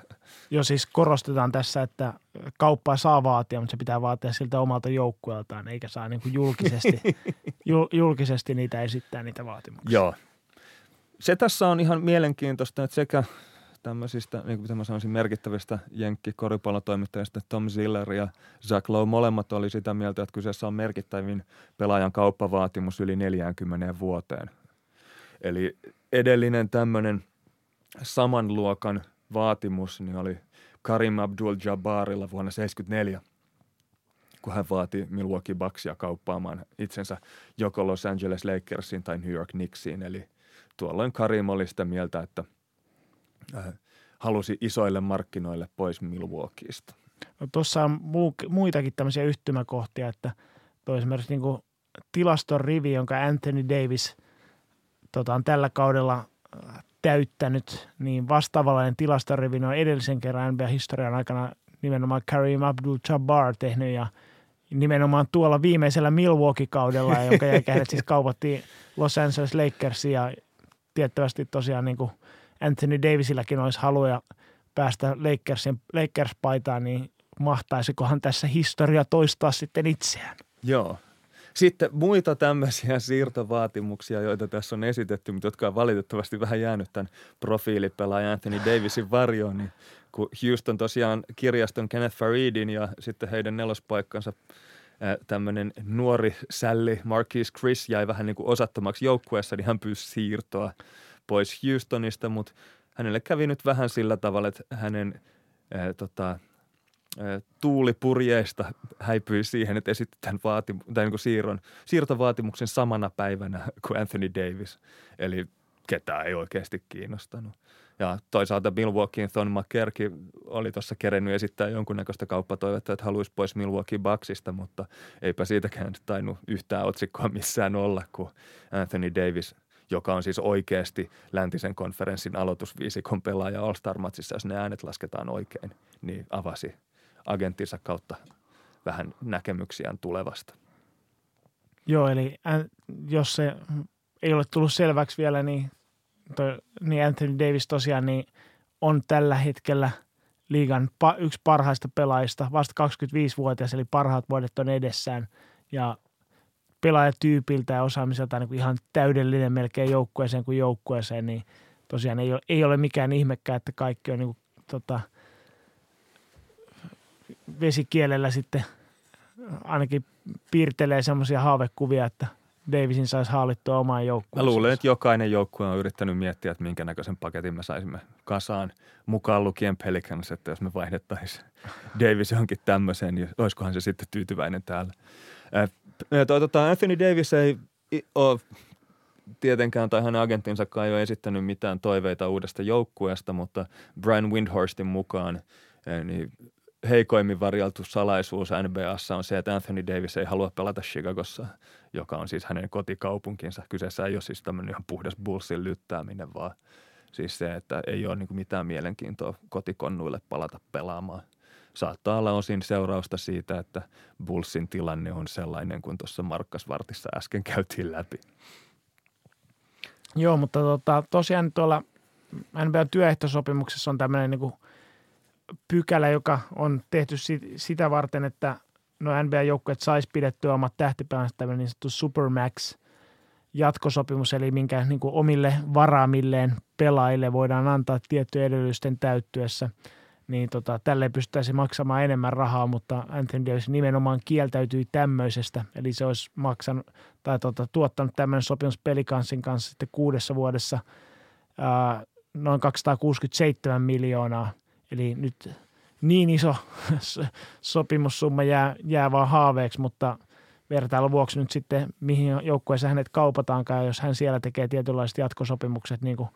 Joo, siis korostetaan tässä, että kauppaa saa vaatia, mutta se pitää vaatia siltä omalta joukkueeltaan, eikä saa niin kuin julkisesti, julkisesti niitä esittää niitä vaatimuksia. Joo. Se tässä on ihan mielenkiintoista, että sekä tämmöisistä, niin kuin mä sanoisin, merkittävistä jenkki-koripallotoimittajista Tom Ziller ja Zach Lowe molemmat oli sitä mieltä, että kyseessä on merkittävin pelaajan kauppavaatimus yli 40 vuoteen. Eli edellinen tämmöinen saman luokan vaatimus niin oli Karim Abdul-Jabbarilla vuonna 1974, kun hän vaati Milwaukee Bucksia kauppaamaan itsensä joko Los Angeles Lakersiin tai New York Knicksiin. Eli tuolloin Karim oli sitä mieltä, että halusi isoille markkinoille pois Milwaukeeista. No tuossa on muu, muitakin tämmöisiä yhtymäkohtia, että tuo esimerkiksi niin kuin tilaston rivi, jonka Anthony Davis tota, on tällä kaudella äh, täyttänyt, niin vastaavallainen tilastorivi on edellisen kerran NBA-historian aikana nimenomaan Kareem Abdul-Jabbar tehnyt ja nimenomaan tuolla viimeisellä Milwaukee-kaudella, jonka jälkeen siis kaupattiin Los Angeles Lakersia ja tiettävästi tosiaan niin kuin Anthony Davisillakin olisi haluja päästä Lakersin, Lakers-paitaan, niin mahtaisikohan tässä historia toistaa sitten itseään? Joo. Sitten muita tämmöisiä siirtovaatimuksia, joita tässä on esitetty, mutta jotka on valitettavasti vähän jäänyt tämän profiilipelaajan Anthony Davisin varjoon, niin kun Houston tosiaan kirjaston Kenneth Faridin ja sitten heidän nelospaikkansa tämmöinen nuori sälli Marquis Chris jäi vähän niin kuin osattomaksi joukkueessa, niin hän pyysi siirtoa pois Houstonista, mutta hänelle kävi nyt vähän sillä tavalla, että hänen ää, tota, tuulipurjeista häipyi siihen, että esitti tämän vaatimu- tai niin kuin siirron, siirtovaatimuksen samana päivänä kuin Anthony Davis. Eli ketään ei oikeasti kiinnostanut. Ja toisaalta Milwaukeein Thon McKerky oli tuossa kerennyt esittää jonkunnäköistä kauppatoivetta, että haluaisi pois Milwaukee Bucksista, mutta eipä siitäkään tainnut yhtään otsikkoa missään olla, kun Anthony Davis, joka on siis oikeasti läntisen konferenssin aloitusviisikon pelaaja All-Star-matsissa, jos ne äänet lasketaan oikein, niin avasi agenttinsa kautta vähän näkemyksiään tulevasta. Joo, eli jos se ei ole tullut selväksi vielä, niin, toi, niin Anthony Davis tosiaan niin on tällä hetkellä liigan pa, yksi parhaista pelaajista, vasta 25-vuotias, eli parhaat vuodet on edessään. Ja pelaajatyypiltä ja osaamiselta niin kuin ihan täydellinen melkein joukkueeseen kuin joukkueeseen, niin tosiaan ei ole, ei ole mikään ihmekään, että kaikki on niin kuin, tota, vesikielellä sitten ainakin piirtelee semmoisia haavekuvia, että Davisin saisi haalittua omaan joukkueen. Mä luulen, että jokainen joukkue on yrittänyt miettiä, että minkä näköisen paketin me saisimme kasaan mukaan lukien Pelicans, että jos me vaihdettaisiin Davis johonkin tämmöiseen, niin olisikohan se sitten tyytyväinen täällä. Toi, tota, Anthony Davis ei ole tietenkään tai hänen agenttinsa ei ole esittänyt mitään toiveita uudesta joukkueesta, mutta Brian Windhorstin mukaan niin heikoimmin varjeltu salaisuus NBAssa on se, että Anthony Davis ei halua pelata Chicagossa, joka on siis hänen kotikaupunkinsa. Kyseessä ei ole siis tämmöinen ihan puhdas Bullsin lyttääminen, vaan siis se, että ei ole niin mitään mielenkiintoa kotikonnuille palata pelaamaan. Saattaa olla osin seurausta siitä, että Bullsin tilanne on sellainen kuin tuossa Markkasvartissa äsken käytiin läpi. Joo, mutta tota, tosiaan tuolla NBA työehtosopimuksessa on tämmöinen niin pykälä, joka on tehty sitä varten, että no NBA-joukkueet saisi pidettyä omat tähtipäänsä tämmöinen niin sanottu Supermax jatkosopimus, eli minkä niin kuin omille varaamilleen pelaajille voidaan antaa tiettyjen edellytysten täyttyessä, niin tota, tälle pystyttäisiin maksamaan enemmän rahaa, mutta Anthony Davis nimenomaan kieltäytyi tämmöisestä, eli se olisi maksanut tai tota, tuottanut tämmöinen sopimus pelikansin kanssa sitten kuudessa vuodessa ää, noin 267 miljoonaa. Eli nyt niin iso sopimussumma jää, jää vaan haaveeksi, mutta vertailun vuoksi nyt sitten, mihin joukkueessa hänet kaupataankaan, jos hän siellä tekee tietynlaiset jatkosopimukset niin kuin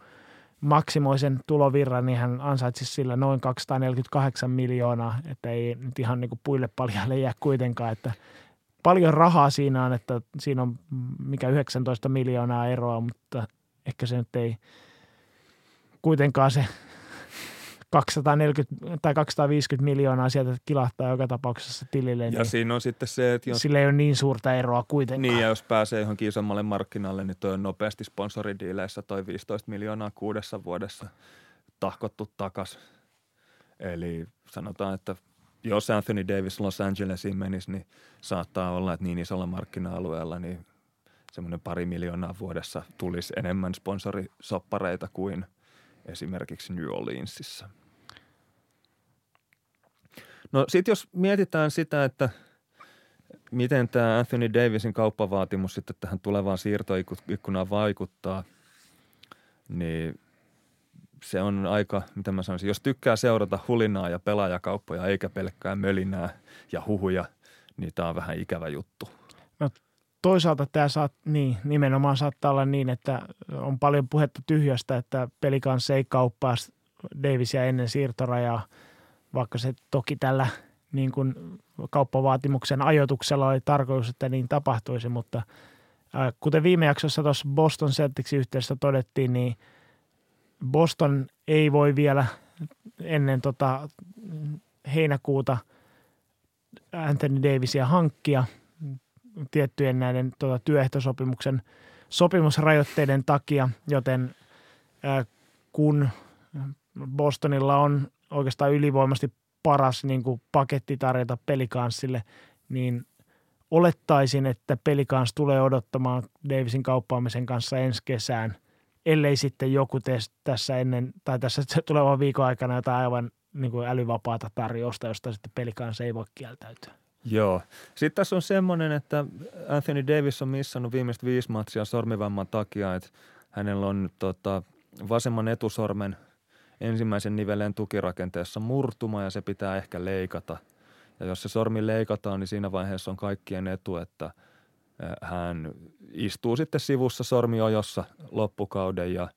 maksimoisen tulovirran, niin hän ansaitsisi sillä noin 248 miljoonaa, että ei nyt ihan niin kuin puille paljalle jää kuitenkaan, että paljon rahaa siinä on, että siinä on mikä 19 miljoonaa eroa, mutta ehkä se nyt ei kuitenkaan se 240 tai 250 miljoonaa sieltä kilahtaa joka tapauksessa tilille. Ja niin siinä on sitten se, että jos... Sillä ei ole niin suurta eroa kuitenkaan. Niin, ja jos pääsee johonkin isommalle markkinalle, niin toi on nopeasti sponsoridiileissä toi 15 miljoonaa kuudessa vuodessa tahkottu takas. Eli sanotaan, että jos Anthony Davis Los Angelesiin menisi, niin saattaa olla, että niin isolla markkina-alueella niin semmoinen pari miljoonaa vuodessa tulisi enemmän sponsorisoppareita kuin esimerkiksi New Orleansissa – No sitten jos mietitään sitä, että miten tämä Anthony Davisin kauppavaatimus sitten tähän tulevaan siirtoikkunaan vaikuttaa, niin se on aika, mitä mä sanoisin, jos tykkää seurata hulinaa ja pelaajakauppoja eikä pelkkää mölinää ja huhuja, niin tämä on vähän ikävä juttu. No toisaalta tämä saat, niin, nimenomaan saattaa olla niin, että on paljon puhetta tyhjästä, että pelikanssa ei kauppaa Davisia ennen siirtorajaa – vaikka se toki tällä niin kuin kauppavaatimuksen ajoituksella oli tarkoitus, että niin tapahtuisi, mutta kuten viime jaksossa tuossa Boston Celticsin yhteydessä todettiin, niin Boston ei voi vielä ennen tota heinäkuuta Anthony Davisia hankkia tiettyjen näiden tota, työehtosopimuksen sopimusrajoitteiden takia, joten kun Bostonilla on oikeastaan ylivoimasti paras niin kuin paketti tarjota pelikanssille, niin olettaisin, että pelikans tulee odottamaan Davisin kauppaamisen kanssa ensi kesään, ellei sitten joku tee tässä ennen tai tässä tulevan viikon aikana jotain aivan niin kuin älyvapaata tarjousta, josta sitten pelikans ei voi kieltäytyä. Joo. Sitten tässä on semmoinen, että Anthony Davis on missannut viimeiset viisi matsia sormivamman takia, että hänellä on tota, vasemman etusormen ensimmäisen niveleen tukirakenteessa murtuma ja se pitää ehkä leikata. Ja jos se sormi leikataan, niin siinä vaiheessa on kaikkien etu, että hän istuu sitten sivussa sormiojossa loppukauden ja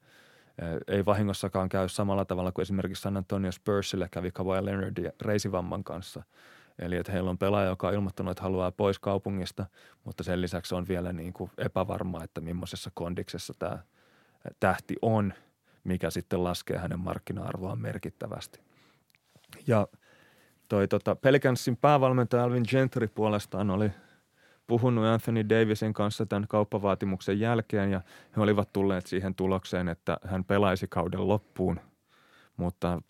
ei vahingossakaan käy samalla tavalla kuin esimerkiksi San Antonio Spursille kävi Kawhi Leonardin reisivamman kanssa – Eli että heillä on pelaaja, joka on ilmoittanut, että haluaa pois kaupungista, mutta sen lisäksi on vielä niin kuin epävarmaa, että millaisessa kondiksessa tämä tähti on, mikä sitten laskee hänen markkina-arvoaan merkittävästi. Ja toi tota, Pelicansin päävalmentaja Alvin Gentry puolestaan oli puhunut Anthony Davisin kanssa tämän kauppavaatimuksen jälkeen ja he olivat tulleet siihen tulokseen, että hän pelaisi kauden loppuun, mutta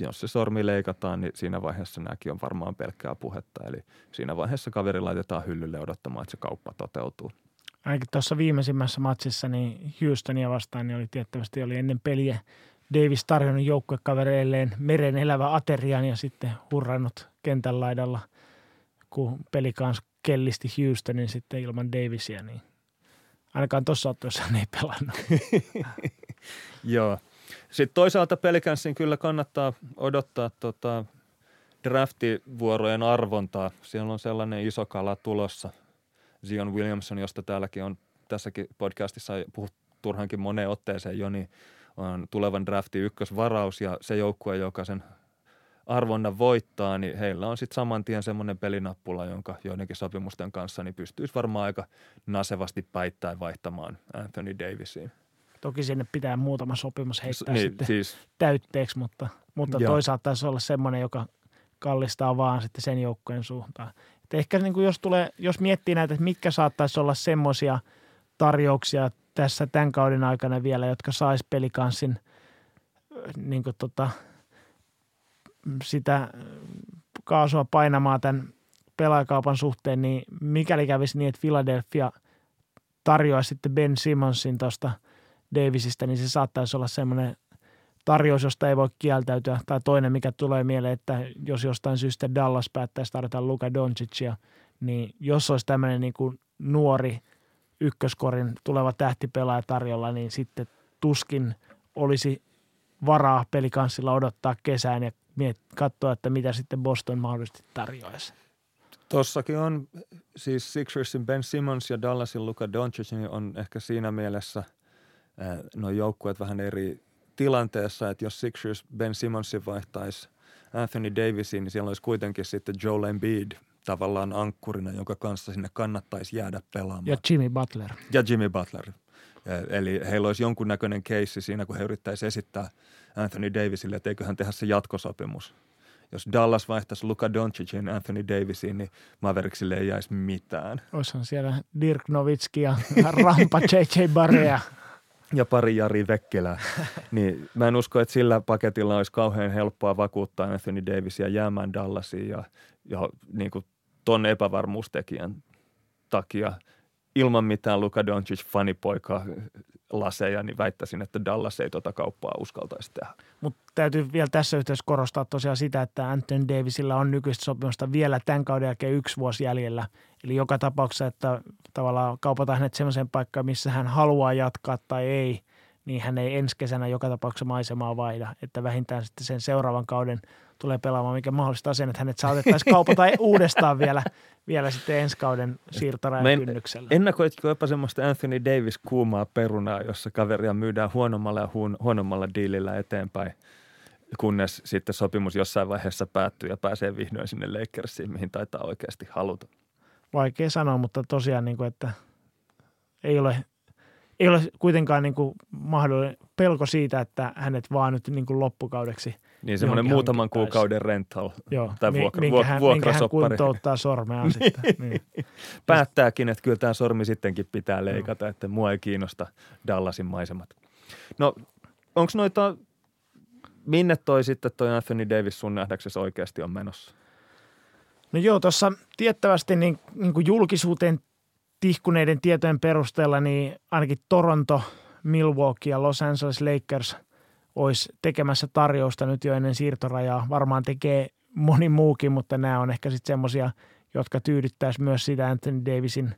jos se sormi leikataan, niin siinä vaiheessa nämäkin on varmaan pelkkää puhetta. Eli siinä vaiheessa kaveri laitetaan hyllylle odottamaan, että se kauppa toteutuu. Ainakin tuossa viimeisimmässä matsissa niin Houstonia vastaan niin oli tiettävästi oli ennen peliä Davis tarjonnut joukkuekavereilleen meren elävä aterian ja sitten hurrannut kentän laidalla, kun peli kanssa kellisti Houstonin sitten ilman Davisia, niin ainakaan tuossa otteessa hän ei pelannut. Joo. Sitten toisaalta Pelicansin kyllä kannattaa odottaa tota draftivuorojen arvontaa. Siellä on sellainen iso kala tulossa. Zion Williamson, josta täälläkin on tässäkin podcastissa puhuttu turhankin moneen otteeseen jo, niin on tulevan draftin ykkösvaraus ja se joukkue, joka sen arvonnan voittaa, niin heillä on sitten saman tien semmoinen pelinappula, jonka joidenkin sopimusten kanssa niin pystyisi varmaan aika nasevasti päittäin vaihtamaan Anthony Davisiin. Toki sinne pitää muutama sopimus heittää niin, sitten siis, täytteeksi, mutta, mutta toisaalta taisi olla semmoinen, joka kallistaa vaan sitten sen joukkojen suuntaan. Et ehkä niin kuin jos, tulee, jos miettii näitä, että mitkä saattaisi olla semmoisia tarjouksia tässä tämän kauden aikana vielä, jotka sais pelikanssin niin kuin tota, sitä kaasua painamaan tämän pelaajakaupan suhteen, niin mikäli kävisi niin, että Philadelphia tarjoaisi sitten Ben Simonsin tuosta – Davisista, niin se saattaisi olla semmoinen tarjous, josta ei voi kieltäytyä. Tai toinen, mikä tulee mieleen, että jos jostain syystä Dallas päättäisi tarjota Luka Doncicia, niin jos olisi tämmöinen niin kuin nuori ykköskorin tuleva tähtipelaaja tarjolla, niin sitten tuskin olisi varaa pelikanssilla odottaa kesään ja katsoa, että mitä sitten Boston mahdollisesti tarjoaisi. Tossakin on siis Sixersin Ben Simmons ja Dallasin Luka Doncic niin on ehkä siinä mielessä – nuo joukkueet vähän eri tilanteessa, että jos Sixers Ben Simmonsin vaihtaisi Anthony Davisin, niin siellä olisi kuitenkin sitten Joel Embiid tavallaan ankkurina, jonka kanssa sinne kannattaisi jäädä pelaamaan. Ja Jimmy Butler. Ja Jimmy Butler. Eli heillä olisi jonkunnäköinen keissi siinä, kun he yrittäisi esittää Anthony Davisille, että eiköhän tehdä se jatkosopimus. Jos Dallas vaihtaisi Luka Doncicin Anthony Davisiin, niin Mavericksille ei jäisi mitään. Olisihan siellä Dirk Nowitzki ja Rampa JJ Barea ja pari Jari Vekkelää. niin mä en usko, että sillä paketilla olisi kauhean helppoa vakuuttaa Anthony Davisia jäämään Dallasiin ja, ja niin kuin ton epävarmuustekijän takia ilman mitään Luka Doncic fanipoika laseja, niin väittäisin, että Dallas ei tuota kauppaa uskaltaisi tehdä. Mutta täytyy vielä tässä yhteydessä korostaa tosiaan sitä, että Anthony Davisilla on nykyistä sopimusta vielä tämän kauden jälkeen yksi vuosi jäljellä. Eli joka tapauksessa, että tavallaan kaupataan hänet sellaiseen paikkaan, missä hän haluaa jatkaa tai ei, niin hän ei ensi kesänä joka tapauksessa maisemaa vaihda. Että vähintään sitten sen seuraavan kauden tulee pelaamaan, mikä mahdollistaa sen, että hänet saatettaisiin kaupata uudestaan vielä, vielä sitten ensi kauden siirtorajan kynnyksellä. Ennakoitko jopa semmoista Anthony Davis kuumaa perunaa, jossa kaveria myydään huonommalla ja huon, huonommalla diilillä eteenpäin? kunnes sitten sopimus jossain vaiheessa päättyy ja pääsee vihdoin sinne Lakersiin, mihin taitaa oikeasti haluta. Vaikea sanoa, mutta tosiaan, niin kuin, että ei ole, ei ole kuitenkaan niin kuin mahdollinen pelko siitä, että hänet vaan nyt niin kuin loppukaudeksi – niin semmoinen muutaman kuukauden rental Joo, tai vuokra, minkä hän, vuokrasoppari. Minkä hän kuntouttaa sormeaan sitten. Niin. Päättääkin, että kyllä tämä sormi sittenkin pitää leikata, no. että mua ei kiinnosta Dallasin maisemat. No onko noita, minne toi sitten toi Anthony Davis sun nähdäksesi oikeasti on menossa? No joo, tuossa tiettävästi niin, niin kuin julkisuuteen tihkuneiden tietojen perusteella, niin ainakin Toronto, Milwaukee ja Los Angeles Lakers – olisi tekemässä tarjousta nyt jo ennen siirtorajaa. Varmaan tekee moni muukin, mutta nämä on ehkä sitten semmoisia, jotka tyydyttäisi myös sitä Anthony Davisin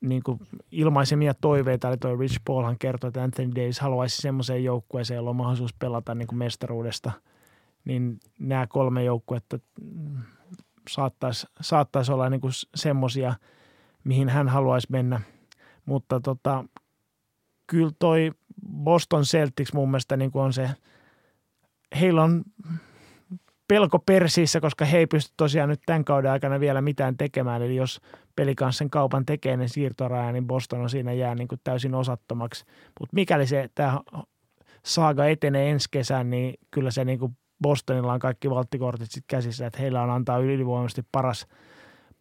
niin kuin ilmaisemia toiveita. Eli toi Rich Paulhan kertoi, että Anthony Davis haluaisi semmoiseen joukkueeseen, jolla on mahdollisuus pelata niin kuin mestaruudesta. Niin nämä kolme joukkuetta saattaisi, saattaisi olla niin semmoisia, mihin hän haluaisi mennä. Mutta tota, kyllä toi Boston Celtics mun mielestä niin kuin on se, heillä on pelko persiissä, koska he ei pysty tosiaan nyt tämän kauden aikana vielä mitään tekemään. Eli jos pelikanssa sen kaupan tekee ne siirtoraja, niin Boston on siinä jää niin kuin täysin osattomaksi. Mutta mikäli se tämä saaga etenee ensi kesän, niin kyllä se niin kuin Bostonilla on kaikki valttikortit sit käsissä, että heillä on antaa ylivoimaisesti paras,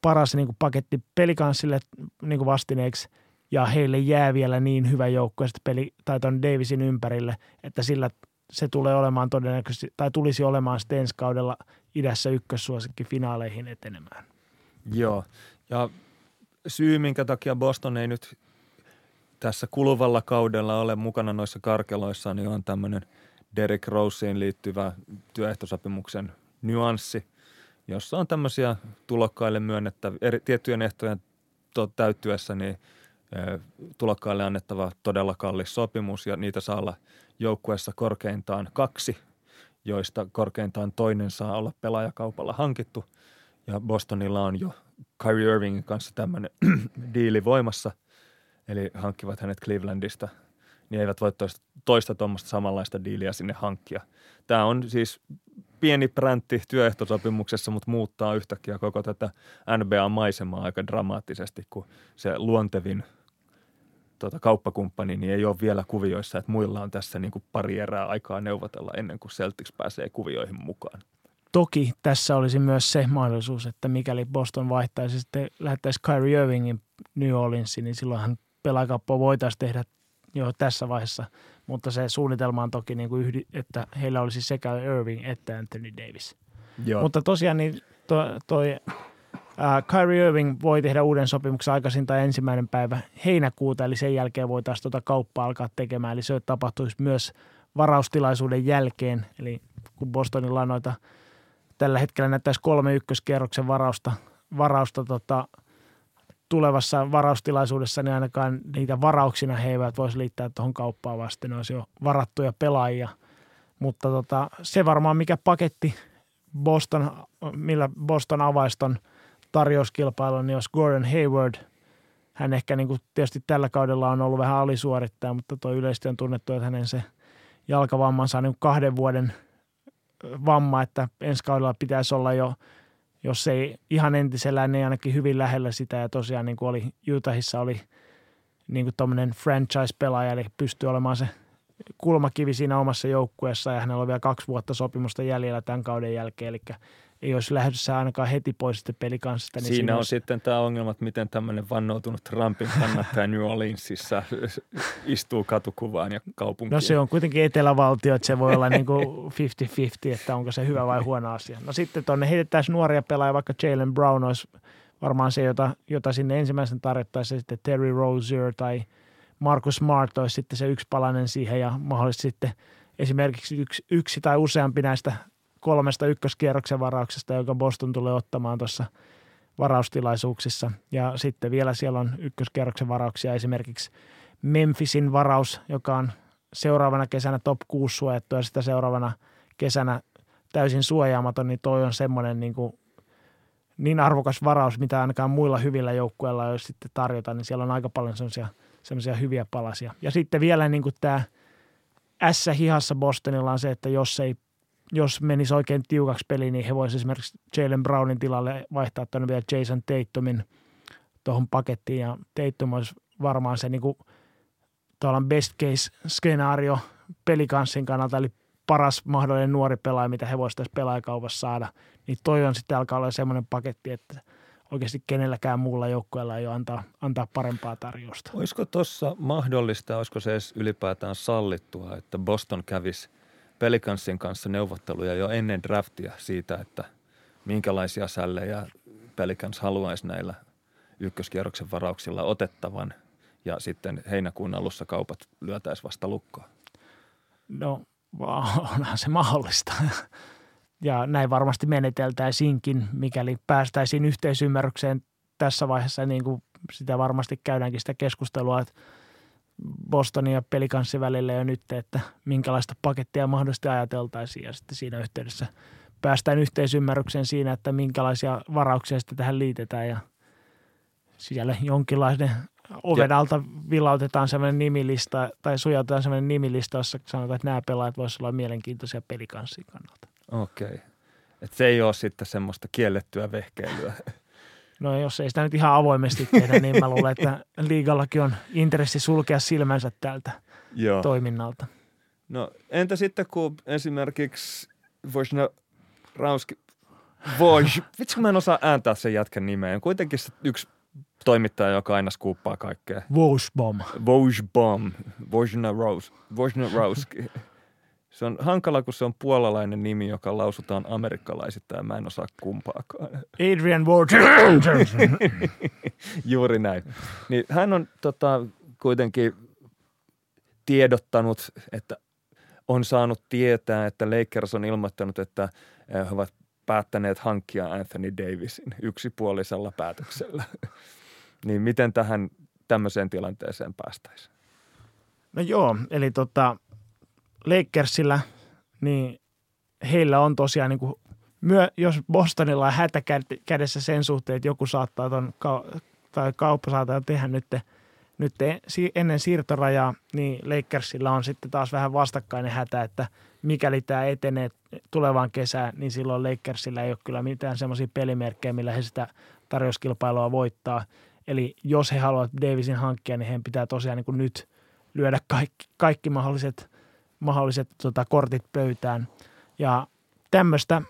paras niin kuin paketti pelikanssille niin kuin vastineeksi – ja heille jää vielä niin hyvä joukkue peli, tai tuon Davisin ympärille, että sillä se tulee olemaan todennäköisesti, tai tulisi olemaan sitten ensi kaudella idässä ykkössuosikki finaaleihin etenemään. Joo, ja syy, minkä takia Boston ei nyt tässä kuluvalla kaudella ole mukana noissa karkeloissa, niin on tämmöinen Derek Roseen liittyvä työehtosopimuksen nyanssi, jossa on tämmöisiä tulokkaille myönnettäviä, eri, tiettyjen ehtojen täyttyessä, niin – tulokkaille annettava todella kallis sopimus ja niitä saa olla joukkueessa korkeintaan kaksi, joista korkeintaan toinen saa olla pelaajakaupalla hankittu. Ja Bostonilla on jo Kyrie Irvingin kanssa tämmöinen diili voimassa, eli hankkivat hänet Clevelandista, niin eivät voi toista, toista tuommoista samanlaista diiliä sinne hankkia. Tämä on siis pieni präntti työehtosopimuksessa, mutta muuttaa yhtäkkiä koko tätä NBA-maisemaa aika dramaattisesti, kun se luontevin – tota, kauppakumppani niin ei ole vielä kuvioissa, että muilla on tässä niin kuin pari erää aikaa neuvotella ennen kuin Celtics pääsee kuvioihin mukaan. Toki tässä olisi myös se mahdollisuus, että mikäli Boston vaihtaisi sitten lähettäisi Kyrie Irvingin New Orleansiin, niin silloinhan pelaakauppa voitaisiin tehdä jo tässä vaiheessa, mutta se suunnitelma on toki niin kuin yhdi, että heillä olisi sekä Irving että Anthony Davis. Joo. Mutta tosiaan niin toi, toi Kyrie Irving voi tehdä uuden sopimuksen aikaisinta ensimmäinen päivä heinäkuuta, eli sen jälkeen voitaisiin tuota kauppaa alkaa tekemään. Eli se tapahtuisi myös varaustilaisuuden jälkeen, eli kun Bostonilla on noita, tällä hetkellä näyttäisi kolme ykköskierroksen varausta, varausta tota, tulevassa varaustilaisuudessa, niin ainakaan niitä varauksina he eivät voisi liittää tuohon kauppaan vasten, ne olisi jo varattuja pelaajia. Mutta tota, se varmaan mikä paketti Boston, millä Boston avaiston – tarjouskilpailun, niin jos Gordon Hayward, hän ehkä niin kuin tietysti tällä kaudella on ollut vähän alisuorittaja, mutta tuo yleisesti on tunnettu, että hänen se jalkavammansa on niin kahden vuoden vamma, että ensi kaudella pitäisi olla jo, jos ei ihan entisellään, niin ainakin hyvin lähellä sitä. Ja tosiaan niin kuin oli Utahissa oli niin kuin franchise-pelaaja, eli pystyy olemaan se kulmakivi siinä omassa joukkueessa ja hänellä on vielä kaksi vuotta sopimusta jäljellä tämän kauden jälkeen, eli ei olisi lähdössä ainakaan heti pois sitten pelikanssista. Niin Siinä on olisi... sitten tämä ongelma, että miten tämmöinen vannoutunut Trumpin kannattaja New Orleansissa istuu katukuvaan ja kaupunkiin. No se on kuitenkin etelävaltio, että se voi olla niin kuin 50-50, että onko se hyvä vai huono asia. No sitten tuonne heitettäisiin nuoria pelaajia, vaikka Jalen Brown olisi varmaan se, jota, jota sinne ensimmäisen tarjottaisiin sitten Terry Rozier tai Marcus Smart olisi sitten se yksi palanen siihen ja mahdollisesti sitten esimerkiksi yksi, yksi tai useampi näistä kolmesta ykköskierroksen varauksesta, joka Boston tulee ottamaan tuossa varaustilaisuuksissa. Ja sitten vielä siellä on ykköskierroksen varauksia esimerkiksi Memphisin varaus, joka on seuraavana kesänä top 6 suojattu ja sitä seuraavana kesänä täysin suojaamaton, niin toi on semmoinen niin, kuin, niin arvokas varaus, mitä ainakaan muilla hyvillä joukkueilla ei sitten tarjota, niin siellä on aika paljon semmoisia, semmoisia hyviä palasia. Ja sitten vielä niin kuin tämä ässä hihassa Bostonilla on se, että jos ei jos menisi oikein tiukaksi peli, niin he voisivat esimerkiksi Jalen Brownin tilalle vaihtaa tuonne vielä Jason Tatumin tuohon pakettiin ja Tatum olisi varmaan se niin kuin, best case skenaario pelikanssin kannalta, eli paras mahdollinen nuori pelaaja, mitä he voisivat tässä pelaajakaupassa saada, niin toi on sitten alkaa olla semmoinen paketti, että oikeasti kenelläkään muulla joukkueella ei ole antaa, antaa parempaa tarjousta. Olisiko tuossa mahdollista, olisiko se edes ylipäätään sallittua, että Boston kävisi Pelikansin kanssa neuvotteluja jo ennen draftia siitä, että minkälaisia sällejä Pelikans haluaisi näillä ykköskierroksen varauksilla otettavan ja sitten heinäkuun alussa kaupat lyötäisi vasta lukkoon? No onhan se mahdollista. Ja näin varmasti meneteltäisiinkin, mikäli päästäisiin yhteisymmärrykseen tässä vaiheessa, niin kuin sitä varmasti käydäänkin sitä keskustelua, että Bostonin ja pelikanssin välillä jo nyt, että minkälaista pakettia mahdollisesti ajateltaisiin ja sitten siinä yhteydessä päästään yhteisymmärrykseen siinä, että minkälaisia varauksia sitten tähän liitetään ja siellä jonkinlainen oven alta vilautetaan sellainen nimilista tai sujautetaan sellainen nimilista, jossa sanotaan, että nämä pelaajat voisivat olla mielenkiintoisia pelikanssin kannalta. Okei. Okay. Et se ei ole sitten semmoista kiellettyä vehkeilyä. No jos ei sitä nyt ihan avoimesti tehdä, niin mä luulen, että liigallakin on intressi sulkea silmänsä tältä Joo. toiminnalta. No entä sitten kun esimerkiksi Vojna Rauski, Voj, vitsi mä en osaa ääntää sen jätkän nimeä. Kuitenkin se yksi toimittaja, joka aina skuuppaa kaikkea. Vojbom. Vojbom. Vojna Rous. Vojna Rauski. Se on hankala, kun se on puolalainen nimi, joka lausutaan amerikkalaisittain. Mä en osaa kumpaakaan. Adrian Ward. Juuri näin. Niin hän on tota, kuitenkin tiedottanut, että on saanut tietää, että Lakers on ilmoittanut, että he ovat päättäneet hankkia Anthony Davisin yksipuolisella päätöksellä. niin miten tähän tämmöiseen tilanteeseen päästäisiin? No joo, eli tota, Lakersilla, niin heillä on tosiaan niin kuin, myö, jos Bostonilla on hätä kädessä sen suhteen, että joku saattaa ton, tai kauppa saattaa tehdä nyt, nyt ennen siirtorajaa, niin Lakersilla on sitten taas vähän vastakkainen hätä, että mikäli tämä etenee tulevaan kesään, niin silloin Lakersilla ei ole kyllä mitään semmoisia pelimerkkejä, millä he sitä tarjouskilpailua voittaa. Eli jos he haluavat Davisin hankkia, niin heidän pitää tosiaan niin kuin nyt lyödä kaikki, kaikki mahdolliset – mahdolliset tota, kortit pöytään. Ja tämmöistä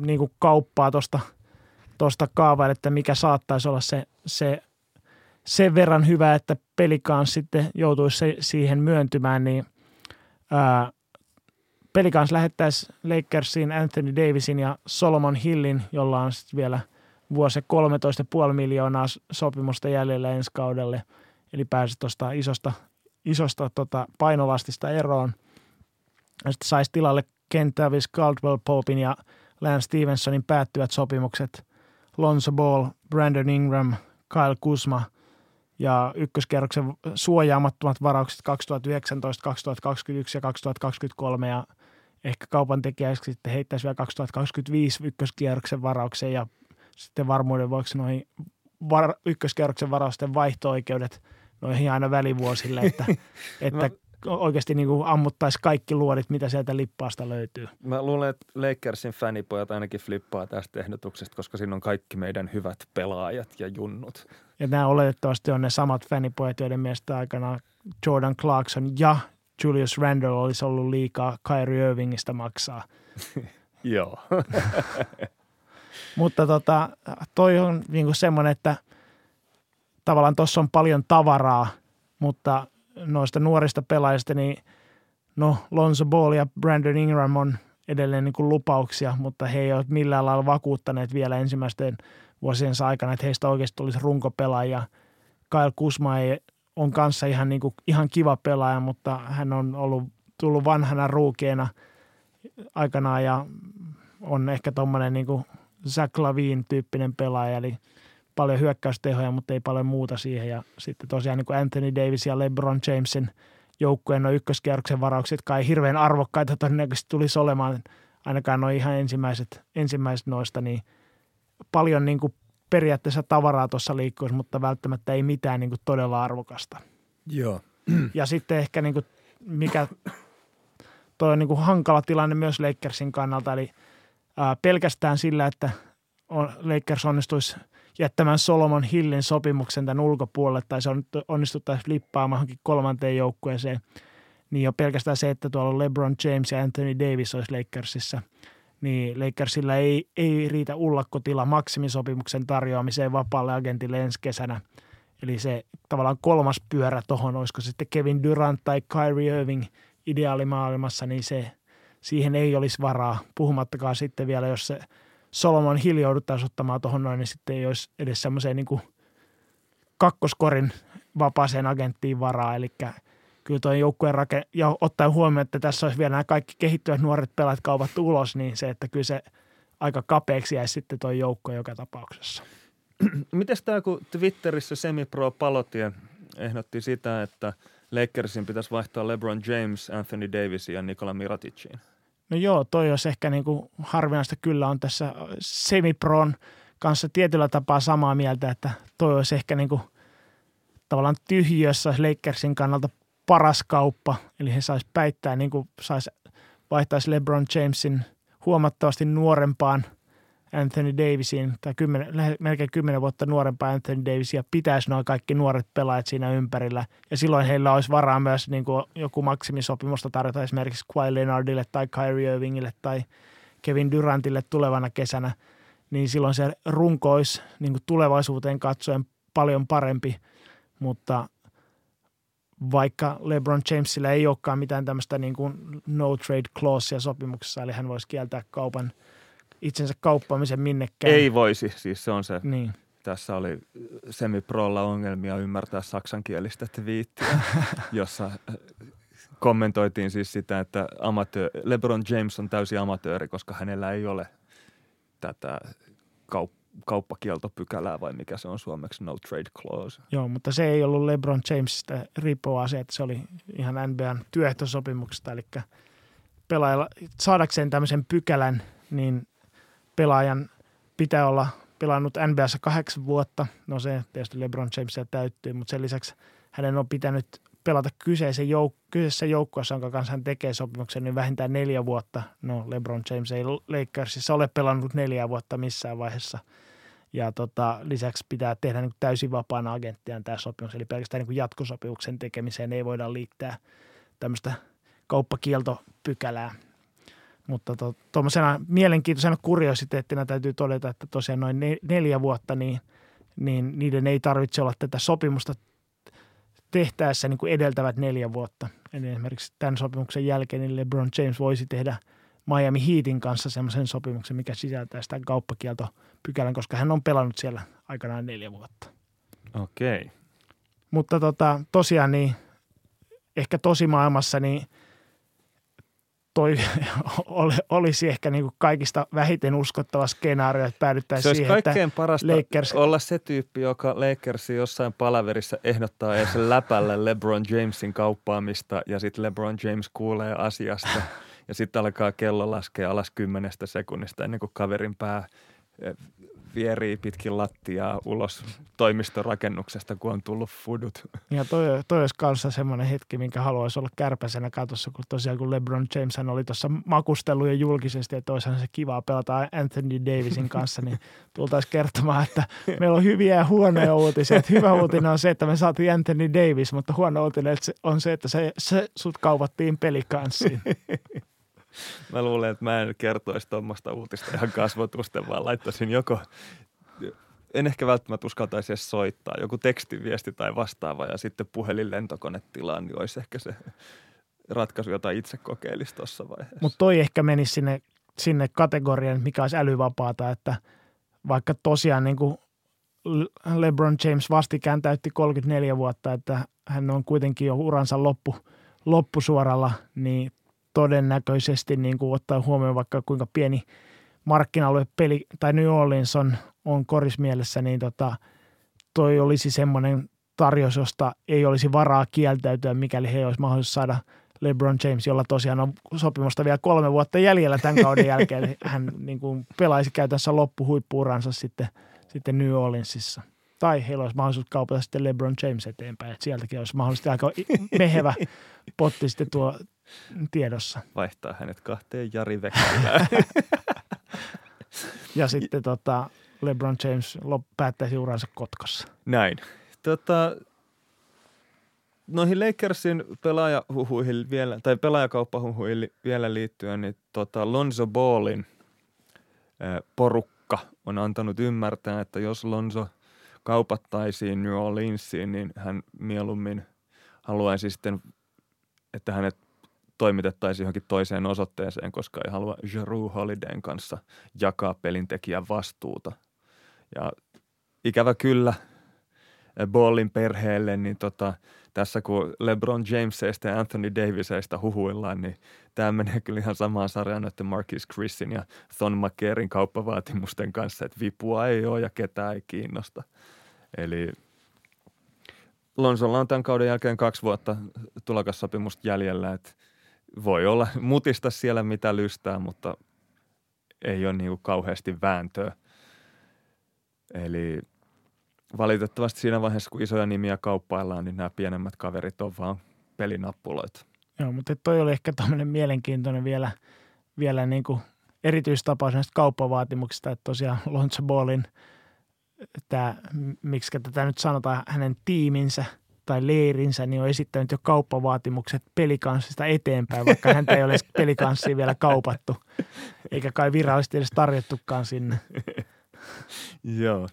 niin kuin kauppaa tuosta tosta kaavailla, että mikä saattaisi olla se, se sen verran hyvä, että pelikans sitten joutuisi se, siihen myöntymään, niin ää, pelikans lähettäisi Lakersiin Anthony Davisin ja Solomon Hillin, jolla on sitten vielä vuosi 13,5 miljoonaa sopimusta jäljellä ensi kaudelle, eli pääsi tuosta isosta, isosta tota painolastista eroon – sitten saisi tilalle Kentavis, Caldwell Popin ja Lance Stevensonin päättyvät sopimukset. Lonzo Ball, Brandon Ingram, Kyle Kuzma ja ykköskerroksen suojaamattomat varaukset 2019, 2021 ja 2023 ja ehkä kaupan tekijäksi sitten heittäisi vielä 2025 ykköskierroksen varauksen ja sitten varmuuden vuoksi noihin var- ykköskierroksen varausten vaihto-oikeudet noihin aina välivuosille, että, että oikeasti niin kuin ammuttaisi kaikki luodit, mitä sieltä lippaasta löytyy. Mä luulen, että Lakersin fanipojat ainakin flippaa tästä ehdotuksesta, koska siinä on kaikki meidän hyvät pelaajat ja junnut. Ja nämä oletettavasti on ne samat fanipojat, joiden mielestä aikana Jordan Clarkson ja Julius Randle olisi ollut liikaa Kyrie Irvingistä maksaa. Joo. Mutta tota, toi on niin semmoinen, että tavallaan tuossa on paljon tavaraa, mutta noista nuorista pelaajista, niin no Lonzo Ball ja Brandon Ingram on edelleen niin kuin lupauksia, mutta he ei ole millään lailla vakuuttaneet vielä ensimmäisten vuosien aikana, että heistä oikeasti tulisi runkopelaaja. Kyle Kusma ei, on kanssa ihan, niin kuin, ihan kiva pelaaja, mutta hän on ollut tullut vanhana ruukeena aikanaan ja on ehkä tuommoinen niin Zach Lavin tyyppinen pelaaja, eli – paljon hyökkäystehoja, mutta ei paljon muuta siihen. Ja sitten tosiaan niin kuin Anthony Davis ja LeBron Jamesin joukkueen noin ykköskierroksen varaukset, jotka ei hirveän arvokkaita todennäköisesti tulisi olemaan, ainakaan noin ihan ensimmäiset, ensimmäiset noista, niin paljon niin kuin periaatteessa tavaraa tuossa liikkuisi, mutta välttämättä ei mitään niin kuin todella arvokasta. Joo. Ja sitten ehkä niin kuin mikä toi on niin kuin hankala tilanne myös Lakersin kannalta, eli ää, pelkästään sillä, että on, Lakers onnistuisi jättämään Solomon Hillin sopimuksen tämän ulkopuolelle, tai se on, onnistuttaisiin flippaamaan johonkin kolmanteen joukkueeseen, niin jo pelkästään se, että tuolla on LeBron James ja Anthony Davis olisi Lakersissa, niin Lakersilla ei, ei riitä ullakkotila maksimisopimuksen tarjoamiseen vapaalle agentille ensi kesänä. Eli se tavallaan kolmas pyörä tuohon, olisiko sitten Kevin Durant tai Kyrie Irving ideaalimaailmassa, niin se, siihen ei olisi varaa. Puhumattakaan sitten vielä, jos se Solomon Hill jouduttaisiin ottamaan tuohon noin, niin sitten ei olisi edes semmoiseen niin kakkoskorin vapaaseen agenttiin varaa. Eli kyllä tuo joukkueen rake, ja ottaen huomioon, että tässä olisi vielä nämä kaikki kehittyvät nuoret pelaat kaupat ulos, niin se, että kyllä se aika kapeaksi jäisi sitten tuo joukko joka tapauksessa. Miten tämä, kun Twitterissä Semipro Palotie ehdotti sitä, että Lakersin pitäisi vaihtaa LeBron James, Anthony Davis ja Nikola Miraticiin? No joo, toi olisi ehkä niin kuin harvinaista kyllä on tässä Semipron kanssa tietyllä tapaa samaa mieltä, että toi olisi ehkä niin kuin tavallaan tyhjössä Lakersin kannalta paras kauppa. Eli he saisi päittää, niin kuin saisi vaihtaisi LeBron Jamesin huomattavasti nuorempaan – Anthony Davisiin, tai kymmenen, melkein kymmenen vuotta nuorempaa Anthony Davisia, pitäisi noin kaikki nuoret pelaajat siinä ympärillä. Ja silloin heillä olisi varaa myös niin kuin joku maksimisopimusta tarjota esimerkiksi Kawhi Leonardille tai Kyrie Irvingille tai Kevin Durantille tulevana kesänä. Niin silloin se runko olisi niin kuin tulevaisuuteen katsoen paljon parempi, mutta vaikka LeBron Jamesillä ei olekaan mitään tämmöistä niin no trade clausea sopimuksessa, eli hän voisi kieltää kaupan – itsensä kauppaamisen minnekään. Ei voisi, siis se on se. Niin. Tässä oli semiprolla ongelmia ymmärtää saksankielistä twiittiä, jossa äh, kommentoitiin siis sitä, että amatöö, LeBron James on täysi amatööri, koska hänellä ei ole tätä kauppaa kauppakieltopykälää vai mikä se on suomeksi, no trade clause. Joo, mutta se ei ollut LeBron Jamesista riippuvaa se, että se oli ihan NBAn työehtosopimuksesta, eli pelaajalla saadakseen tämmöisen pykälän, niin pelaajan pitää olla pelannut NBAssa kahdeksan vuotta. No se tietysti LeBron Jamesia täyttyy, mutta sen lisäksi hänen on pitänyt pelata kyseisen jouk- kyseisessä joukkueessa, jonka kanssa hän tekee sopimuksen, niin vähintään neljä vuotta. No LeBron James ei Lakersissa ole pelannut neljä vuotta missään vaiheessa. Ja tota, lisäksi pitää tehdä niin täysin vapaana agenttiaan tämä sopimus, eli pelkästään niin jatkosopimuksen tekemiseen ei voida liittää tämmöistä kauppakieltopykälää. Mutta tuommoisena to, mielenkiintoisena kuriositeettina täytyy todeta, että tosiaan noin neljä vuotta, niin, niin niiden ei tarvitse olla tätä sopimusta tehtäessä niin kuin edeltävät neljä vuotta. Eli esimerkiksi tämän sopimuksen jälkeen niin LeBron James voisi tehdä Miami Heatin kanssa semmoisen sopimuksen, mikä sisältää sitä kauppakieltopykälän, koska hän on pelannut siellä aikanaan neljä vuotta. Okei. Okay. Mutta tota, tosiaan niin ehkä tosimaailmassa niin – toi olisi ehkä niin kuin kaikista vähiten uskottava skenaario, että päädyttäisiin siihen, että kaikkein parasta Lakers... olla se tyyppi, joka Lakersin jossain palaverissa ehdottaa edes läpälle LeBron Jamesin kauppaamista ja sitten LeBron James kuulee asiasta ja sitten alkaa kello laskea alas kymmenestä sekunnista ennen kuin kaverin pää vierii pitkin lattiaa ulos toimistorakennuksesta, kun on tullut fudut. Ja toi, toi olisi kanssa semmoinen hetki, minkä haluaisi olla kärpäisenä katossa, kun tosiaan kun LeBron James oli tuossa makustellut jo julkisesti, että olisihan se kivaa pelata Anthony Davisin kanssa, niin tultaisiin kertomaan, että meillä on hyviä ja huonoja uutisia. Että hyvä uutinen on se, että me saatiin Anthony Davis, mutta huono uutinen on se, että se, se sut kauvattiin pelikanssiin. Mä luulen, että mä en kertoisi tuommoista uutista ihan kasvotusten, vaan laittaisin joko, en ehkä välttämättä uskaltaisi edes soittaa, joku tekstiviesti tai vastaava ja sitten puhelin lentokonetilaan, niin olisi ehkä se ratkaisu, jota itse kokeilisi tuossa vaiheessa. Mutta toi ehkä menisi sinne, sinne kategoriaan, mikä olisi älyvapaata, että vaikka tosiaan niin kuin LeBron James vastikään täytti 34 vuotta, että hän on kuitenkin jo uransa loppu, loppusuoralla, niin todennäköisesti niin kuin ottaa huomioon vaikka kuinka pieni markkina-alue peli, tai New Orleans on, on korismielessä, niin tota, toi olisi semmoinen tarjous, josta ei olisi varaa kieltäytyä, mikäli he olisi mahdollisuus saada LeBron James, jolla tosiaan on sopimusta vielä kolme vuotta jäljellä tämän kauden jälkeen. Hän niin kuin pelaisi käytännössä loppuhuippuuransa sitten, sitten New Orleansissa. Tai heillä olisi mahdollisuus kaupata sitten LeBron James eteenpäin. Että sieltäkin olisi mahdollisesti aika mehevä potti sitten tuo tiedossa. Vaihtaa hänet kahteen Jari Vekkelään. ja sitten tota, LeBron James päättäisi uransa Kotkassa. Näin. Tota, noihin Lakersin pelaajahuhuihin vielä, tai pelaajakauppahuhuihin vielä liittyen, niin tota Lonzo Ballin porukka on antanut ymmärtää, että jos Lonzo kaupattaisiin New Orleansiin, niin hän mieluummin haluaisi sitten, että hänet toimitettaisiin johonkin toiseen osoitteeseen, koska ei halua Jeru Holidayn kanssa jakaa pelintekijän vastuuta. Ja ikävä kyllä Ballin perheelle, niin tota, tässä kun LeBron Jamesista ja Anthony Davisista huhuillaan, niin tämä menee kyllä ihan samaan sarjaan noiden Marcus Chrisin ja Thon McCarin kauppavaatimusten kanssa, että vipua ei ole ja ketään ei kiinnosta. Eli Lonsolla on tämän kauden jälkeen kaksi vuotta tulokassopimusta jäljellä, että voi olla mutista siellä mitä lystää, mutta ei ole niin kuin kauheasti vääntöä. Eli valitettavasti siinä vaiheessa, kun isoja nimiä kauppaillaan, niin nämä pienemmät kaverit on vaan pelinappuloita. Joo, mutta toi oli ehkä tämmöinen mielenkiintoinen vielä, vielä niin kuin erityistapaus näistä kauppavaatimuksista, että tosiaan Lonzo Ballin tämä, miksi tätä nyt sanotaan, hänen tiiminsä tai leirinsä, niin on esittänyt jo kauppavaatimukset pelikanssista eteenpäin, vaikka häntä ei ole pelikanssia vielä kaupattu, eikä kai virallisesti edes tarjottukaan sinne. Joo,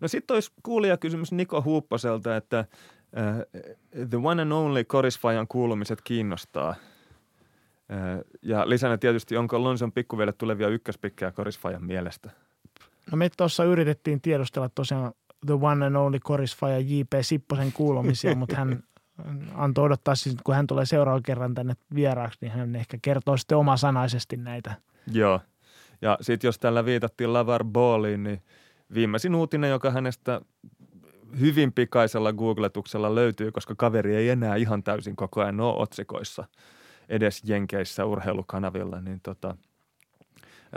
No sitten olisi kuulijakysymys Niko Huuppaselta, että uh, The One and Only Korisfajan kuulumiset kiinnostaa. Uh, ja lisänä tietysti, onko Lonson pikkuvielle tulevia ykköspikkejä Korisfajan mielestä? No me tuossa yritettiin tiedustella tosiaan The One and Only Korisfaja J.P. Sipposen kuulumisia, mutta hän antoi odottaa siis, kun hän tulee seuraavan kerran tänne vieraaksi, niin hän ehkä kertoo sitten omasanaisesti näitä. Joo. Ja sitten jos tällä viitattiin Lavar Balliin, niin – viimeisin uutinen, joka hänestä hyvin pikaisella googletuksella löytyy, koska kaveri ei enää ihan täysin koko ajan ole otsikoissa edes Jenkeissä urheilukanavilla, niin tota,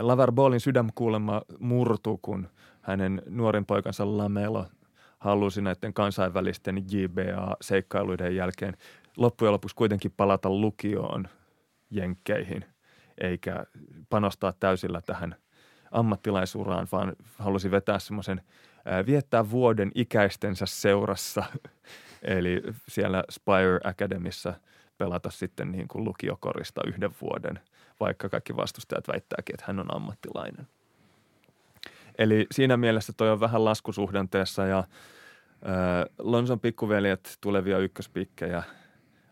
Lavar Ballin sydänkuulema murtu, kun hänen nuorin poikansa Lamelo halusi näiden kansainvälisten JBA-seikkailuiden jälkeen loppujen lopuksi kuitenkin palata lukioon Jenkkeihin, eikä panostaa täysillä tähän – ammattilaisuraan, vaan halusi vetää semmoisen viettää vuoden ikäistensä seurassa, eli siellä Spire Academissa pelata sitten niin kuin lukiokorista yhden vuoden, vaikka kaikki vastustajat väittääkin, että hän on ammattilainen. Eli siinä mielessä toi on vähän laskusuhdanteessa ja äh, Lonson pikkuveljet tulevia ykköspikkejä.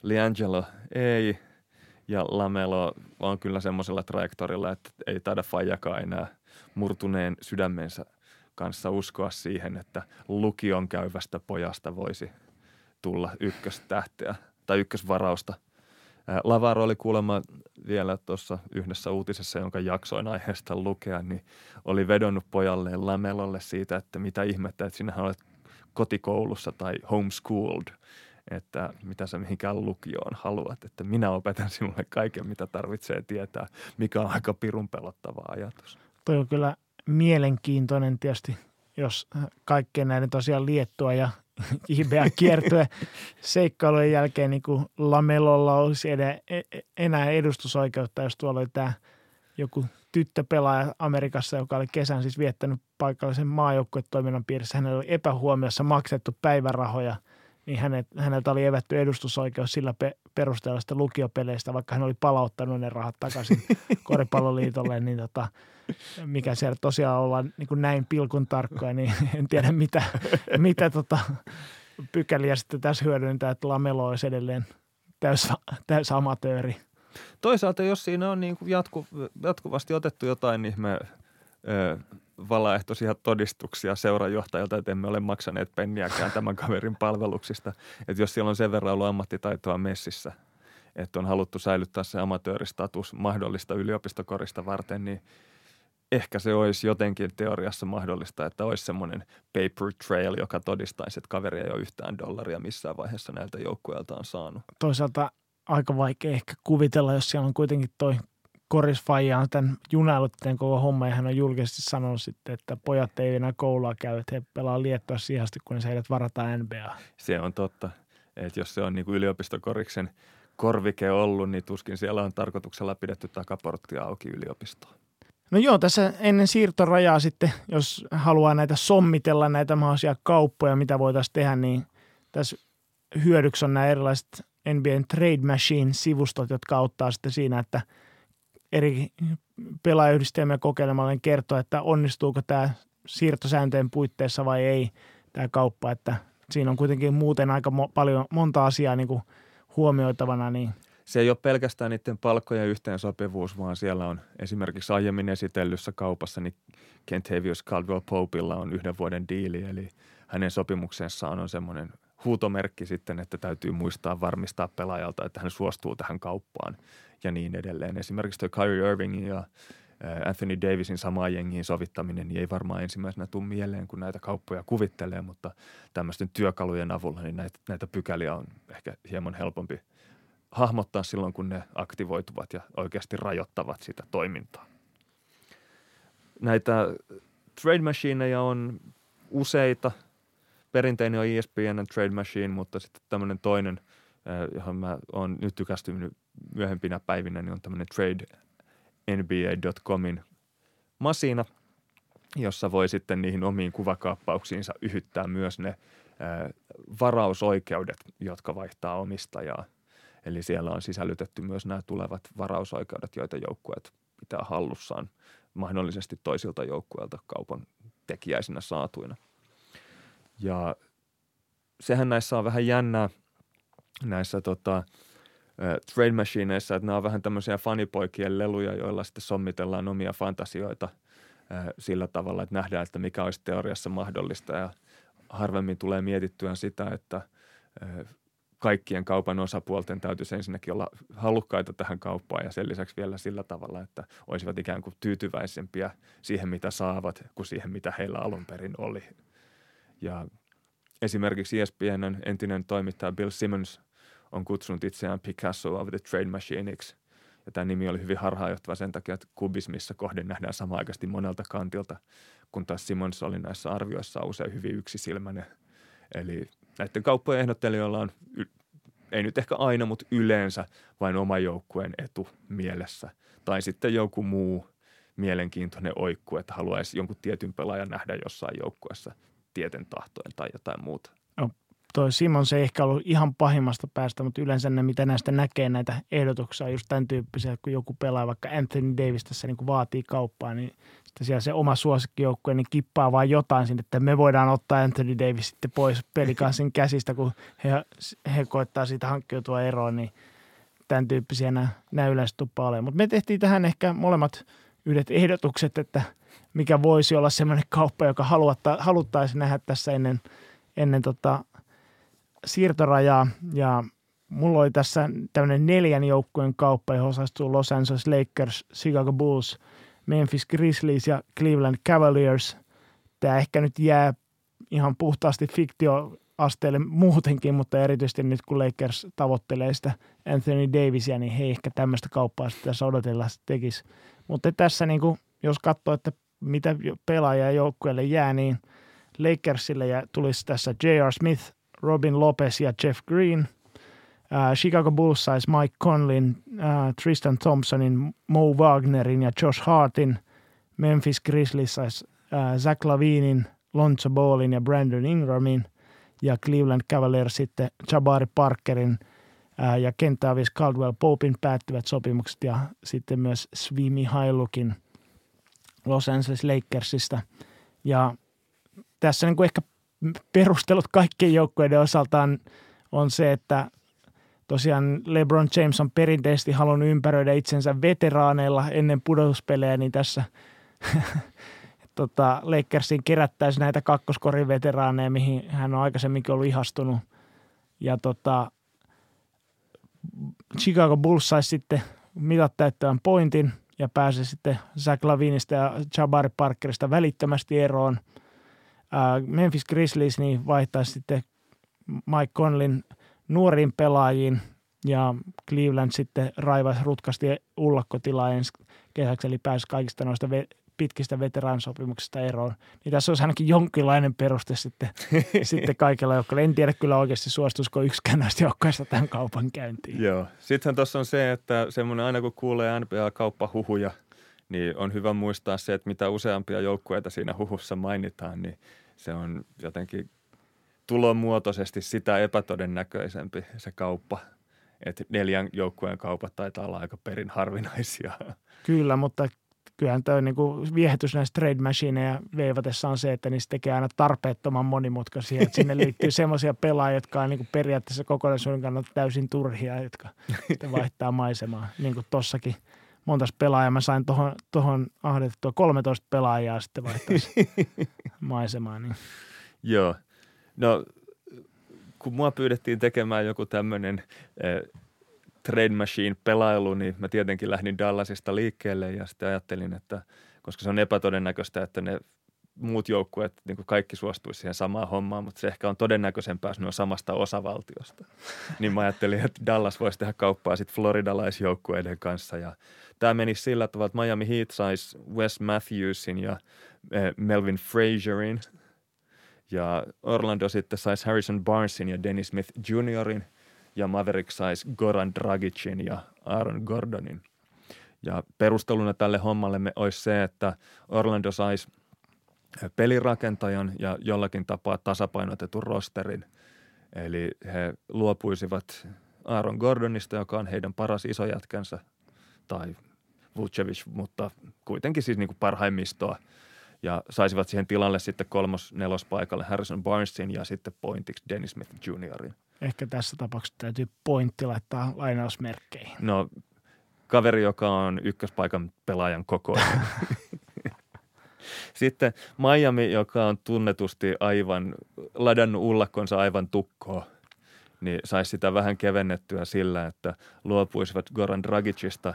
Liangelo ei ja Lamelo on kyllä semmoisella trajektorilla, että ei taida Fajakaan enää murtuneen sydämensä kanssa uskoa siihen, että lukion käyvästä pojasta voisi tulla ykköstähteä tai ykkösvarausta. Lavaro oli kuulemma vielä tuossa yhdessä uutisessa, jonka jaksoin aiheesta lukea, niin oli vedonnut pojalleen Lamelolle siitä, että mitä ihmettä, että sinähän olet kotikoulussa tai homeschooled, että mitä sä mihinkään lukioon haluat, että minä opetan sinulle kaiken, mitä tarvitsee tietää, mikä on aika pirun pelottava ajatus. Toi on kyllä mielenkiintoinen tietysti, jos kaikkeen näiden tosiaan Liettua ja IBA kiertue seikkailujen jälkeen niin kuin Lamelolla olisi ed- e-, enää edustusoikeutta, jos tuolla oli tämä joku tyttöpelaaja Amerikassa, joka oli kesän siis viettänyt paikallisen maajoukkuetoiminnan piirissä. Hänellä oli epähuomiossa maksettu päivärahoja – niin hänet, häneltä oli evätty edustusoikeus sillä pe- perusteella sitä lukiopeleistä, vaikka hän oli palauttanut ne rahat takaisin koripalloliitolle, niin tota, mikä siellä tosiaan ollaan niin kuin näin pilkun tarkkoja, niin en tiedä mitä, mitä tota, pykäliä sitten tässä hyödyntää, että Lamelo olisi edelleen täys, täys amatööri. Toisaalta, jos siinä on niin kuin jatku, jatkuvasti otettu jotain ihme ö, valaehtoisia todistuksia seurajohtajalta, että emme ole maksaneet penniäkään tämän kaverin palveluksista. Että jos siellä on sen verran ollut ammattitaitoa messissä, että on haluttu säilyttää se amatööristatus mahdollista yliopistokorista varten, niin ehkä se olisi jotenkin teoriassa mahdollista, että olisi semmoinen paper trail, joka todistaisi, että kaveri ei ole yhtään dollaria missään vaiheessa näiltä joukkueilta on saanut. Toisaalta aika vaikea ehkä kuvitella, jos siellä on kuitenkin toi Koris Faija on tämän junailut tämän koko homma ja hän on julkisesti sanonut sitten, että pojat ei enää koulua käy, että he pelaa liettua sijasti, kun heidät varataan NBA. Se on totta, että jos se on niin kuin yliopistokoriksen korvike ollut, niin tuskin siellä on tarkoituksella pidetty takaporttia auki yliopistoon. No joo, tässä ennen siirtorajaa sitten, jos haluaa näitä sommitella, näitä mahdollisia kauppoja, mitä voitaisiin tehdä, niin tässä hyödyksi on nämä erilaiset NBAn Trade Machine-sivustot, jotka auttaa sitten siinä, että eri pelaajayhdistelmiä kokeilemalla niin kertoo, että onnistuuko tämä siirtosääntöjen puitteissa vai ei tämä kauppa, että siinä on kuitenkin muuten aika mo- paljon, monta asiaa niin kuin huomioitavana. Niin. Se ei ole pelkästään niiden palkkojen yhteensopivuus, vaan siellä on esimerkiksi aiemmin esitellyssä kaupassa, niin Kentavious Caldwell Popilla on yhden vuoden diili, eli hänen sopimuksessaan on semmoinen huutomerkki sitten, että täytyy muistaa varmistaa pelaajalta, että hän suostuu tähän kauppaan ja niin edelleen. Esimerkiksi tuo Kyrie Irvingin ja Anthony Davisin samaan jengiin sovittaminen niin ei varmaan ensimmäisenä tule mieleen, kun näitä kauppoja kuvittelee, mutta tämmöisten työkalujen avulla niin näitä, näitä pykäliä on ehkä hieman helpompi hahmottaa silloin, kun ne aktivoituvat ja oikeasti rajoittavat sitä toimintaa. Näitä trade machineja on useita. Perinteinen on ESPN Trade Machine, mutta sitten tämmöinen toinen, johon mä oon nyt tykästynyt myöhempinä päivinä, niin on tämmöinen Trade NBA.comin masina, jossa voi sitten niihin omiin kuvakaappauksiinsa yhyttää myös ne ää, varausoikeudet, jotka vaihtaa omistajaa. Eli siellä on sisällytetty myös nämä tulevat varausoikeudet, joita joukkueet pitää hallussaan mahdollisesti toisilta joukkueilta kaupan tekijäisinä saatuina. Ja sehän näissä on vähän jännää näissä tota, trade machineissa, että nämä on vähän tämmöisiä fanipoikien leluja, joilla sitten sommitellaan omia fantasioita sillä tavalla, että nähdään, että mikä olisi teoriassa mahdollista ja harvemmin tulee mietittyä sitä, että kaikkien kaupan osapuolten täytyisi ensinnäkin olla halukkaita tähän kauppaan ja sen lisäksi vielä sillä tavalla, että olisivat ikään kuin tyytyväisempiä siihen, mitä saavat, kuin siihen, mitä heillä alun perin oli. Ja esimerkiksi ESPNn entinen toimittaja Bill Simmons on kutsunut itseään Picasso of the Trade Machineiksi. Ja tämä nimi oli hyvin harhaanjohtava sen takia, että kubismissa kohden nähdään samaan monelta kantilta, kun taas Simons oli näissä arvioissa usein hyvin yksisilmäinen. Eli näiden kauppojen ehdottelijoilla on, ei nyt ehkä aina, mutta yleensä vain oma joukkueen etu mielessä. Tai sitten joku muu mielenkiintoinen oikku, että haluaisi jonkun tietyn pelaajan nähdä jossain joukkueessa tieten tahtoen tai jotain muuta toi se ei ehkä ollut ihan pahimmasta päästä, mutta yleensä ne, mitä näistä näkee näitä ehdotuksia, on just tämän tyyppisiä, kun joku pelaa vaikka Anthony Davis tässä niin kuin vaatii kauppaa, niin sitten siellä se oma suosikkijoukkue niin kippaa vaan jotain sinne, että me voidaan ottaa Anthony Davis sitten pois pelikanssin käsistä, kun he, he koittaa siitä hankkiutua eroon, niin tämän tyyppisiä nämä, nämä yleensä tuppaa olemaan. Mutta me tehtiin tähän ehkä molemmat yhdet ehdotukset, että mikä voisi olla semmoinen kauppa, joka haluttaisiin nähdä tässä ennen, ennen tota siirtorajaa ja mulla oli tässä tämmöinen neljän joukkueen kauppa, johon osastuu Los Angeles Lakers, Chicago Bulls, Memphis Grizzlies ja Cleveland Cavaliers. Tämä ehkä nyt jää ihan puhtaasti fiktioasteelle muutenkin, mutta erityisesti nyt kun Lakers tavoittelee sitä Anthony Davisia, niin he ehkä tämmöistä kauppaa sitten tässä odotella tekisi. Mutta tässä niin kuin, jos katsoo, että mitä pelaajia joukkueelle jää, niin Lakersille ja tulisi tässä J.R. Smith, Robin Lopez ja Jeff Green. Uh, Chicago Bulls sais Mike Conlin, uh, Tristan Thompsonin, Mo Wagnerin ja Josh Hartin. Memphis Grizzlies sais uh, Zach Lavinin, Lonzo Ballin ja Brandon Ingramin. Ja Cleveland Cavaliers sitten Jabari Parkerin uh, ja Kentavis Caldwell Popin päättyvät sopimukset ja sitten myös Swimi Hailukin Los Angeles Lakersista. Ja tässä niin kuin ehkä perustelut kaikkien joukkueiden osaltaan on se, että tosiaan LeBron James on perinteisesti halunnut ympäröidä itsensä veteraaneilla ennen pudotuspelejä, niin tässä tota, Lakersin kerättäisiin näitä kakkoskorin veteraaneja, mihin hän on aikaisemminkin ollut ihastunut. Ja tota, Chicago Bulls saisi sitten mitat täyttävän pointin ja pääsi sitten Zach Lavinista ja Jabari Parkerista välittömästi eroon – Memphis Grizzlies niin vaihtaisi sitten Mike Conlin nuoriin pelaajiin ja Cleveland sitten raivaisi rutkasti ullakkotilaa ensi kesäksi, eli pääsi kaikista noista pitkistä veteransopimuksista eroon. Niin tässä olisi ainakin jonkinlainen peruste sitten, sitten kaikilla joukkoilla. En tiedä kyllä oikeasti suostuisiko yksikään näistä joukkoista tämän kaupan käyntiin. Joo. Sittenhän tuossa on se, että semmoinen aina kun kuulee NBA-kauppahuhuja, niin on hyvä muistaa se, että mitä useampia joukkueita siinä huhussa mainitaan, niin se on jotenkin tulomuotoisesti sitä epätodennäköisempi se kauppa. Että neljän joukkueen kaupat taitaa olla aika perin harvinaisia. Kyllä, mutta kyllähän tuo niin viehätys näistä trade machineja veivatessa on se, että niistä tekee aina tarpeettoman monimutkaisia. Että sinne liittyy semmoisia pelaajia, jotka on niin periaatteessa kokonaisuuden kannalta täysin turhia, jotka vaihtaa maisemaa. Niin kuin tossakin montas pelaajaa. Mä sain tuohon tohon ahdettua 13 pelaajaa sitten vaihtaisi maisemaa. Niin. Joo. No, kun mua pyydettiin tekemään joku tämmöinen äh, Trade Machine-pelailu, niin mä tietenkin lähdin Dallasista liikkeelle ja sitten ajattelin, että koska se on epätodennäköistä, että ne muut joukkueet niin kuin kaikki suostuisi siihen samaan hommaan, mutta se ehkä on todennäköisempää, jos ne on samasta osavaltiosta. niin mä ajattelin, että Dallas voisi tehdä kauppaa sitten floridalaisjoukkueiden kanssa ja tämä meni sillä tavalla, että Miami Heat saisi Wes Matthewsin ja eh, Melvin Frazierin ja Orlando sitten saisi Harrison Barnesin ja Dennis Smith Juniorin – ja Maverick saisi Goran Dragicin ja Aaron Gordonin. Ja perusteluna tälle hommalle me olisi se, että Orlando saisi pelirakentajan ja jollakin tapaa tasapainotetun rosterin. Eli he luopuisivat Aaron Gordonista, joka on heidän paras isojätkänsä, tai Vucevic, mutta kuitenkin siis niin kuin parhaimmistoa. Ja saisivat siihen tilalle sitten kolmos nelospaikalle Harrison Barnesin ja sitten pointiksi Dennis Smith Juniorin. Ehkä tässä tapauksessa täytyy pointti laittaa lainausmerkkeihin. No, kaveri, joka on ykköspaikan pelaajan koko Sitten Miami, joka on tunnetusti aivan, ladannut ullakkonsa aivan tukkoa, niin saisi sitä vähän kevennettyä sillä, että luopuisivat Goran Dragicista,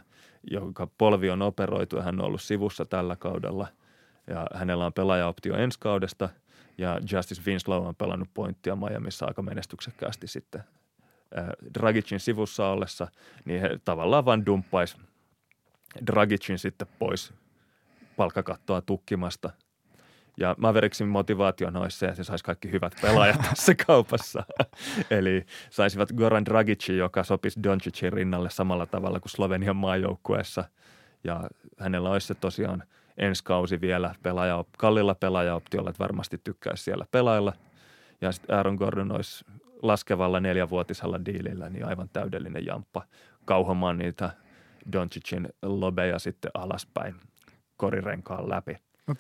jonka polvi on operoitu ja hän on ollut sivussa tällä kaudella. Ja hänellä on pelaajaoptio ensi kaudesta – ja Justice Winslow on pelannut pointtia Miamiissa aika menestyksekkäästi sitten äh, Dragicin sivussa ollessa, niin he tavallaan vain dumppaisi Dragicin sitten pois palkkakattoa tukkimasta. Ja Mavericksin motivaatio olisi se, että se saisi kaikki hyvät pelaajat tässä kaupassa. Eli saisivat Goran Dragicin, joka sopisi Doncicin rinnalle samalla tavalla kuin Slovenian maajoukkueessa. Ja hänellä olisi se tosiaan – ensi kausi vielä pelaaja, kallilla pelaajaoptiolla, että varmasti tykkäisi siellä pelailla. Ja sitten Aaron Gordon olisi laskevalla neljävuotisella diilillä niin aivan täydellinen jamppa kauhomaan niitä Doncicin lobeja sitten alaspäin korirenkaan läpi. No,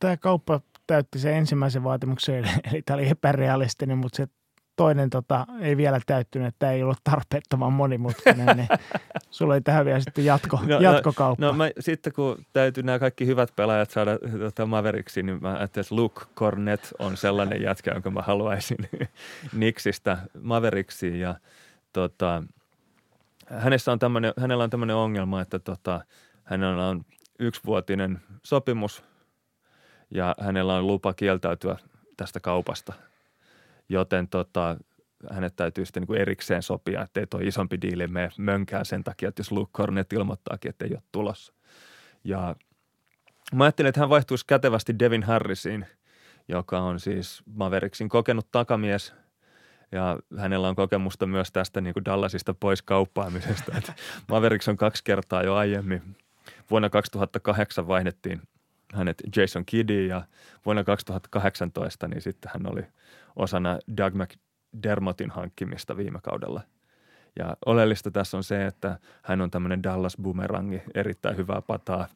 tämä kauppa täytti se ensimmäisen vaatimuksen, eli tämä oli epärealistinen, mutta se toinen tota, ei vielä täyttynyt, että ei ollut tarpeettoman monimutkainen, niin sulla oli tähän vielä sitten jatko, no, no jatkokauppa. No, no mä, sitten kun täytyy nämä kaikki hyvät pelaajat saada tota, Mavericksiin, niin mä ajattelin, että Luke Cornet on sellainen jätkä, jonka mä haluaisin Nixistä Maveriksiin ja tota, hänessä on tämmönen, hänellä on tämmöinen ongelma, että tota, hänellä on yksivuotinen sopimus ja hänellä on lupa kieltäytyä tästä kaupasta – joten tota, hänet täytyy sitten niin kuin erikseen sopia, että ei tuo isompi diili mene mönkää sen takia, että jos Luke Cornet ilmoittaakin, että ei ole tulossa. Ja mä ajattelin, että hän vaihtuisi kätevästi Devin Harrisiin, joka on siis Mavericksin kokenut takamies – ja hänellä on kokemusta myös tästä niin kuin Dallasista pois kauppaamisesta. Että Mavericks on kaksi kertaa jo aiemmin. Vuonna 2008 vaihdettiin hänet Jason Kiddy ja vuonna 2018 niin sitten hän oli osana Doug McDermottin hankkimista viime kaudella. Ja oleellista tässä on se, että hän on tämmöinen Dallas Boomerangi, erittäin hyvää pataa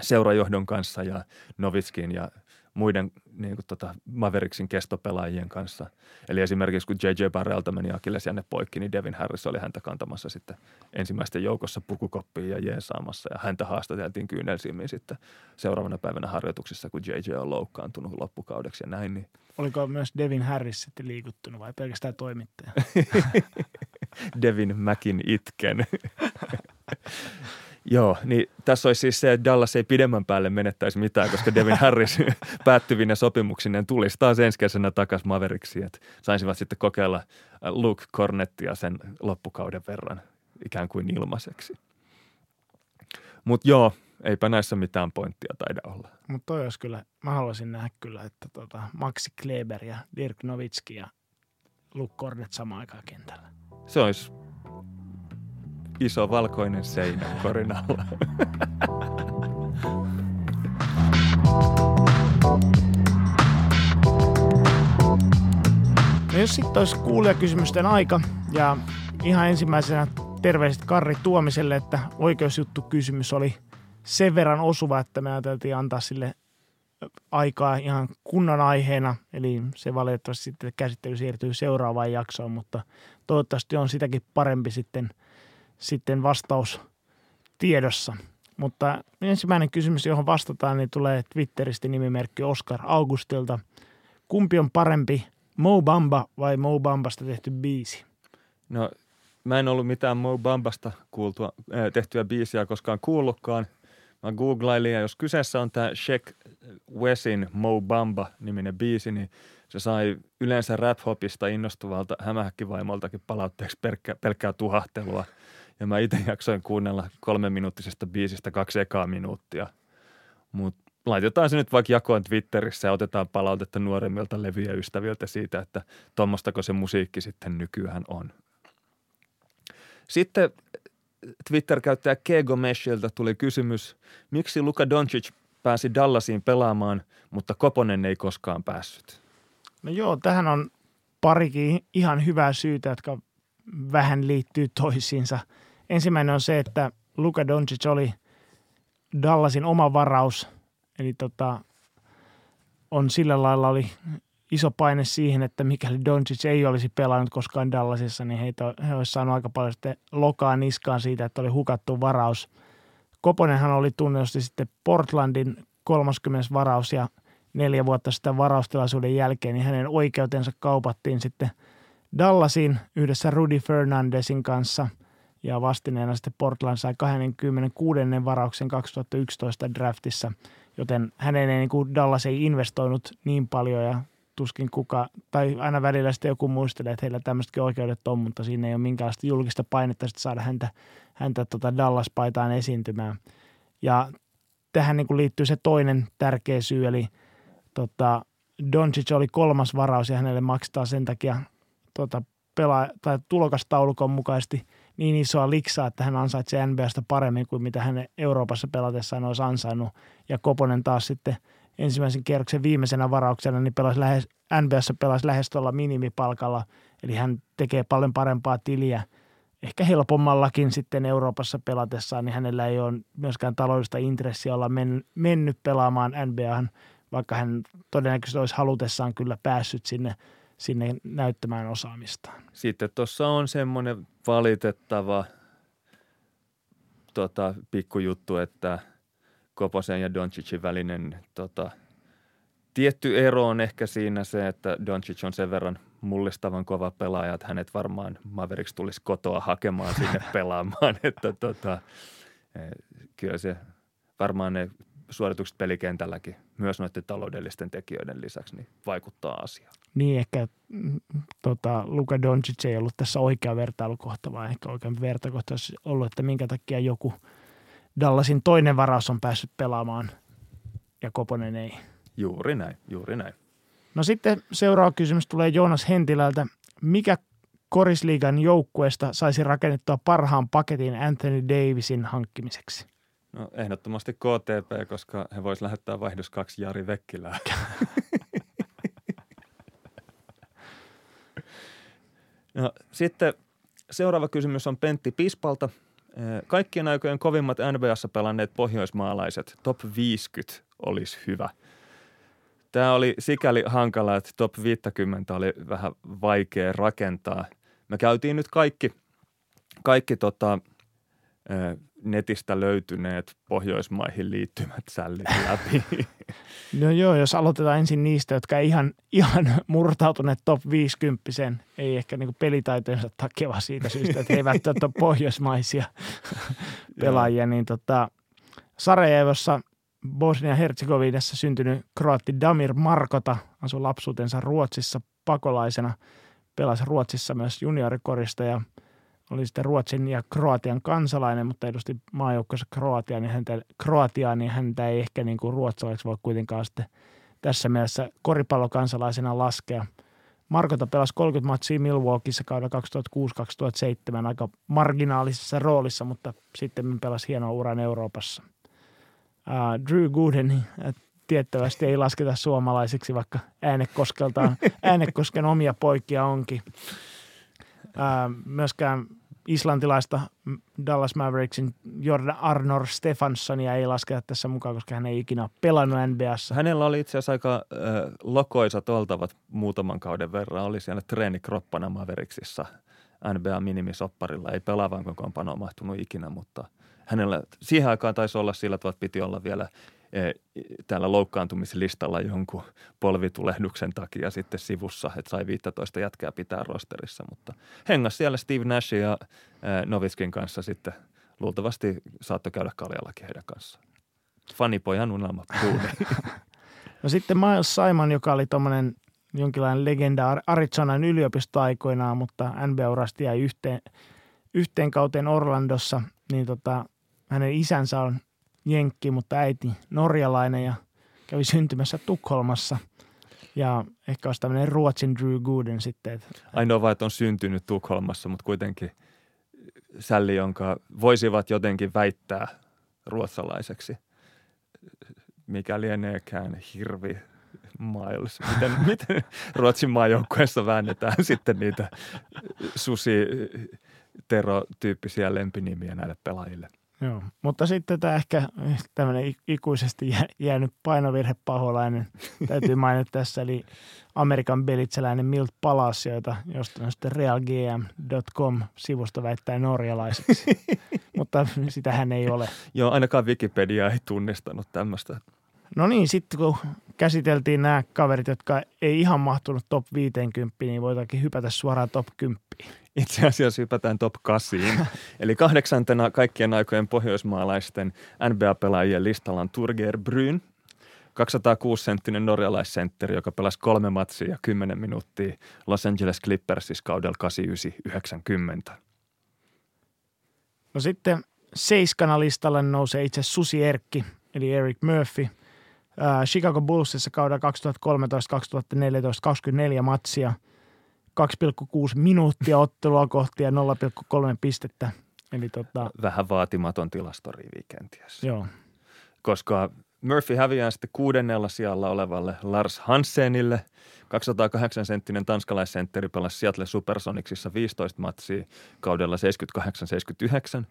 seurajohdon kanssa ja Novitskin ja muiden niin kuin tota Mavericksin kestopelaajien kanssa. Eli esimerkiksi kun J.J. Barrelta meni Akilles jänne poikki, niin Devin Harris oli häntä kantamassa sitten ensimmäisten joukossa pukukoppiin ja jeesaamassa. Ja häntä haastateltiin kyynelsilmiin sitten seuraavana päivänä harjoituksissa, kun J.J. on loukkaantunut loppukaudeksi ja näin. Niin. Oliko myös Devin Harris sitten liikuttunut vai pelkästään toimittaja? Devin Mäkin itken. Joo, niin tässä olisi siis se, että Dallas ei pidemmän päälle menettäisi mitään, koska Devin Harris päättyvinä sopimuksineen tulisi taas ensi kesänä takaisin Maveriksi, että saisivat sitten kokeilla äh, Luke Cornettia sen loppukauden verran ikään kuin ilmaiseksi. Mutta joo, eipä näissä mitään pointtia taida olla. Mutta toi olisi kyllä, mä haluaisin nähdä kyllä, että tota Maxi Kleber ja Dirk Nowitzki ja Luke Cornet samaan aikaan kentällä. Se olisi iso valkoinen seinä korin alla. No jos sitten olisi kuulijakysymysten aika ja ihan ensimmäisenä terveiset Karri Tuomiselle, että oikeusjuttu kysymys oli sen verran osuva, että me ajateltiin antaa sille aikaa ihan kunnan aiheena, eli se valitettavasti sitten käsittely siirtyy seuraavaan jaksoon, mutta toivottavasti on sitäkin parempi sitten, sitten vastaus tiedossa. Mutta ensimmäinen kysymys, johon vastataan, niin tulee Twitteristä nimimerkki Oscar Augustilta. Kumpi on parempi, Mo Bamba vai Mo Bambasta tehty biisi? No, mä en ollut mitään Mo Bambasta kuultua, äh, tehtyä biisiä koskaan kuullutkaan. Mä googlailin ja jos kyseessä on tämä Sheik Wesin Mo Bamba-niminen biisi, niin se sai yleensä rap-hopista innostuvalta hämähäkkivaimoltakin palautteeksi pelkkää, pelkkää tuhahtelua. Ja mä itse jaksoin kuunnella kolmeminuuttisesta biisistä kaksi ekaa minuuttia. Mutta laitetaan se nyt vaikka jakoon Twitterissä ja otetaan palautetta nuoremmilta levyjäystäviltä siitä, että tuommoistako se musiikki sitten nykyään on. Sitten Twitter-käyttäjä Kego Meshiltä tuli kysymys, miksi Luka Doncic pääsi Dallasiin pelaamaan, mutta Koponen ei koskaan päässyt? No joo, tähän on parikin ihan hyvää syytä, jotka vähän liittyy toisiinsa. Ensimmäinen on se, että Luka Doncic oli Dallasin oma varaus, eli tota, on sillä lailla oli iso paine siihen, että mikäli Doncic ei olisi pelannut koskaan Dallasissa, niin heitä, he olisivat saaneet aika paljon sitten lokaa niskaan siitä, että oli hukattu varaus. Koponenhan oli tunnetusti sitten Portlandin 30. varaus ja neljä vuotta sitten varaustilaisuuden jälkeen, niin hänen oikeutensa kaupattiin sitten Dallasiin yhdessä Rudy Fernandesin kanssa ja vastineena sitten Portland sai 26. varauksen 2011 draftissa, joten hänen ei niin kuin Dallas ei investoinut niin paljon ja tuskin kuka, tai aina välillä sitten joku muistelee, että heillä tämmöisetkin oikeudet on, mutta siinä ei ole minkäänlaista julkista painetta saada häntä, häntä tota Dallas-paitaan esiintymään. Ja tähän niin kuin liittyy se toinen tärkeä syy, eli tota, Doncic oli kolmas varaus ja hänelle maksetaan sen takia tota, pelaa, tai tulokastaulukon mukaisesti niin isoa liksaa, että hän ansaitsee NBAsta paremmin kuin mitä hän Euroopassa pelatessaan olisi ansainnut. Ja Koponen taas sitten – ensimmäisen kierroksen viimeisenä varauksena, niin pelasi lähes, NBAssa pelasi lähes tuolla minimipalkalla, eli hän tekee paljon parempaa tiliä. Ehkä helpommallakin sitten Euroopassa pelatessaan, niin hänellä ei ole myöskään taloudellista intressiä olla men, mennyt pelaamaan NBAhan, vaikka hän todennäköisesti olisi halutessaan kyllä päässyt sinne, sinne näyttämään osaamistaan. Sitten tuossa on semmoinen valitettava tota, pikkujuttu, että – Koposen ja Doncicin välinen tota, tietty ero on ehkä siinä se, että Doncic on sen verran mullistavan kova pelaaja, että hänet varmaan Mavericks tulisi kotoa hakemaan sinne pelaamaan. että tota, e, kyllä se varmaan ne suoritukset pelikentälläkin myös noiden taloudellisten tekijöiden lisäksi niin vaikuttaa asiaan. Niin, ehkä mm, tota, Luka Doncic ei ollut tässä oikea vertailukohta, vaan ehkä oikein vertailukohta olisi ollut, että minkä takia joku – Dallasin toinen varaus on päässyt pelaamaan ja Koponen ei. Juuri näin, juuri näin. No sitten seuraava kysymys tulee Joonas Hentilältä. Mikä Korisliigan joukkueesta saisi rakennettua parhaan paketin Anthony Davisin hankkimiseksi? No ehdottomasti KTP, koska he vois lähettää vaihdos kaksi Jari Vekkilää. no, sitten seuraava kysymys on Pentti Pispalta – Kaikkien aikojen kovimmat NBAssa pelanneet pohjoismaalaiset, top 50 olisi hyvä. Tämä oli sikäli hankala, että top 50 oli vähän vaikea rakentaa. Me käytiin nyt kaikki, kaikki tota, netistä löytyneet Pohjoismaihin liittymät sällit läpi. No joo, jos aloitetaan ensin niistä, jotka ei ihan, ihan murtautuneet top 50 ei ehkä niin pelitaitojensa takia, vaan siitä syystä, että he eivät ole pohjoismaisia pelaajia, niin tota, Sarajevossa Bosnia-Herzegovinassa syntynyt kroatti Damir Markota asui lapsuutensa Ruotsissa pakolaisena, pelasi Ruotsissa myös juniorikorista ja oli sitten Ruotsin ja Kroatian kansalainen, mutta edusti maajoukkoissa Kroatiaa, niin häntä, Kroatiaa, niin häntä ei ehkä niin kuin ruotsalaiseksi voi kuitenkaan sitten tässä mielessä koripallokansalaisena laskea. Markota pelasi 30 matsia Milwaukeeissa kaudella 2006-2007 aika marginaalisessa roolissa, mutta sitten pelasi hienoa uran Euroopassa. Uh, Drew Gooden uh, tiettävästi ei lasketa suomalaisiksi, vaikka Äänekoskelta Äänekosken omia poikia onkin. Uh, myöskään islantilaista Dallas Mavericksin Jordan Arnor Stefanssonia ei lasketa tässä mukaan, koska hän ei ikinä pelannut NBAssa. Hänellä oli itse asiassa aika äh, lokoisat oltavat muutaman kauden verran. Oli siellä treenikroppana Mavericksissa NBA-minimisopparilla. Ei pelaavan kokoonpanoon mahtunut ikinä, mutta hänellä siihen aikaan taisi olla sillä tavalla, että piti olla vielä täällä loukkaantumislistalla jonkun polvitulehduksen takia sitten sivussa, että sai 15 jätkää pitää rosterissa, mutta hengas siellä Steve Nash ja e, Novitskin kanssa sitten luultavasti saattoi käydä kaljallakin heidän kanssaan. Fanipojan unelma No sitten Miles Simon, joka oli tuommoinen jonkinlainen legenda Arizonan yliopistoaikoinaan, mutta NBA-urasti jäi yhteen, yhteen kauteen Orlandossa, niin tota, hänen isänsä on jenkki, mutta äiti norjalainen ja kävi syntymässä Tukholmassa. Ja ehkä olisi tämmöinen Ruotsin Drew Gooden sitten. Että... Ainoa vaan, että on syntynyt Tukholmassa, mutta kuitenkin sälli, jonka voisivat jotenkin väittää ruotsalaiseksi, mikä lieneekään hirvi Miles. Miten, miten Ruotsin maajoukkueessa väännetään sitten niitä susi tero-tyyppisiä lempinimiä näille pelaajille? Joo, mutta sitten tämä ehkä tämmöinen ikuisesti jäänyt painovirhepaholainen täytyy mainita tässä, eli Amerikan belitseläinen Milt Palaciota, josta on sitten realgm.com-sivusto väittää norjalaiseksi, mutta sitä hän ei ole. Joo, ainakaan Wikipedia ei tunnistanut tämmöistä. No niin, sitten kun käsiteltiin nämä kaverit, jotka ei ihan mahtunut top 50, niin voitaisiin hypätä suoraan top 10. Itse asiassa hypätään top 8. Eli kahdeksantena kaikkien aikojen pohjoismaalaisten NBA-pelaajien listalla on Turger Bryn, 206-senttinen norjalaissentteri, joka pelasi kolme matsia ja 10 minuuttia Los Angeles Clippersissa kaudella 89-90. No sitten seiskana listalle nousee itse Susi Erkki, eli Eric Murphy. Chicago Bullsissa kaudella 2013-2014 24 matsia – 2,6 minuuttia ottelua kohti ja 0,3 pistettä. Eli tota... Vähän vaatimaton tilastorivi kenties. Joo. Koska Murphy häviää sitten kuudennella sijalla olevalle Lars Hansenille. 208-senttinen tanskalaissentteri pelasi Seattle Supersonicsissa 15 matsia kaudella 78-79.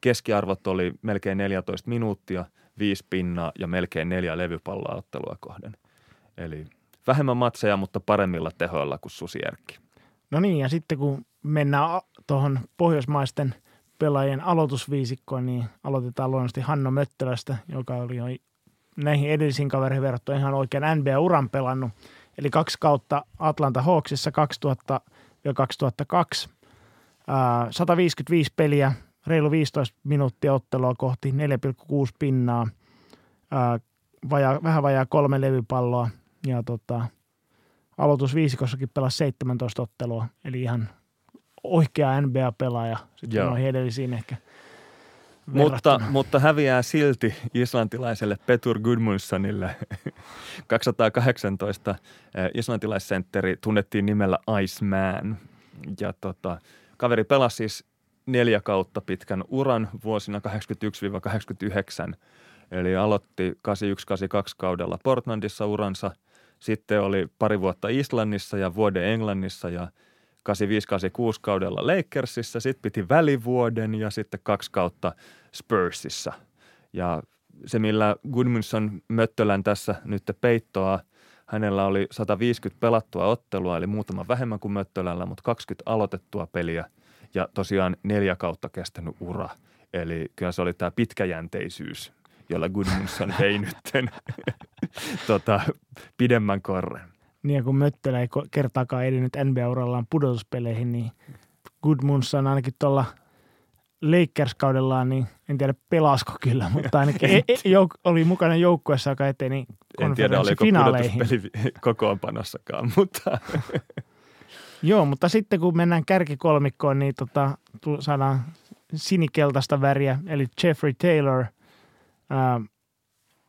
Keskiarvot oli melkein 14 minuuttia, 5 pinnaa ja melkein neljä levypalloa ottelua kohden. Eli vähemmän matseja, mutta paremmilla tehoilla kuin Susi Erkki. No niin, ja sitten kun mennään tuohon pohjoismaisten pelaajien aloitusviisikkoon, niin aloitetaan luonnollisesti Hanno Möttölästä, joka oli jo näihin edellisiin kavereihin verrattuna ihan oikein NBA-uran pelannut. Eli kaksi kautta Atlanta Hawksissa 2000 ja 2002. 155 peliä, reilu 15 minuuttia ottelua kohti, 4,6 pinnaa, vajaa, vähän vajaa kolme levypalloa ja tota, aloitusviisikossakin pelasi 17 ottelua, eli ihan oikea NBA-pelaaja sitten noihin edellisiin ehkä mutta, mutta häviää silti islantilaiselle Petur Gudmundssonille. 218 eh, islantilaissentteri tunnettiin nimellä Iceman. Ja tota, kaveri pelasi siis neljä kautta pitkän uran vuosina 81-89. Eli aloitti 81-82 kaudella Portlandissa uransa – sitten oli pari vuotta Islannissa ja vuoden Englannissa ja 85-86 kaudella Lakersissa. Sitten piti välivuoden ja sitten kaksi kautta Spursissa. Ja se, millä Gudmundsson Möttölän tässä nyt peittoa, hänellä oli 150 pelattua ottelua, eli muutama vähemmän kuin Möttölällä, mutta 20 aloitettua peliä ja tosiaan neljä kautta kestänyt ura. Eli kyllä se oli tämä pitkäjänteisyys, jolla Gudmundsson vei nytten tota, pidemmän korren. Niin ja kun Möttelä ei kertaakaan edennyt NBA-urallaan pudotuspeleihin, niin Gudmundsson ainakin tuolla Lakers-kaudellaan, niin en tiedä pelasko kyllä, mutta ainakin e- e- jouk- oli mukana joukkueessa, joka eteni En tiedä, oliko pudotuspeli kokoonpanossakaan, mutta Joo, mutta sitten kun mennään kärkikolmikkoon, niin tota, saadaan sinikeltaista väriä, eli Jeffrey Taylor, ää,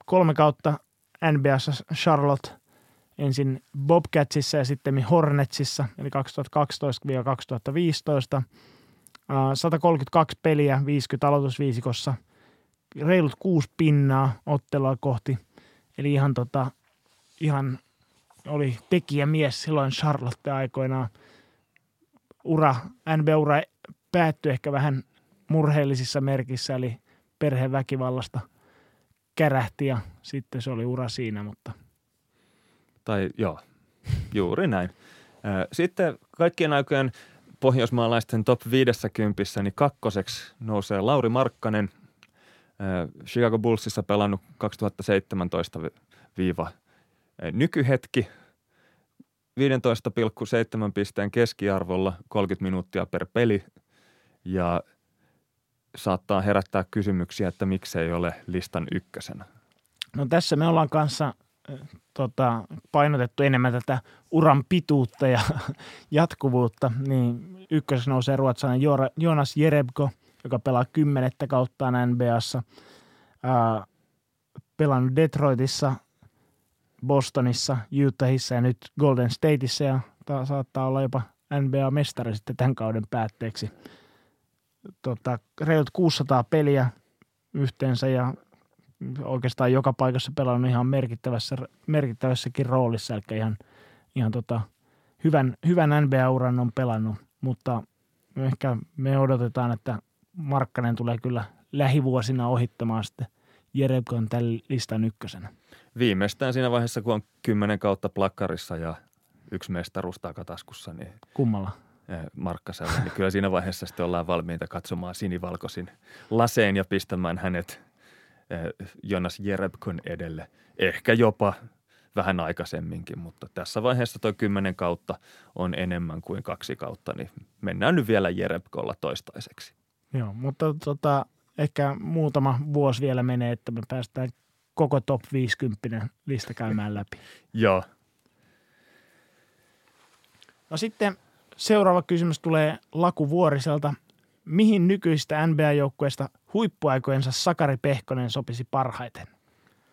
kolme kautta NBAssa Charlotte, ensin Bobcatsissa ja sitten Hornetsissa, eli 2012-2015. 132 peliä, 50 aloitusviisikossa, reilut kuusi pinnaa ottelua kohti. Eli ihan, tota, ihan oli tekijämies silloin Charlotte aikoinaan. Ura, NBA-ura päättyi ehkä vähän murheellisissa merkissä, eli perheväkivallasta kärähti ja sitten se oli ura siinä, mutta – tai joo, juuri näin. Sitten kaikkien aikojen pohjoismaalaisten top 50, niin kakkoseksi nousee Lauri Markkanen, Chicago Bullsissa pelannut 2017 viiva nykyhetki, 15,7 pisteen keskiarvolla 30 minuuttia per peli ja saattaa herättää kysymyksiä, että miksei ole listan ykkösenä. No tässä me ollaan kanssa tota, painotettu enemmän tätä uran pituutta ja jatkuvuutta, niin ykkösessä nousee ruotsalainen Jonas Jerebko, joka pelaa kymmenettä kautta NBAssa. Ää, pelannut Detroitissa, Bostonissa, Utahissa ja nyt Golden Stateissa ja ta- saattaa olla jopa NBA-mestari sitten tämän kauden päätteeksi. Tota, reilut 600 peliä yhteensä ja oikeastaan joka paikassa pelannut ihan merkittävässä, merkittävässäkin roolissa, eli ihan, ihan tota, hyvän, hyvän NBA-uran on pelannut, mutta ehkä me odotetaan, että Markkanen tulee kyllä lähivuosina ohittamaan sitten Jerebkon tämän listan ykkösenä. Viimeistään siinä vaiheessa, kun on kymmenen kautta plakkarissa ja yksi mestaruus takataskussa, niin Kummalla? Markkasella, niin kyllä siinä vaiheessa sitten ollaan valmiita katsomaan sinivalkoisin laseen ja pistämään hänet Eh, Jonas Jerebkon edelle. Ehkä jopa vähän aikaisemminkin, mutta tässä vaiheessa tuo kymmenen kautta on enemmän kuin kaksi kautta, niin mennään nyt vielä Jerebkolla toistaiseksi. Joo, mutta tota, ehkä muutama vuosi vielä menee, että me päästään koko top 50 lista käymään läpi. Joo. No sitten seuraava kysymys tulee Laku Vuoriselta – mihin nykyistä NBA-joukkueesta huippuaikojensa Sakari Pehkonen sopisi parhaiten?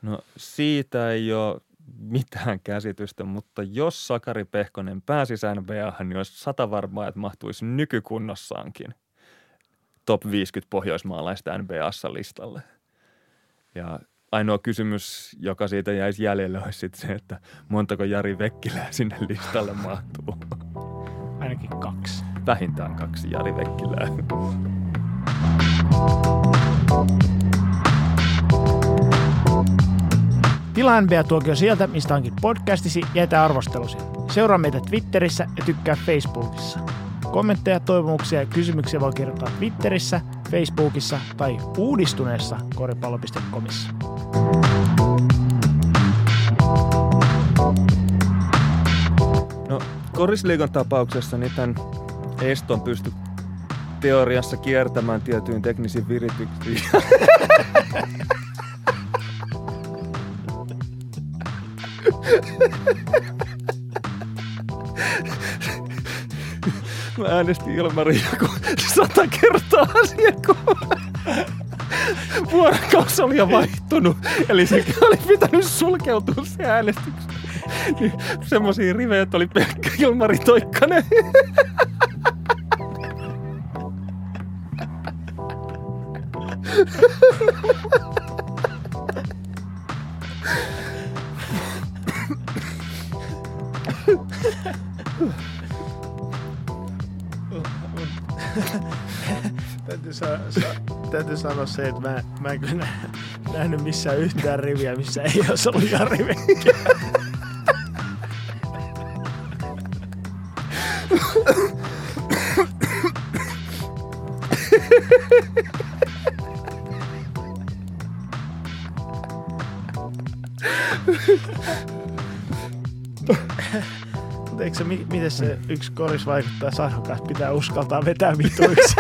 No siitä ei ole mitään käsitystä, mutta jos Sakari Pehkonen pääsisi NBA, niin olisi sata varmaa, että mahtuisi nykykunnossaankin top 50 pohjoismaalaista NBAssa listalle. Ja ainoa kysymys, joka siitä jäisi jäljelle, olisi sitten se, että montako Jari Vekkilää sinne listalle mahtuu. Ainakin kaksi. Vähintään kaksi Jari Vekkilää. Tilaa NBA-tuokio sieltä, mistä onkin podcastisi ja jätä arvostelusi. Seuraa meitä Twitterissä ja tykkää Facebookissa. Kommentteja, toivomuksia ja kysymyksiä voi kirjoittaa Twitterissä, Facebookissa tai uudistuneessa koripallo.comissa. No, Korisliigan tapauksessa niin tämän eston pysty teoriassa kiertämään tietyin teknisiin virityksiin. Mä äänestin Ilmari joku sata kertaa asiakkaan. Vuorokausi oli jo vaihtunut, eli se oli pitänyt sulkeutua se äänestyksen. Niin, semmosia rivejä, että oli pelkkä Ilmari Toikkanen. Täytyy, sa- sa- täytyy sanoa se, että mä, mä en kyllä nähnyt missään yhtään riviä, missä ei olisi ollut Jari eikö se, miten se yksi koris vaikuttaa sanokas, pitää uskaltaa vetää vituiksi.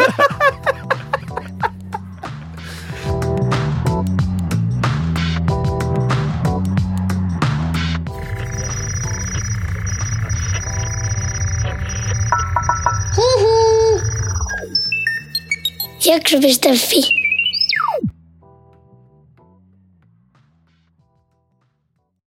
Jakso.fi